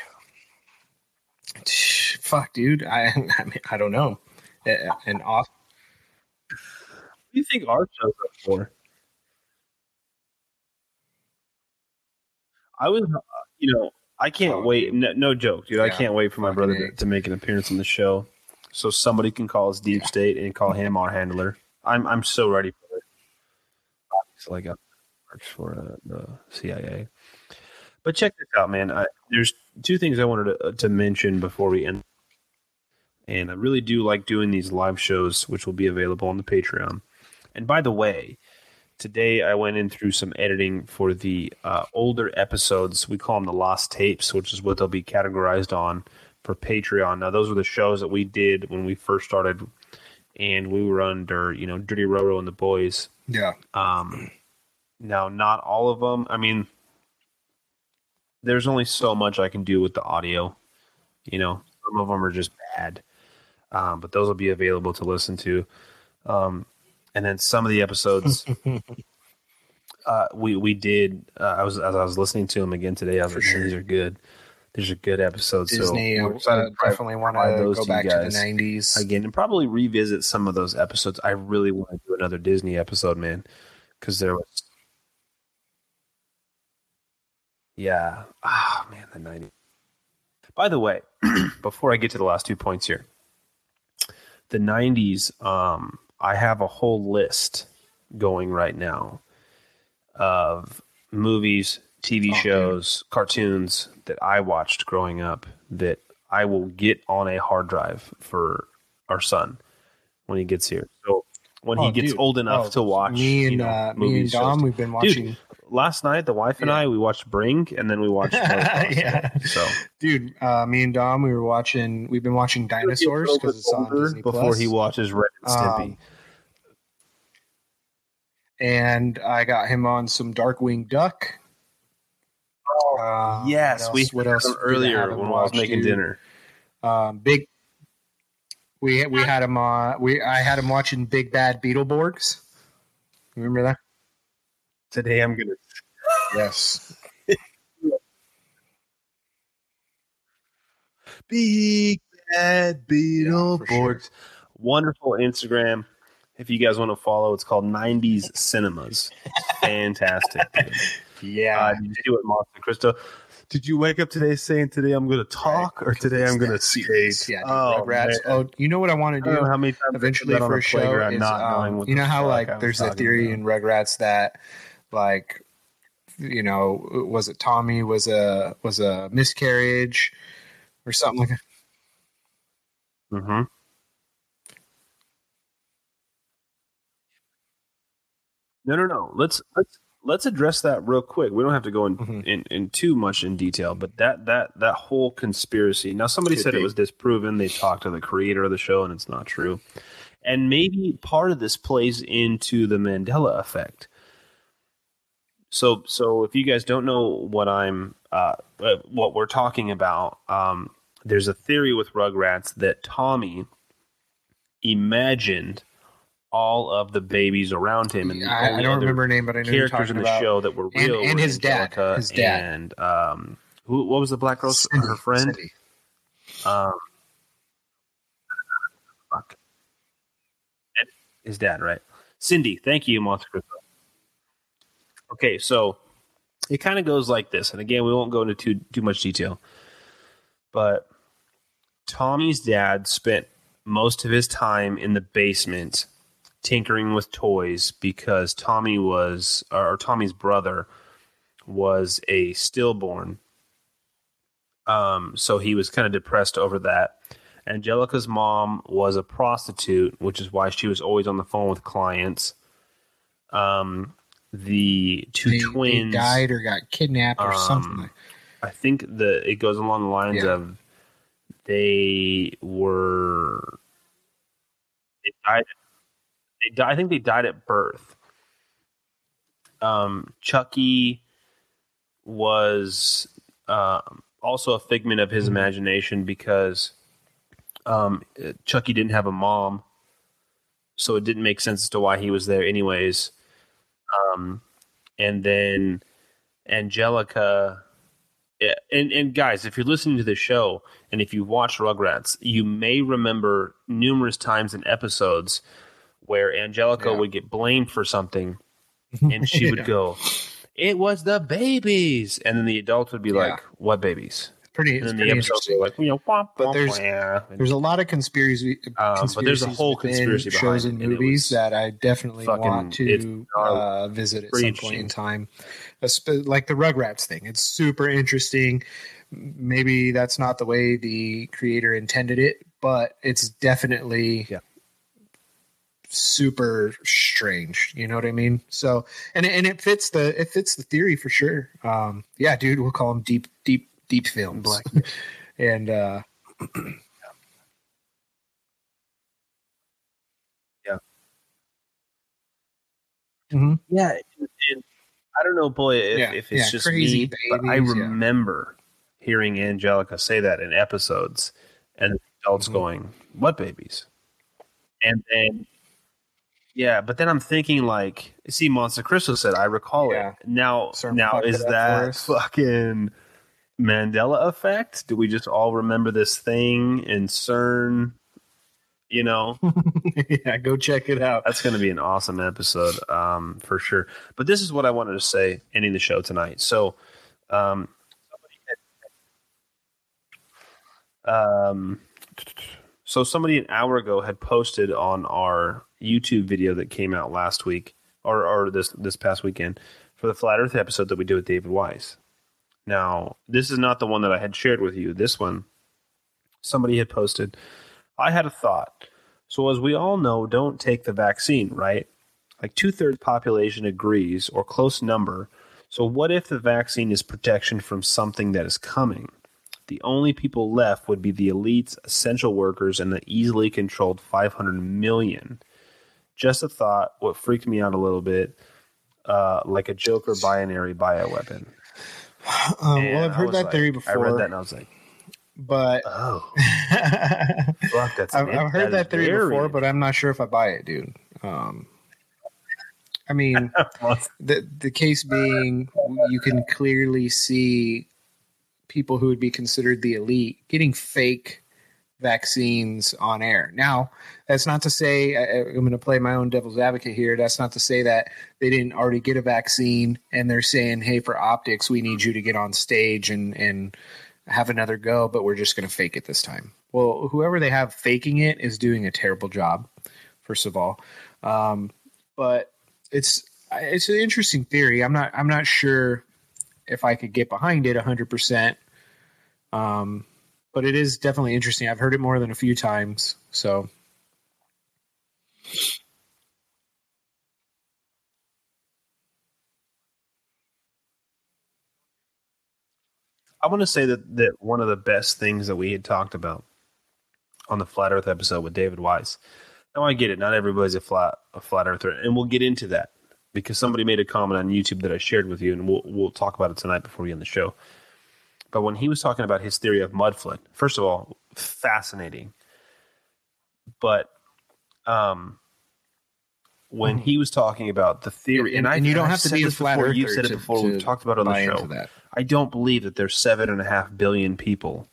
Fuck, dude. I I, mean, I don't know. And off. What do you think our show's up for? I was, uh, you know, I can't Oh, wait. No, no joke, dude. I can't wait for my brother to, to make an appearance on the show, so somebody can call us Deep State and call him our handler. I'm I'm so ready for it. It's like a works for uh, the CIA. But check this out, man. I, there's two things I wanted to, to mention before we end. And I really do like doing these live shows, which will be available on the Patreon. And by the way, today I went in through some editing for the uh, older episodes. We call them the lost tapes, which is what they'll be categorized on for Patreon. Now, those were the shows that we did when we first started, and we were under, you know, Dirty Roro and the Boys. Yeah. Um, now, not all of them. I mean, there's only so much I can do with the audio. You know, some of them are just bad, um, but those will be available to listen to. Um, and then some of the episodes, uh, we we did. Uh, I was as I was listening to them again today. I was For like, sure. these are good. These are good episodes. Disney so uh, we're excited to provide- definitely want to go back to the 90s. again and probably revisit some of those episodes. I really want to do another Disney episode, man, because there was, yeah, ah, man, the '90s. By the way, before I get to the last two points here, the '90s, um, I have a whole list going right now of movies, TV Oh, shows, cartoons that I watched growing up that I will get on a hard drive for our son when he gets here. So when he Oh, gets dude. old enough Oh, to watch, me and you know, uh, me and Dom, shows. we've been watching. last night the wife and Yeah. I we watched Bring and then we watched. Yeah. So Dude, uh, me and Dom, we were watching. We've been watching dinosaurs because it's on Disney before Plus. he watches Ren and Stimpy. Um, and I got him on some Darkwing Duck. Uh, yes, we else- what else earlier when I was making dude? dinner. Um, big. We we had him on. We I had him watching Big Bad Beetleborgs. Remember that? Today I'm gonna Yes. Big Bad Yeah, sure. Wonderful Instagram. If you guys want to follow, it's called 90s Cinemas. Fantastic. Yeah. Uh, did you see what Monster Cristo? Did you wake up today saying today I'm going to talk or today I'm going to skate? yeah. Dude, oh, Rugrats. man. Oh, you know what I want to know how many times eventually for a show is, not knowing um, you know how like I there's a theory about. in Rugrats that like you know was it Tommy was a was a miscarriage or something like that. Mhm. No, no, no. Let's let's let's address that real quick. We don't have to go in, Mhm. in, in too much in detail, but that that that whole conspiracy. Now, somebody Could said be. it was disproven. They talked to the creator of the show, and it's not true. And maybe part of this plays into the Mandela effect. So, so if you guys don't know what I'm, uh, uh, what we're talking about, um, there's a theory with Rugrats that Tommy imagined all of the babies around him, and I, I don't remember her name, but I know characters in the about. show that were real and were his dad. His dad. and um, who? What was the black girl's Cindy, her friend? Cindy. Um, fuck. And His dad, right? Cindy. Thank you, Monster Okay, so it kind of goes like this, and again, we won't go into too too much detail, but Tommy's dad spent most of his time in the basement tinkering with toys because Tommy was, or Tommy's brother was a stillborn. Um, so he was kind of depressed over that. Angelica's mom was a prostitute, which is why she was always on the phone with clients. Um, the two They, they twins died or got kidnapped or um, something. I think the it goes along the lines Yeah. of they were they died. They died. I think they died at birth. Um, Chucky was um, also a figment of his Mm-hmm. imagination because um, Chucky didn't have a mom, so it didn't make sense as to why he was there, anyways. Um, and then Angelica and and guys, if you're listening to the show and if you watch Rugrats, you may remember numerous times in episodes where Angelica Yeah. would get blamed for something, and she would go, "It was the babies," and then the adults would be Yeah. like, "What babies?" Pretty, And it's then the episodes are like, you know, womp, But womp, there's-. And There's a lot of conspiracy, Um, but there's a whole conspiracy shows and and movies that I definitely fucking- want to uh, visit at some point in time. Like the Rugrats thing, it's super interesting. Maybe that's not the way the creator intended it, but it's definitely Yeah. Super strange. You know what I mean? So, and it- and it fits the it fits the theory for sure. Um, yeah, dude, we'll call them deep deep deep films. Black. and uh, Mhm. Yeah, and, and I don't know, boy, if, Yeah, if it's yeah, just crazy me, but I babies, yeah. remember hearing Angelica say that in episodes, and adults Mhm. going, "What babies?" And then, yeah, but then I'm thinking like, see, Monte Cristo said, "I recall Yeah. it." Now, CERN now is it up for that fucking Mandela effect? Do we just all remember this thing in CERN? You know, yeah, go check it out. that's going to be an awesome episode um, for sure. But this is what I wanted to say ending the show tonight. So, um, um, so somebody an hour ago had posted on our YouTube video that came out last week or, or this this past weekend for the Flat Earth episode that we did with David Weiss. Now, this is not the one that I had shared with you. This one, somebody had posted. I had a thought. So, as we all know, don't take the vaccine, right? Like two thirds population agrees, or close number. So, what if the vaccine is protection from something that is coming? The only people left would be the elites, essential workers, and the easily controlled 500 million. Just a thought. What freaked me out a little bit, uh, like a Joker binary bioweapon. Um, well, I've heard that like- theory before. I read that and I was like, but oh, I've, fuck, that's I've heard that theory very- before, but I'm not sure if I buy it, dude. Um, I mean, the the case being, you can clearly see people who would be considered the elite getting fake vaccines on air. Now, that's not to say I, I'm going to play my own devil's advocate here. That's not to say that they didn't already get a vaccine and they're saying, "Hey, for optics, we need you to get on stage and and have another go, but we're just going to fake it this time." Well, whoever they have faking it is doing a terrible job. First of all, um, but it's it's an interesting theory. I'm not I'm not sure if I could get behind it 100%. Um, but it is definitely interesting. I've heard it more than a few times. So I want to say that, that one of the best things that we had talked about on the flat Earth episode with David Weiss. Now I get it; not everybody's a flat a flat earther, and we'll get into that because somebody made a comment on YouTube that I shared with you, and we'll we'll talk about it tonight before we end the show. But when he was talking about his theory of mud flood, first of all, fascinating. But um, when he was talking about the theory, And- and, I, and you don't I've to be a flat before, You've said it before. to We've talked about it on the show. I don't believe that there's seven and a half billion people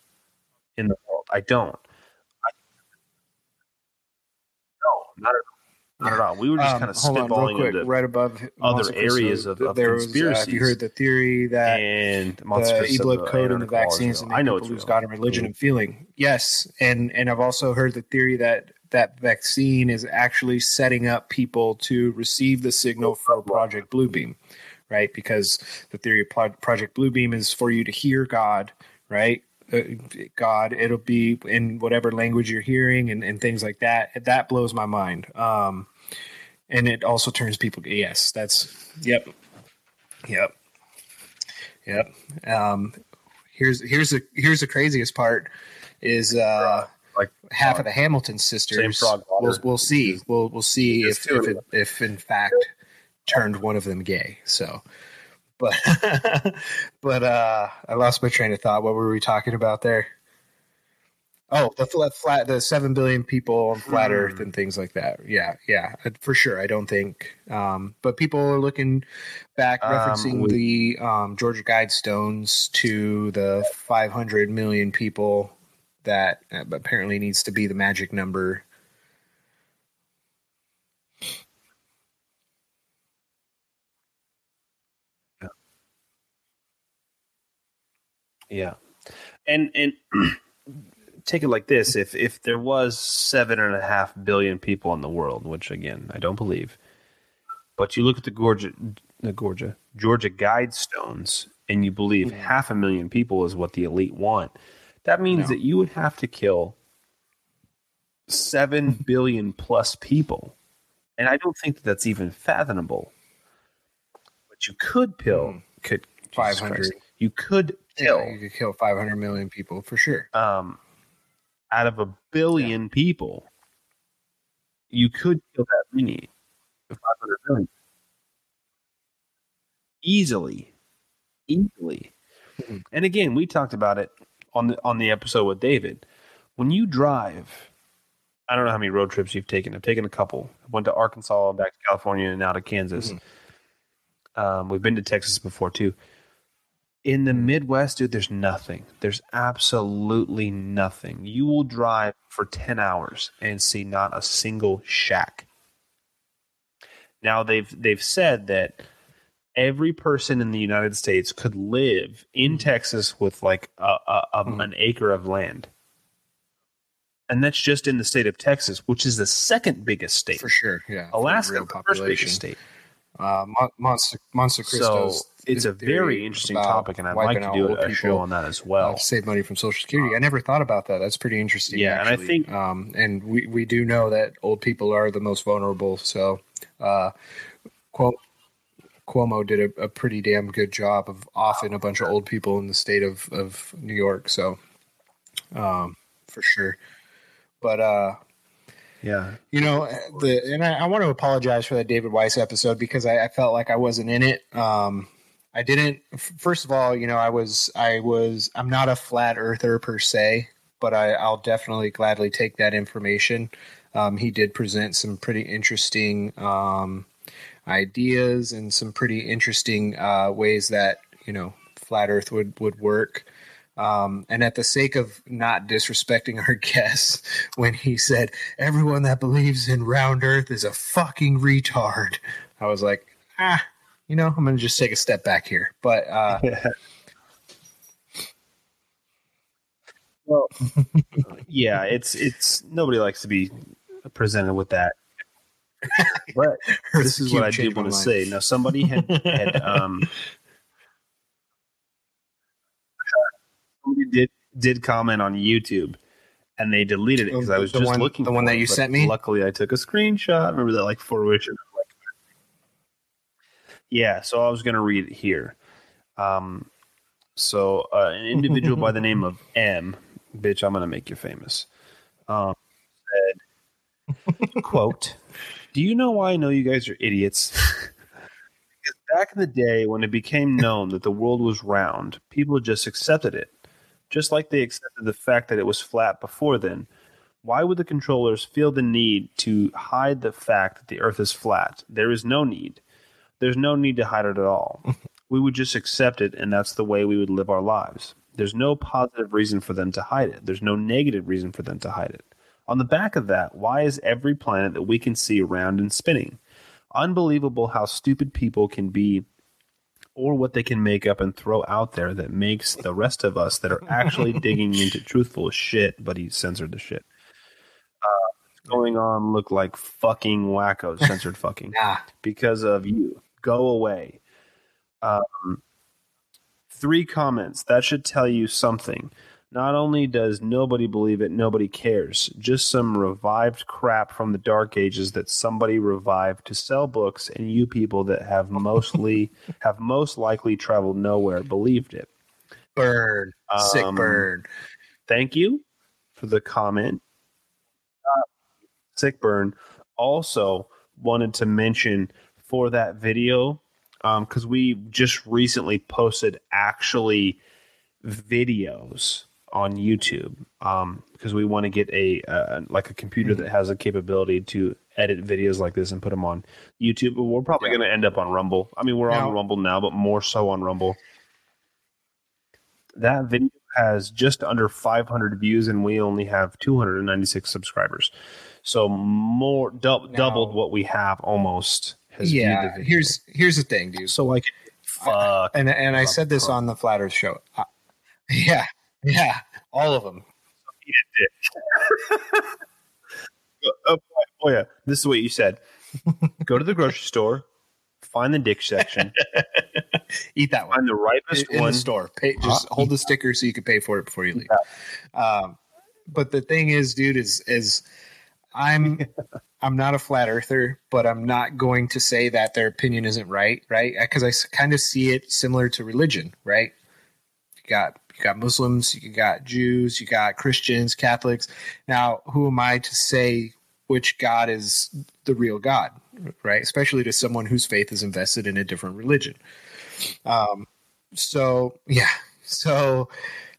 in the world. I don't. I, no, not at all. Not at all. We were just Um, kind of hold on, real spitballing quick. into Right above other areas of- of there was, uh, you heard the theory that and the e-blood code and the vaccines and I know people it's lose. God and religion and feeling. Yes, and and I've also heard the theory that that vaccine is actually setting up people to receive the signal from Project Bluebeam, right? Because the theory of Pro- Project Bluebeam is for you to hear God, right? Uh, God, it'll be in whatever language you're hearing and, and things like that. That blows my mind. Um, and it also turns people. Gay. Yes, that's yep, yep, yep. Um, here's here's the here's the craziest part is uh Like half of the Hamilton sisters. We'll, we'll see. We'll we'll see if if, it, if in fact turned one of them gay. So, but but uh, I lost my train of thought. What were we talking about there? Oh, the flat, flat, the seven billion people on flat Hmm. Earth and things like that. Yeah, yeah, for sure. I don't think, um, but people are looking back, Um, referencing we- the um, Georgia Guidestones to the 500 million people that uh, apparently needs to be the magic number. Yeah, and and take it like this: if if there was seven and a half billion people in the world, which again I don't believe, but you look at the Georgia, the Georgia, Georgia Guidestones, and you believe mm. half a million people is what the elite want, that means that you would have to kill seven billion plus people, and I don't think that that's even fathomable. But you could kill mm. could 500. You could kill Yeah, you could kill 500 million people for sure. um, out of a billion people, you could kill that many, 500 million, easily, easily. Mhm. And again, we talked about it on the on the episode with David. When you drive, I don't know how many road trips you've taken. I've taken a couple. I went to Arkansas, and back to California, and now to Kansas. Um, we've been to Texas before too. In the hmm. Midwest, dude, there's nothing. There's absolutely nothing. You will drive for 10 hours and see not a single shack. Now they've they've said that every person in the United States could live in hmm. Texas with like a, a, a, hmm. an acre of land. And that's just in the state of Texas, which is the second biggest state. For sure, yeah. Alaska, real the first biggest state. Uh, Mon- Monte, Monte So Cristo's it's a very interesting topic, and I'd like to do a show on that as uh, well. to save money from Social Security. I never thought about that. That's pretty interesting. Yeah, and I think- um, and we, we do know that old people are the most vulnerable. So, uh, Cuomo, Cuomo did a, a pretty damn good job of offing a bunch of old people in the state of, of New York. So, um, for sure. But uh, Yeah, you know, the and I, I want to apologize for that David Weiss episode because I, I felt like I wasn't in it. Um, I didn't. First of all, you know, I was, I was, I'm not a flat earther per se, but I, I'll definitely gladly take that information. Um, he did present some pretty interesting um, ideas and some pretty interesting uh, ways that you know flat Earth would would work. Um, and at the sake of not disrespecting our guests, when he said everyone that believes in round Earth is a fucking retard, I was like, ah, you know, I'm gonna just take a step back here. But uh, yeah. It's it's nobody likes to be presented with that. But this is what I Cube did want to changed my mind. say. Now, somebody had had um, somebody did did comment on YouTube, and they deleted it because I was The just one- looking the one that it, you sent me? Luckily, I took a screenshot. Remember that like fruition. Like, yeah, so I was going to read it here. Um, so uh, an individual by the name of M, bitch, I'm going to make you famous. Um, said, quote, "Do you know why I know you guys are idiots?" because back in the day when it became known that the world was round, people just accepted it, just like they accepted the fact that it was flat before then. Why would the controllers feel the need to hide the fact that the Earth is flat? There is no need. There's no need to hide it at all. we would just accept it, and that's the way we would live our lives. There's no positive reason for them to hide it. There's no negative reason for them to hide it. On the back of that, why is every planet that we can see round and spinning? Unbelievable how stupid people can be or what they can make up and throw out there that makes the rest of us that are actually digging into truthful shit, but he censored the shit. Uh, going on look like fucking wackos, censored fucking because of you. Go away. Um, three comments. That should tell you something. Not only does nobody believe it, nobody cares. Just some revived crap from the dark ages that somebody revived to sell books, and you people that have mostly have most likely traveled nowhere believed it. burn, sick Um, burn. Thank you for the comment. Uh, Sick burn. Also wanted to mention for that video because we just recently posted actually videos on YouTube um, because we want to get a uh, like a computer that has a capability to edit videos like this and put them on YouTube. But we're probably going to end up on Rumble. I mean, we're Now- on Rumble now, but more so on Rumble. That video has just under 500 views, and we only have 296 subscribers. So more dou- doubled what we have almost. Has viewed the yeah. video. Here's here's the thing, dude. so like fuck. and and I said this Pro. on the Flat Earth show. Uh, yeah, yeah, all of them. Eat a dick. Oh, oh yeah, this is what you said. Go to the grocery store, find the dick section, Eat that one find the ripest in one. the store. Pay, just hold the sticker so you can pay for it before you leave. Um, but the thing is, dude, is is I'm I'm not a flat earther, but I'm not going to say that their opinion isn't right, right? Because I kind of see it similar to religion, right? You got you got Muslims, you got Jews, you got Christians, Catholics. Now, who am I to say which God is the real God, right? Especially to someone whose faith is invested in a different religion. Um, so yeah, so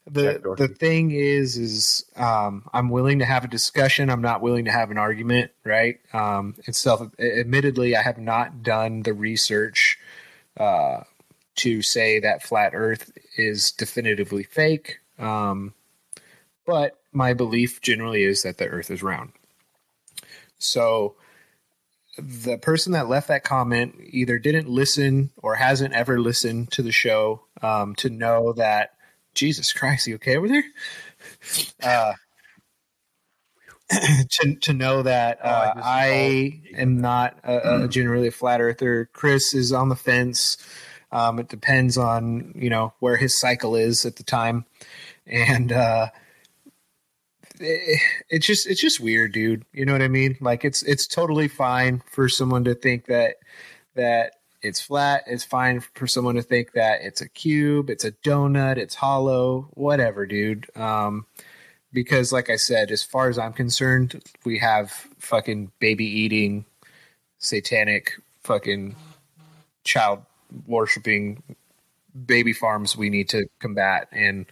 the the thing is, is um, I'm willing to have a discussion. I'm not willing to have an argument, right? Um, and self, admittedly, I have not done the research uh, to say that flat Earth is definitively fake. Um, but my belief generally is that the Earth is round. So the person that left that comment either didn't listen or hasn't ever listened to the show um, to know that Jesus Christ, you okay over there? Uh, to to know that Oh, I uh, I am not a, a generally a flat earther. Chris is on the fence. Um, it depends on you know where his cycle is at the time, and uh, it, it's just it's just weird, dude. You know what I mean? Like it's it's totally fine for someone to think that that it's flat. It's fine for someone to think that it's a cube, it's a donut, it's hollow, whatever, dude. Um, because, like I said, as far as I'm concerned, we have fucking baby eating, satanic, fucking child worshiping baby farms we need to combat, and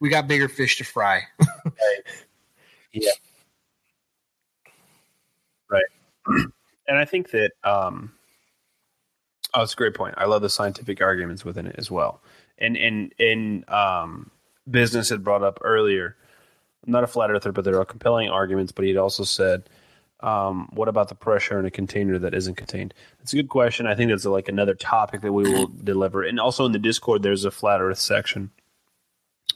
we got bigger fish to fry. Right. Yeah. Right. And I think that um, oh, it's a great point. I love the scientific arguments within it as well. And and and um, business had brought up earlier. I'm not a flat earther, but there are compelling arguments. But he'd also said, um, "What about the pressure in a container that isn't contained?" It's a good question. I think that's like another topic that we will deliver. And also in the Discord, there's a flat Earth section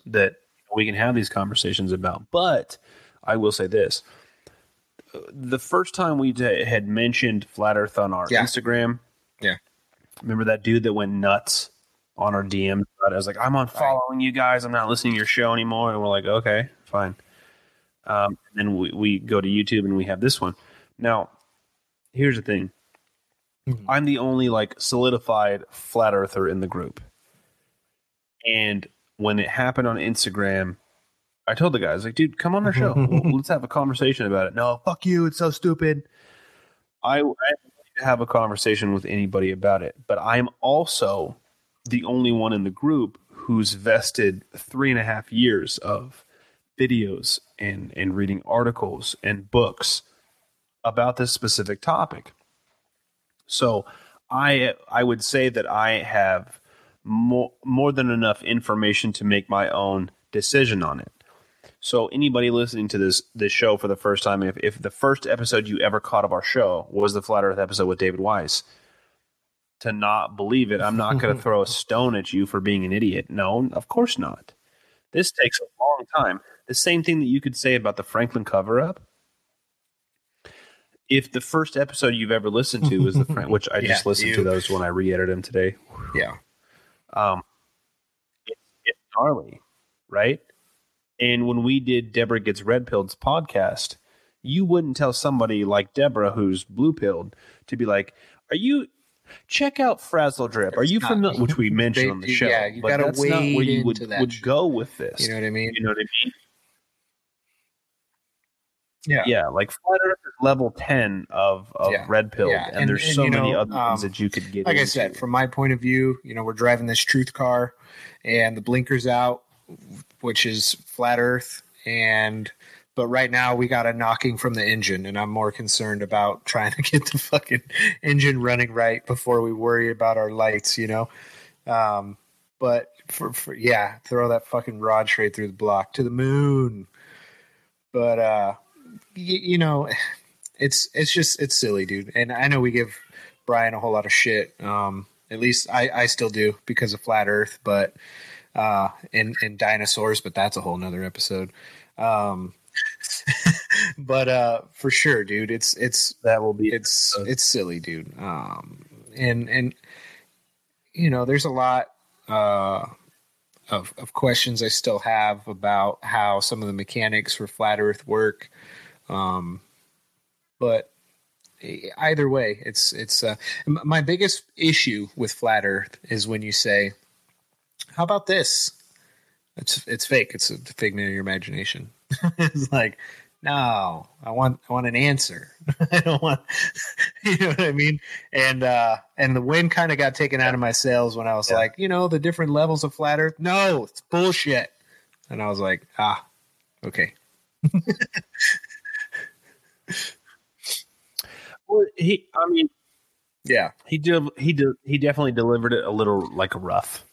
that we can have these conversations about. But I will say this: the first time we had mentioned flat Earth on our Yeah. Instagram, Yeah. Remember that dude that went nuts on our DM? I was like, "I'm unfollowing you guys. I'm not listening to your show anymore." And we're like, "Okay, fine." Um, and then we, we go to YouTube and we have this one. Now, here's the thing: I'm the only like solidified flat earther in the group, and when it happened on Instagram, I told the guys like, "Dude, come on our show. Let's have a conversation about it." No, fuck you. It's so stupid. I, I to have a conversation with anybody about it, but I'm also the only one in the group who's vested three and a half years of videos and and reading articles and books about this specific topic. So I I would say that I have more more than enough information to make my own decision on it. So anybody listening to this this show for the first time, if, if the first episode you ever caught of our show was the Flat Earth episode with David Weiss, to not believe it, I'm not going to throw a stone at you for being an idiot. No, of course not. This takes a long time. The same thing that you could say about the Franklin cover up. If the first episode you've ever listened to was the Frank, which I just Yeah, listened to those when I re-edited them today, Yeah. um, it's, it's gnarly, right? And when we did Deborah Gets Red Pilled's podcast, you wouldn't tell somebody like Deborah who's blue pilled to be like, "Are you check out Frazzledrip? Are you not- familiar?" Which we mentioned on the show. yeah, you but gotta that's not where you would, would go with this. You know what I mean? You know what I mean? Yeah. Yeah, like Flat Earth is level ten of, of Yeah. red Pill. Yeah, and, and- there's and, so many know, other things um, that you could get. like I said, from my point of view, you know, we're driving this truth car and the blinkers out. Which is flat Earth, and but right now we got a knocking from the engine, and I'm more concerned about trying to get the fucking engine running right before we worry about our lights, you know. Um, but for, for yeah, throw that fucking rod straight through the block to the moon. But uh, y- you know, it's it's just it's silly, dude. And I know we give Brian a whole lot of shit. Um, at least I I still do because of flat Earth, but uh, and and dinosaurs. But that's a whole nother episode. Um, but uh, for sure, dude, it's it's That will be it's it's silly, dude. Um, and and you know, there's a lot uh, of of questions I still have about how some of the mechanics for flat Earth work. Um, but either way, it's it's uh, my biggest issue with flat Earth is when you say, "How about this?" It's it's fake. It's a figment of your imagination. it's like, no, I want I want an answer. I don't want, you know what I mean. And uh, and the wind kind of got taken out of my sails when I was like, you know, the different levels of flat Earth. No, it's bullshit. And I was like, ah, okay. Well, he, I mean, Yeah, he did. He did. He definitely delivered it a little like a rough.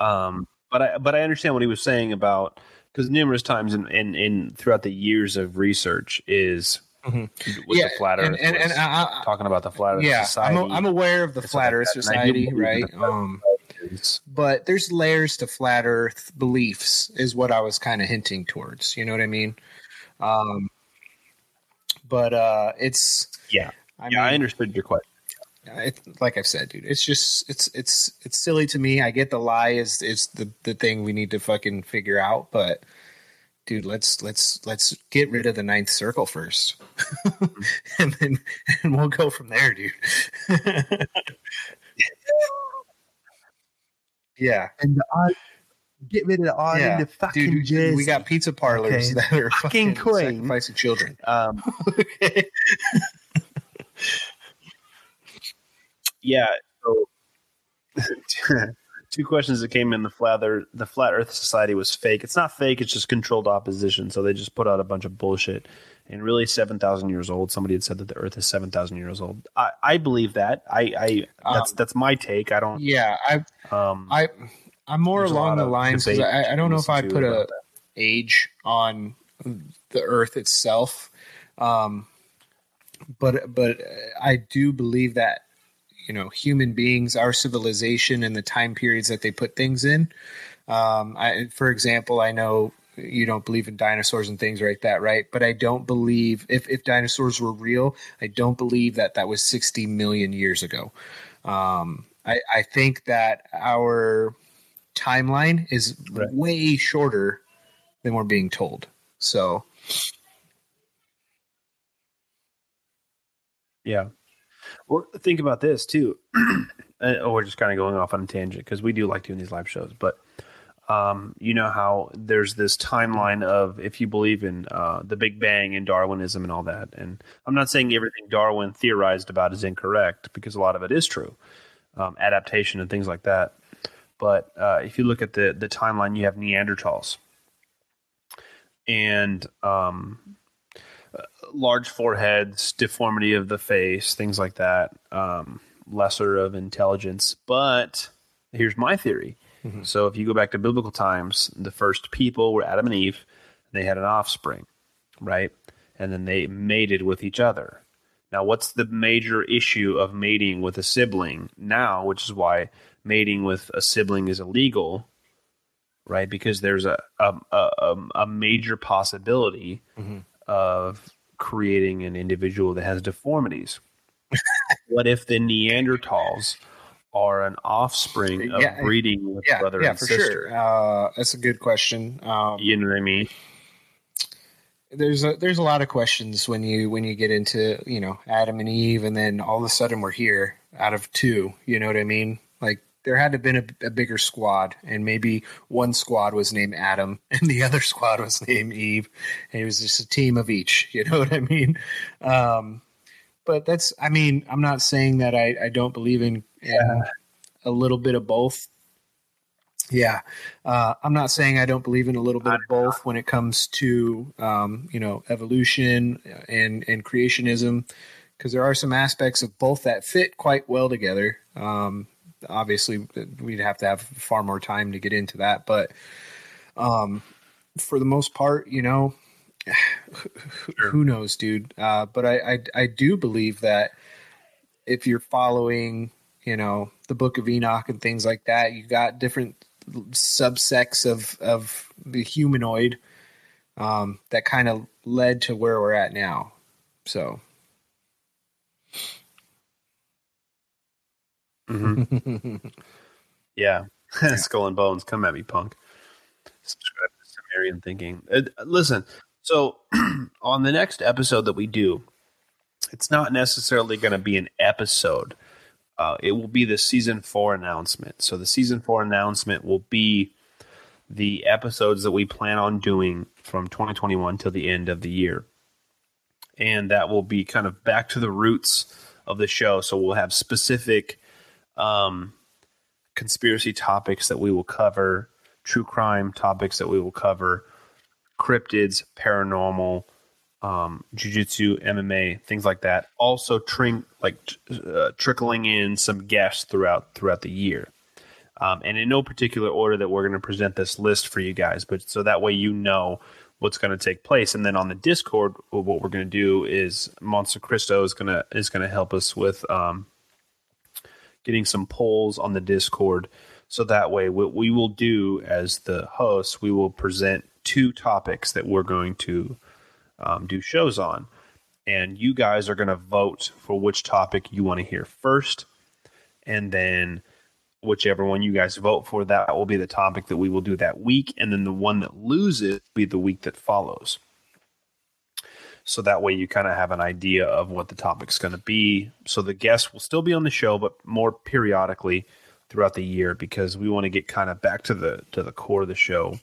Um, but I but I understand what he was saying about because numerous times in, in in throughout the years of research is Mhm. with Yeah, the flat Earth and- and- and I- talking about the flat Earth yeah. society. I'm, a, I'm aware of the flat Earth that, and I do society, right? Um, but there's layers to flat Earth beliefs, is what I was kind of hinting towards. You know what I mean? Um, but uh, it's yeah, I yeah. I understood your question. It, like I've said, dude, it's just it's it's it's silly to me. I get the lie is is the the thing we need to fucking figure out, but dude, let's let's let's get rid of the ninth circle first, and then and we'll go from there, dude. yeah, And the odd, get rid of the odd yeah, in the fucking dude. jersey. We got pizza parlors Okay. that are Fucking fucking, queen. sacrificing children. Um, Okay. Yeah. So two questions that came in the flat Earth, the flat Earth Society was fake. It's not fake. It's just controlled opposition. So they just put out a bunch of bullshit. And really, seven thousand years old. Somebody had said that the Earth is seven thousand years old. I, I believe that. I, I that's Um, that's my take. I don't. Yeah, I Um, I I'm more along the lines lines 'cause debate I, I don't know if I put a that. age on the Earth itself, um, but but I do believe that you know human beings, our civilization, and the time periods that they put things in. Um, I, for example, I know you don't believe in dinosaurs and things like that, right? But I don't believe if if dinosaurs were real, I don't believe that that was 60 million years ago. Um, I, I think that our timeline is Right. way shorter than we're being told. So Yeah. Well, think about this too. Uh, oh, we're just kind of going off on a tangent because we do like doing these live shows. But um, you know how there's this timeline of if you believe in uh, the Big Bang and Darwinism and all that. And I'm not saying everything Darwin theorized about is incorrect because a lot of it is true, um, adaptation and things like that. But uh, if you look at the the timeline, you have Neanderthals and um, large foreheads, deformity of the face, things like that, um, lesser of intelligence. But here's my theory. So if you go back to biblical times, the first people were Adam and Eve. They had an offspring, right? And then they mated with each other. Now, what's the major issue of mating with a sibling now, which is why mating with a sibling is illegal, right? Because there's a a, a, a major possibility of creating an individual that has deformities. what if the Neanderthals are an offspring of Yeah, breeding with yeah, brother yeah, and sister? sure. Uh, that's a good question. Um, You know what I mean? there's a there's a lot of questions when you when you get into you know Adam and Eve, and then all of a sudden we're here out of two. You know what I mean? There had to have been a, a bigger squad, and maybe one squad was named Adam, and the other squad was named Eve, and it was just a team of each. You know what I mean? Um, but that's I mean I'm not saying that I I don't believe in, in a little bit of both. Yeah, uh, I'm not saying I don't believe in a little bit of both when it comes to um, you know evolution and and creationism, because there are some aspects of both that fit quite well together. Um, obviously, we'd have to have far more time to get into that, but um, for the most part, you know, who knows, dude? Uh, but I, I I do believe that if you're following, you know, the Book of Enoch and things like that, you got different subsects of of the humanoid um, that kind of led to where we're at now. So. Yeah. Skull and Bones, come at me, punk. Subscribe to Sumerian Thinking. Listen, so on the next episode that we do, it's not necessarily going to be an episode. Uh, it will be the season four announcement. So the season four announcement will be the episodes that we plan on doing from 2021 till the end of the year. And that will be kind of back to the roots of the show. So we'll have specific um, conspiracy topics that we will cover, true crime topics that we will cover, cryptids, paranormal, um, jujitsu, MMA, things like that. Also, tring, like uh, trickling in some guests throughout throughout the year, um, and in no particular order that we're going to present this list for you guys, but so that way you know what's going to take place. And then on the Discord, what we're going to do is Monster Cristo is going to is going to help us with um, getting some polls on the Discord. So that way, what we will do as the host, we will present two topics that we're going to um, do shows on. And you guys are going to vote for which topic you want to hear first. And then whichever one you guys vote for, that will be the topic that we will do that week. And then the one that loses will be the week that follows. So that way you kind of have an idea of what the topic's going to be. So the guests will still be on the show, but more periodically throughout the year because we want to get kind of back to the to the core of the show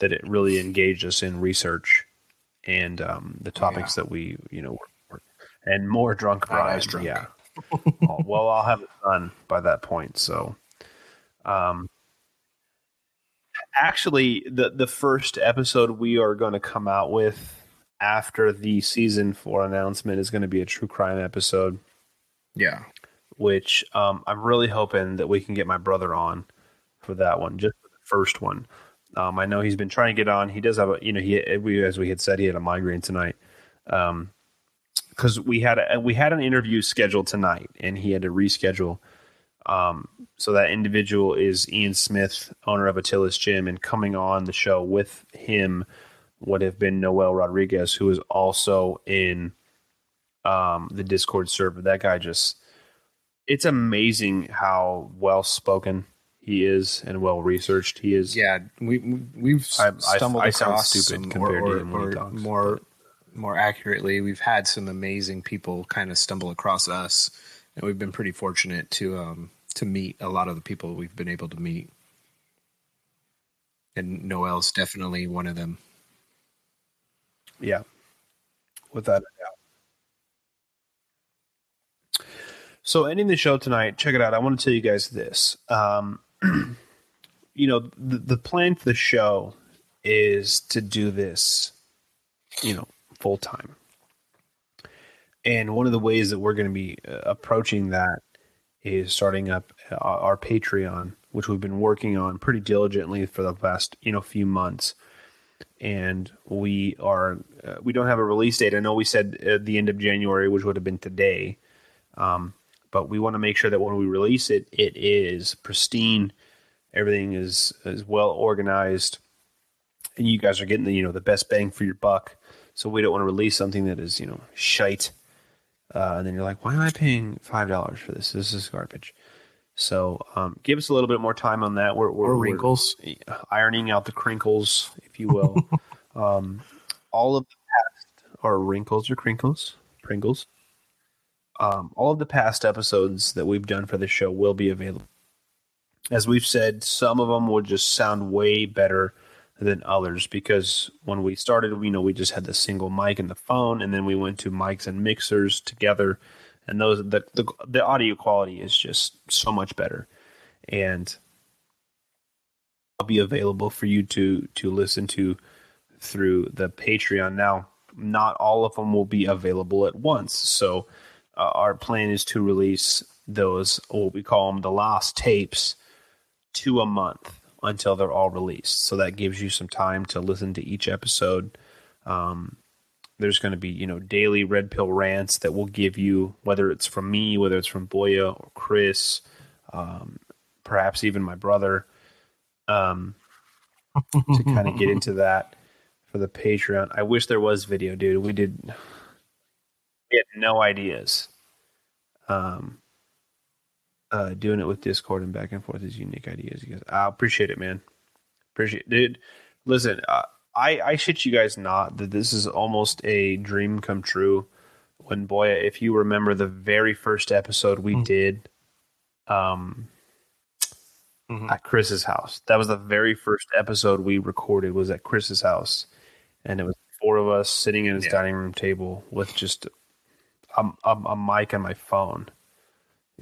that it really engaged us in research and um, the topics that we you know were, and more drunk Not as vibes. drunk. Yeah. Oh, well, I'll have it done by that point. So, um, actually, the the first episode we are going to come out with after the season four announcement is going to be a true crime episode Yeah. which um, I'm really hoping that we can get my brother on for that one, just for the first one. Um, I know he's been trying to get on. He does have a, you know, he we, as we had said, he had a migraine tonight. Um, because we had a we had an interview scheduled tonight, and he had to reschedule. Um, so that individual is Ian Smith, owner of Attila's Gym, and coming on the show with him would have been Noel Rodriguez, who is also in um, the Discord server. That guy just it's amazing how well spoken he is and well researched he is. Yeah, we we- we've I- I- stumbled I sound across stupid some, compared or, to him when he or talks, more more accurately, we've had some amazing people kind of stumble across us, and we've been pretty fortunate to um to meet a lot of the people we've been able to meet. And Noel's definitely one of them. Yeah, without a doubt. So, ending the show tonight, check it out. I want to tell you guys this. Um, you know, the, the plan for the show is to do this, you know, full time. And one of the ways that we're going to be uh, approaching that is starting up uh, our Patreon, which we've been working on pretty diligently for the past, you know, few months and we are uh, we don't have a release date. I know we said at the end of January, which would have been today, um, but we want to make sure that when we release it, it is pristine. Everything is is well organized, and you guys are getting the you know the best bang for your buck. So we don't want to release something that is you know shite, uh, and then you're like, why am I paying five dollars for this? This is garbage. So um, give us a little bit more time on that. We're, we're Or we're- wrinkles. ironing out the crinkles, if you will. um, all of the past, are wrinkles or crinkles, Pringles. Um, all of the past episodes that we've done for the show will be available. As we've said, some of them will just sound way better than others because when we started, we know we just had the single mic and the phone, and then we went to mics and mixers together, and those the the, the audio quality is just so much better. And I'll be available for you to to listen to through the Patreon. Now, not all of them will be available at once, so uh, our plan is to release those what we call them the last tapes to a month until they're all released. So that gives you some time to listen to each episode. Um, there's going to be you know daily red pill rants that will give you whether it's from me, whether it's from Boya or Chris, um, perhaps even my brother, um, to kind of get into that for the Patreon. I wish there was video, dude. We did. We had no ideas. Um, uh, doing it with Discord and back and forth is unique ideas. You guys, I appreciate it, man. Appreciate it, dude. Listen, uh, I I shit you guys not that this is almost a dream come true. When Boya, if you remember the very first episode we did, um, Mhm. at Chris's house. That was the very first episode we recorded was at Chris's house, and it was four of us sitting in his Yeah. dining room table with just a, a, a mic on my phone,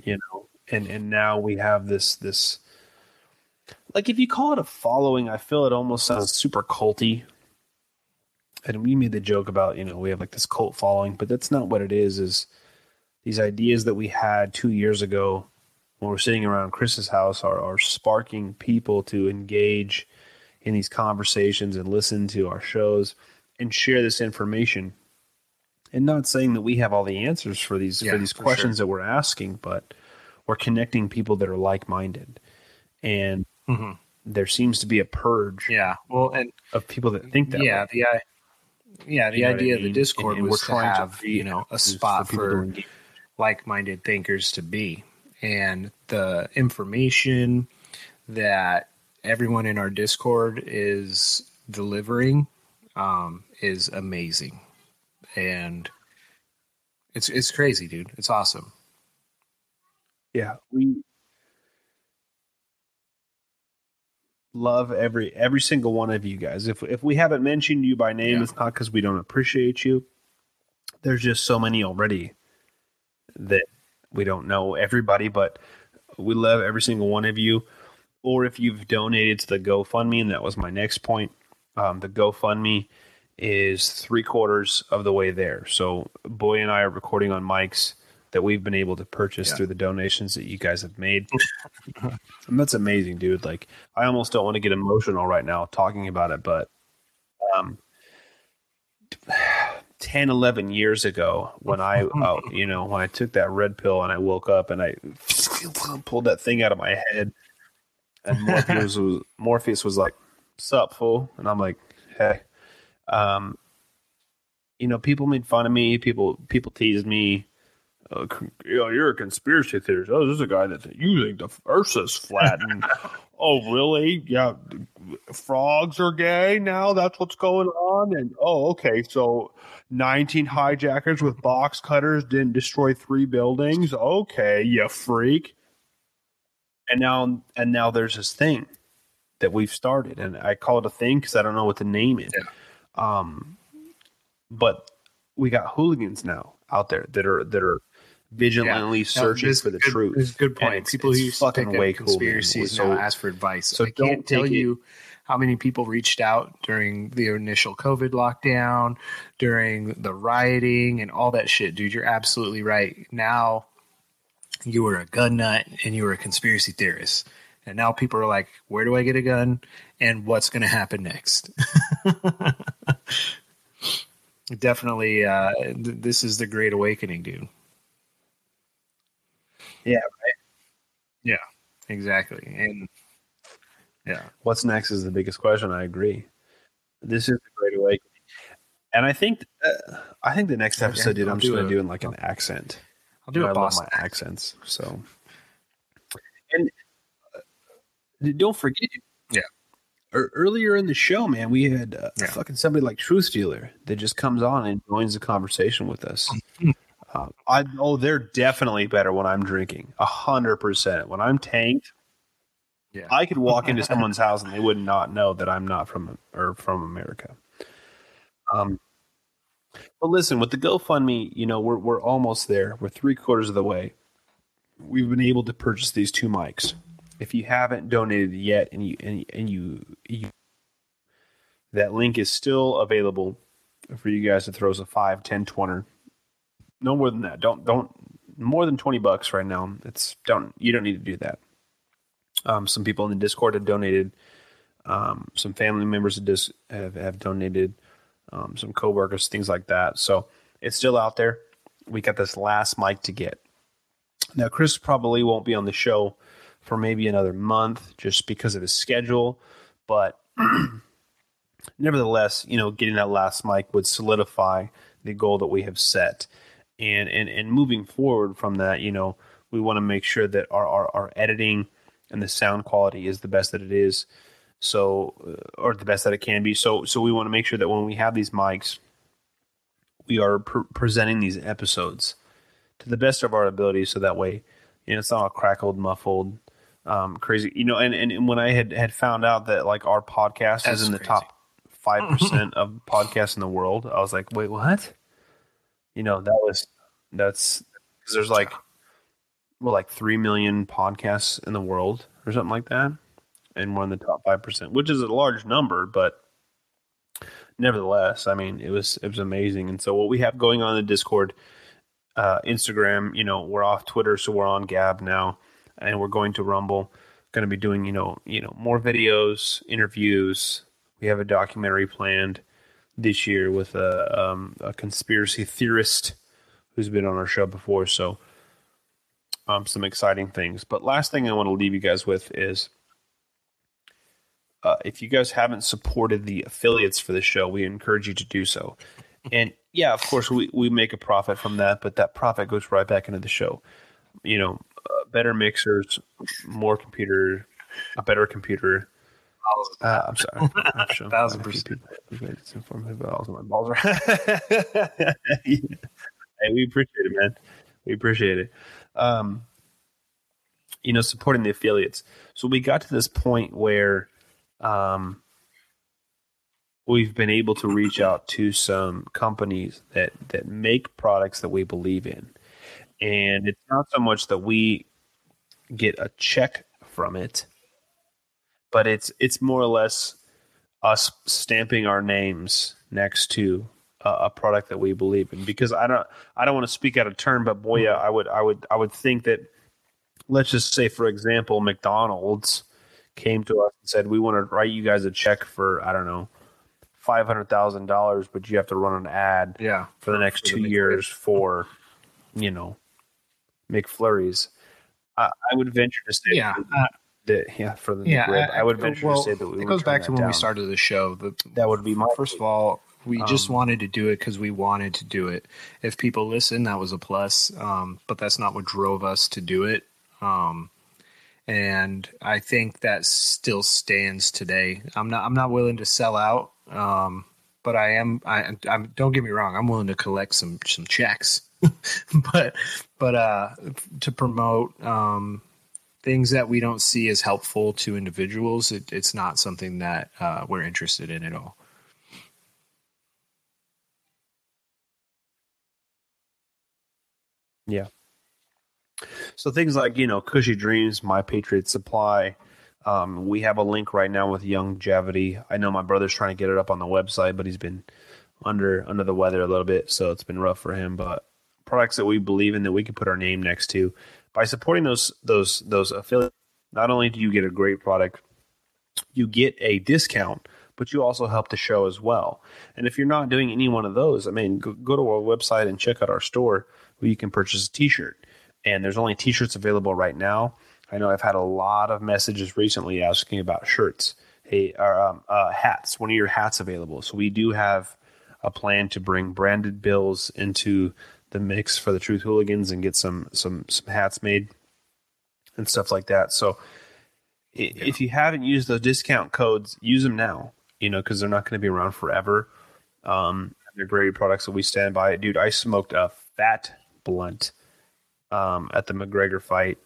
you know. And and now we have this this like if you call it a following, I feel it almost sounds super culty. And we made the joke about you know we have like this cult following, but that's not what it is. Is these ideas that we had two years ago when we're sitting around Chris's house are, are sparking people to engage in these conversations and listen to our shows and share this information. And not saying that we have all the answers for these Yeah, for these for questions that we're asking, but we're connecting people that are like minded. And Mhm. there seems to be a purge Yeah. Well, and of people that think that yeah, way. the i- yeah, the You know what I idea of the? Discord And- and was we're to trying to have create you know a avenues for spot for like-minded thinkers to be, and the information that everyone in our Discord is delivering um, is amazing, and it's it's crazy, dude. It's awesome. Yeah, we love every every single one of you guys. If if we haven't mentioned you by name, Yeah. it's not because we don't appreciate you. There's just so many already that we don't know everybody, but we love every single one of you. Or if you've donated to the GoFundMe, and that was my next point, um, the GoFundMe is three quarters of the way there. So Boy and I are recording on mics that we've been able to purchase Yeah. through the donations that you guys have made. and that's amazing, dude. Like I almost don't want to get emotional right now talking about it, but um 10 11 years ago when I uh, you know, when I took that red pill and I woke up and I pulled that thing out of my head and Morpheus was Morpheus was like, "Sup, fool?" And I'm like, "Hey." Um, you know, people made fun of me. People people teased me. Uh, you know, you're a conspiracy theorist. Oh, this is a guy that you think the Earth is flat. And, oh, really? Yeah, frogs are gay now. That's what's going on. And oh, okay. So, 19 hijackers with box cutters didn't destroy three buildings. Okay, you freak and now and now there's this thing that we've started and i call it a thing because i don't know what to name it um but we got hooligans now out there that are that are vigilantly Yeah. searching This- for the good- truth this is a good point. it's- People it's who fucking way up cool, conspiracies So- now ask for advice. so I can't tell it- you how many people reached out during the initial COVID lockdown, during the rioting, and all that shit, dude. You're absolutely right. Now you were a gun nut and you were a conspiracy theorist. And now people are like, where do I get a gun? And what's going to happen next? Definitely, uh, th- this is the great awakening, dude. Yeah, Right? Yeah, exactly. And yeah, what's next is the biggest question i agree this is the great awakening and i think uh, i think the next Okay, episode dude I'll i'm just gonna do in like an accent I'll do I a love my accents. So, and uh, don't forget, Yeah. earlier in the show, man, we had uh, Yeah. fucking somebody like Truth Dealer that just comes on and joins the conversation with us. uh, I oh, they're definitely better when I'm drinking. A hundred percent. When I'm tanked, Yeah. I could walk into someone's house and they would not know that I'm not from or from America. Um, but listen, with the GoFundMe, you know, we're we're almost there. We're three quarters of the way. We've been able to purchase these two mics, if you haven't donated yet and you and, and you, you that link is still available for you guys to throw us a 5 10 20 no more than that. Don't don't more than 20 bucks right now. It's don't you don't need to do that. Um, some people in the discord have donated um, some family members have, have donated um, some coworkers things like that. So it's still out there. We got this last mic to get. Now chris probably won't be on the show for maybe another month just because of his schedule but nevertheless, you know, getting that last mic would solidify the goal that we have set. And and and moving forward from that, you know, we want to make sure that our, our, our editing and the sound quality is the best that it is. So, uh, or the best that it can be. So, so we want to make sure that when we have these mics, we are pre- presenting these episodes to the best of our ability. So that way, you know, it's not all crackled, muffled, um, crazy. You know, and, and, and when I had had found out that like our podcast That's is in the crazy. top five percent of podcasts in the world, I was like, wait, what? You know, that was that's because there's like well, like three million podcasts in the world or something like that, and we're in the top five percent, which is a large number, but nevertheless, I mean, it was it was amazing. And so what we have going on in the Discord, uh, Instagram, you know, we're off Twitter, so we're on Gab now, and we're going to Rumble. Going to be doing you know you know more videos, interviews. We have a documentary planned this year with a um, a conspiracy theorist who's been on our show before. So um, some exciting things. But last thing I want to leave you guys with is uh, if you guys haven't supported the affiliates for the show, we encourage you to do so. And yeah, of course, we, we make a profit from that, but that profit goes right back into the show. You know, uh, better mixers, more computer, a better computer. Uh, I'm sorry. I'm sure Thousand percent. people this informative, but also my balls are. hey, we appreciate it, man. We appreciate it. Um, you know, supporting the affiliates. So we got to this point where um, we've been able to reach out to some companies that that make products that we believe in, and it's not so much that we get a check from it, but it's it's more or less us stamping our names next to a, a product that we believe in. Because I don't I don't want to speak out of turn, but boy, yeah, I would I would I would think that let's just say for example, McDonald's came to us and said we want to write you guys a check for I don't know five hundred thousand dollars, but you have to run an ad Yeah. for the next for two McRib. years for you know McFlurries. I, I would venture to say Yeah. Uh, that- yeah for the yeah. McRib, I, would venture well, to say that we it goes back to when we started the show. The, That would be my first of all, we just Um, wanted to do it because we wanted to do it. If people listen, that was a plus. Um, but that's not what drove us to do it. Um, and I think that still stands today. I'm not. I'm not willing to sell out. Um, but I am. I, I'm. Don't get me wrong. I'm willing to collect some some checks. but but uh, to promote um, things that we don't see as helpful to individuals, it, it's not something that uh, we're interested in at all. Yeah. So things like you know, Kushy Dreams, My Patriot Supply. Um, we have a link right now with Longevity. I know my brother's trying to get it up on the website, but he's been under under the weather a little bit, so it's been rough for him. But products that we believe in that we can put our name next to by supporting those those those affiliates. Not only do you get a great product, you get a discount, but you also help the show as well. And if you're not doing any one of those, I mean, go, go to our website and check out our store where you can purchase a T-shirt. And there's only T-shirts available right now. I know I've had a lot of messages recently asking about shirts. Hey, or um, uh, hats. When are your hats available? So we do have a plan to bring branded bills into the mix for the Truth Hooligans and get some some some hats made and stuff like that. So i if you haven't used those discount codes, use them now. You know, because they're not going to be around forever. Um, they're great products that we stand by. Dude, I smoked a fat blunt um, at the McGregor fight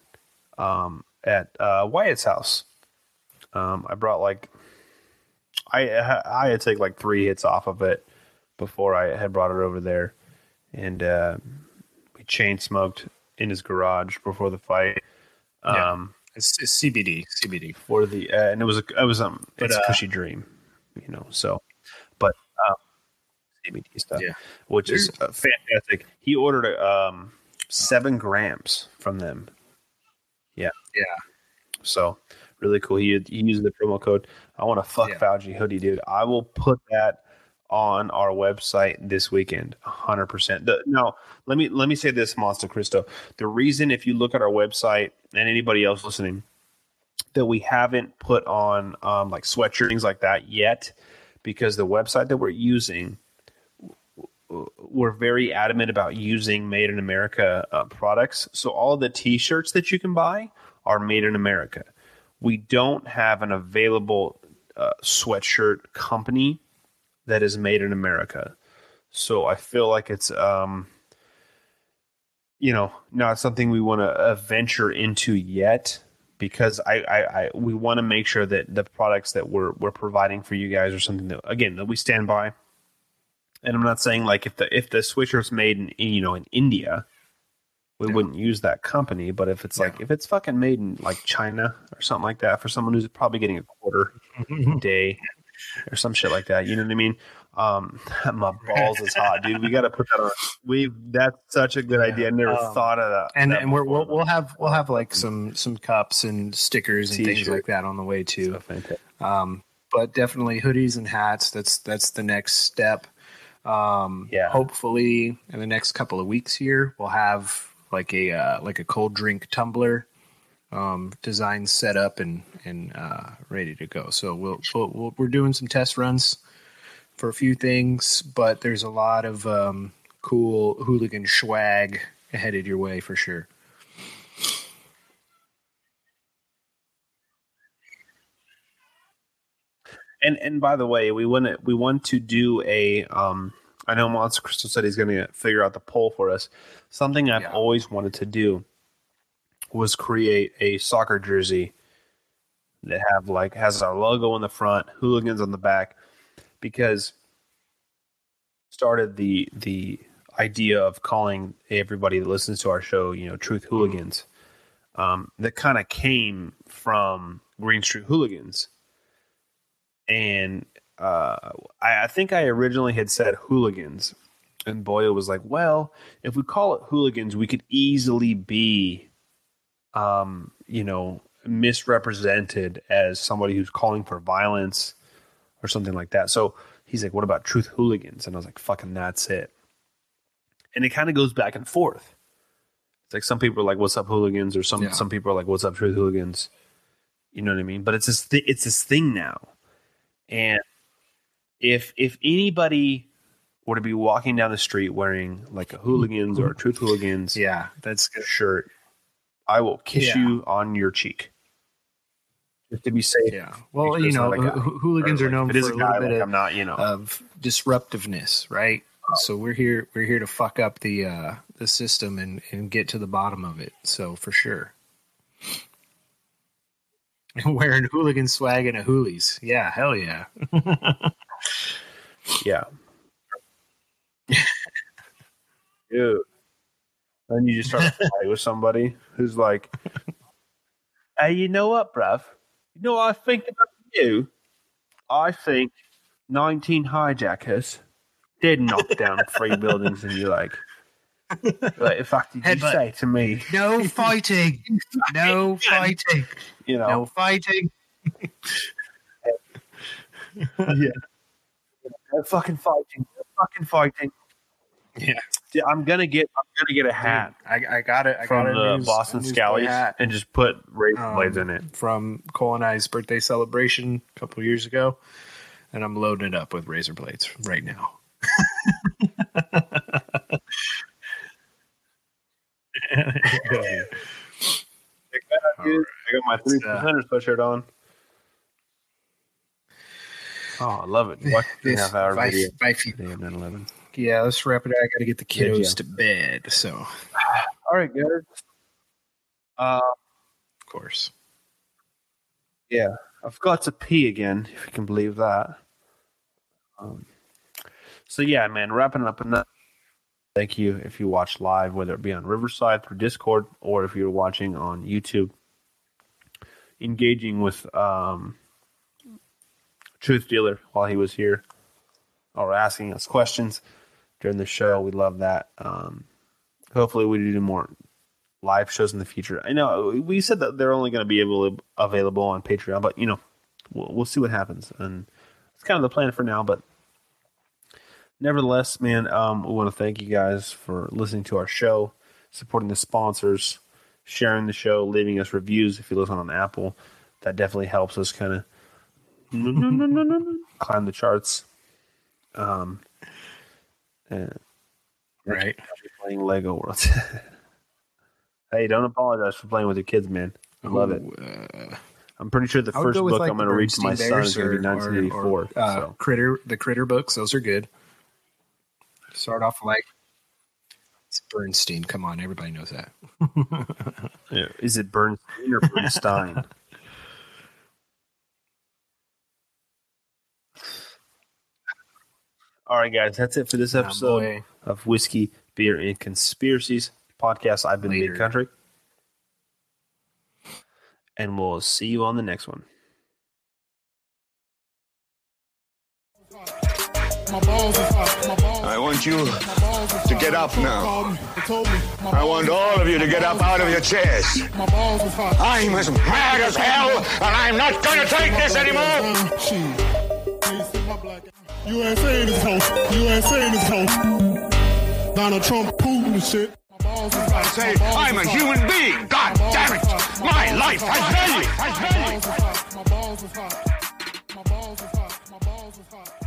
um, at uh, Wyatt's house. Um, I brought like I I had take like three hits off of it before I had brought it over there, and uh, we chain smoked in his garage before the fight. Yeah. Um, It's, it's CBD. CBD. for the uh, and it was a it was um But, it's a uh, Kushy Dream, you know. So, but um, CBD stuff, Yeah. which is uh, fantastic. He ordered um seven grams from them. Yeah, Yeah. so really cool. He he used the promo code. I want a fuck Yeah. Fauci hoodie, dude. I will put that on our website this weekend, hundred percent. Now, let me let me say this, Monster Cristo. The reason, if you look at our website and anybody else listening, that we haven't put on um, like sweatshirts things like that yet, because the website that we're using, we're very adamant about using made in America uh, products. So all the T-shirts that you can buy are made in America. We don't have an available uh, sweatshirt company that is made in America. So I feel like it's um you know, not something we want to uh, venture into yet because I, I, I we want to make sure that the products that we're we're providing for you guys are something that again that we stand by. And I'm not saying like if the if the sweatshirt's made in you know in India, we wouldn't use that company. But if it's like if it's fucking made in like China or something like that for someone who's probably getting a quarter a day or some shit like that, you know what I mean? Um, my balls is hot, dude. We got to put that on. We that's such a good idea. I never Um, thought of that. And that and we're, we'll we'll have we'll have like some some cups and stickers and things T-shirt. like that on the way too. Um, but definitely hoodies and hats. That's that's the next step. Um, Yeah. Hopefully, in the next couple of weeks here, we'll have like a uh, like a cold drink tumbler um, design set up and and uh, ready to go. So we'll, we'll, we'll we're doing some test runs for a few things, but there's a lot of um, cool hooligan swag headed your way for sure. And and by the way, we want to we want to do a. Um, I know Monster Crystal said he's going to figure out the poll for us. Something I've Yeah. always wanted to do was create a soccer jersey that have like has our logo in the front, hooligans on the back, because started the the idea of calling everybody that listens to our show, you know, Truth Hooligans. Um, that kind of came from Green Street Hooligans and uh, I, I think I originally had said hooligans, and Boyle was like, "Well, if we call it hooligans, we could easily be, um, you know, misrepresented as somebody who's calling for violence or something like that." So he's like, "What about truth hooligans?" And I was like, "Fucking that's it." And it kind of goes back and forth. It's like some people are like, "What's up, hooligans?" or some Yeah. some people are like, "What's up, truth hooligans?" You know what I mean? But it's this thi- it's this thing now. And if if anybody were to be walking down the street wearing like a hooligans or a truth hooligans Yeah, that's good. shirt, I will kiss Yeah. you on your cheek. Just to be safe. Yeah. Well, you know, hooligans are known for a a guy, little bit like, of, I'm not, you know. of disruptiveness, right? So we're here we're here to fuck up the uh the system and and get to the bottom of it. So for sure. Wearing hooligan swag and a hoolies. Yeah, hell yeah. Yeah. Dude. Then you just start a fight with somebody who's like, hey, you know what, bruv? You know what I think about you? I think 19 hijackers did knock down three buildings, and you're like, what the fuck did you Headbutt. say to me? No fighting. No fighting. You know, No fighting. they're fucking fighting. They're fucking fighting. Yeah. I'm gonna get. I'm gonna get a hat I, I got it. I from got a the news- Boston a Scallies hat. and just put razor Um, blades in it. from Cole and I's birthday celebration a couple years ago, and I'm loading it up with razor blades right now. Dude, I got my three It's, uh, percenter sweatshirt on. Oh, I love it. Watch the This- half hour I- video. if I feel- Day 9/11. Yeah, let's wrap it up. I got to get the kiddos to bed. So, All right, guys. Uh, course. yeah, I've got to pee again, if you can believe that. Um, so yeah, man, wrapping up another. Thank you if you watch live, whether it be on Riverside through Discord or if you're watching on YouTube. engaging with um, Truth Dealer while he was here, or asking us questions during the show. We love that. Um, hopefully, we do more live shows in the future. I know we said that they're only going to be able available on Patreon, but you know, we'll, we'll see what happens, and it's kind of the plan for now. But nevertheless, man, um, we want to thank you guys for listening to our show, supporting the sponsors, sharing the show, leaving us reviews if you listen on Apple. That definitely helps us kind of climb the charts. Um, and Right. playing Lego Worlds. hey, don't apologize for playing with your kids, man. I love it. Uh, I'm pretty sure the first book like I'm going to read to my Bernstein son is going to be or- or- 1984. or, uh, so. Critter, the Critter books, those are good. Start off like it's Bernstein. Come on, everybody knows that. Yeah. Is it Bernstein or Bernstein? All right, guys, that's it for this episode boy. of Whiskey, Beer, and Conspiracies podcast. I've been Later. Big Country. And we'll see you on the next one. My balls is hot. My balls. I want you My balls is to get up now. Called me. They told me. My I want all of you to get up out of your chairs. My balls is hot. I'm as mad as hell, and I'm not gonna take this anymore. Shit. Please see my black ass. USA in his house. USA in his house. Donald Trump, Putin and shit. My balls is hot. Say, I'm a human being. God My damn it. My life is has hot. value. Has My balls is hot. My balls is hot. My balls is hot. My balls is hot.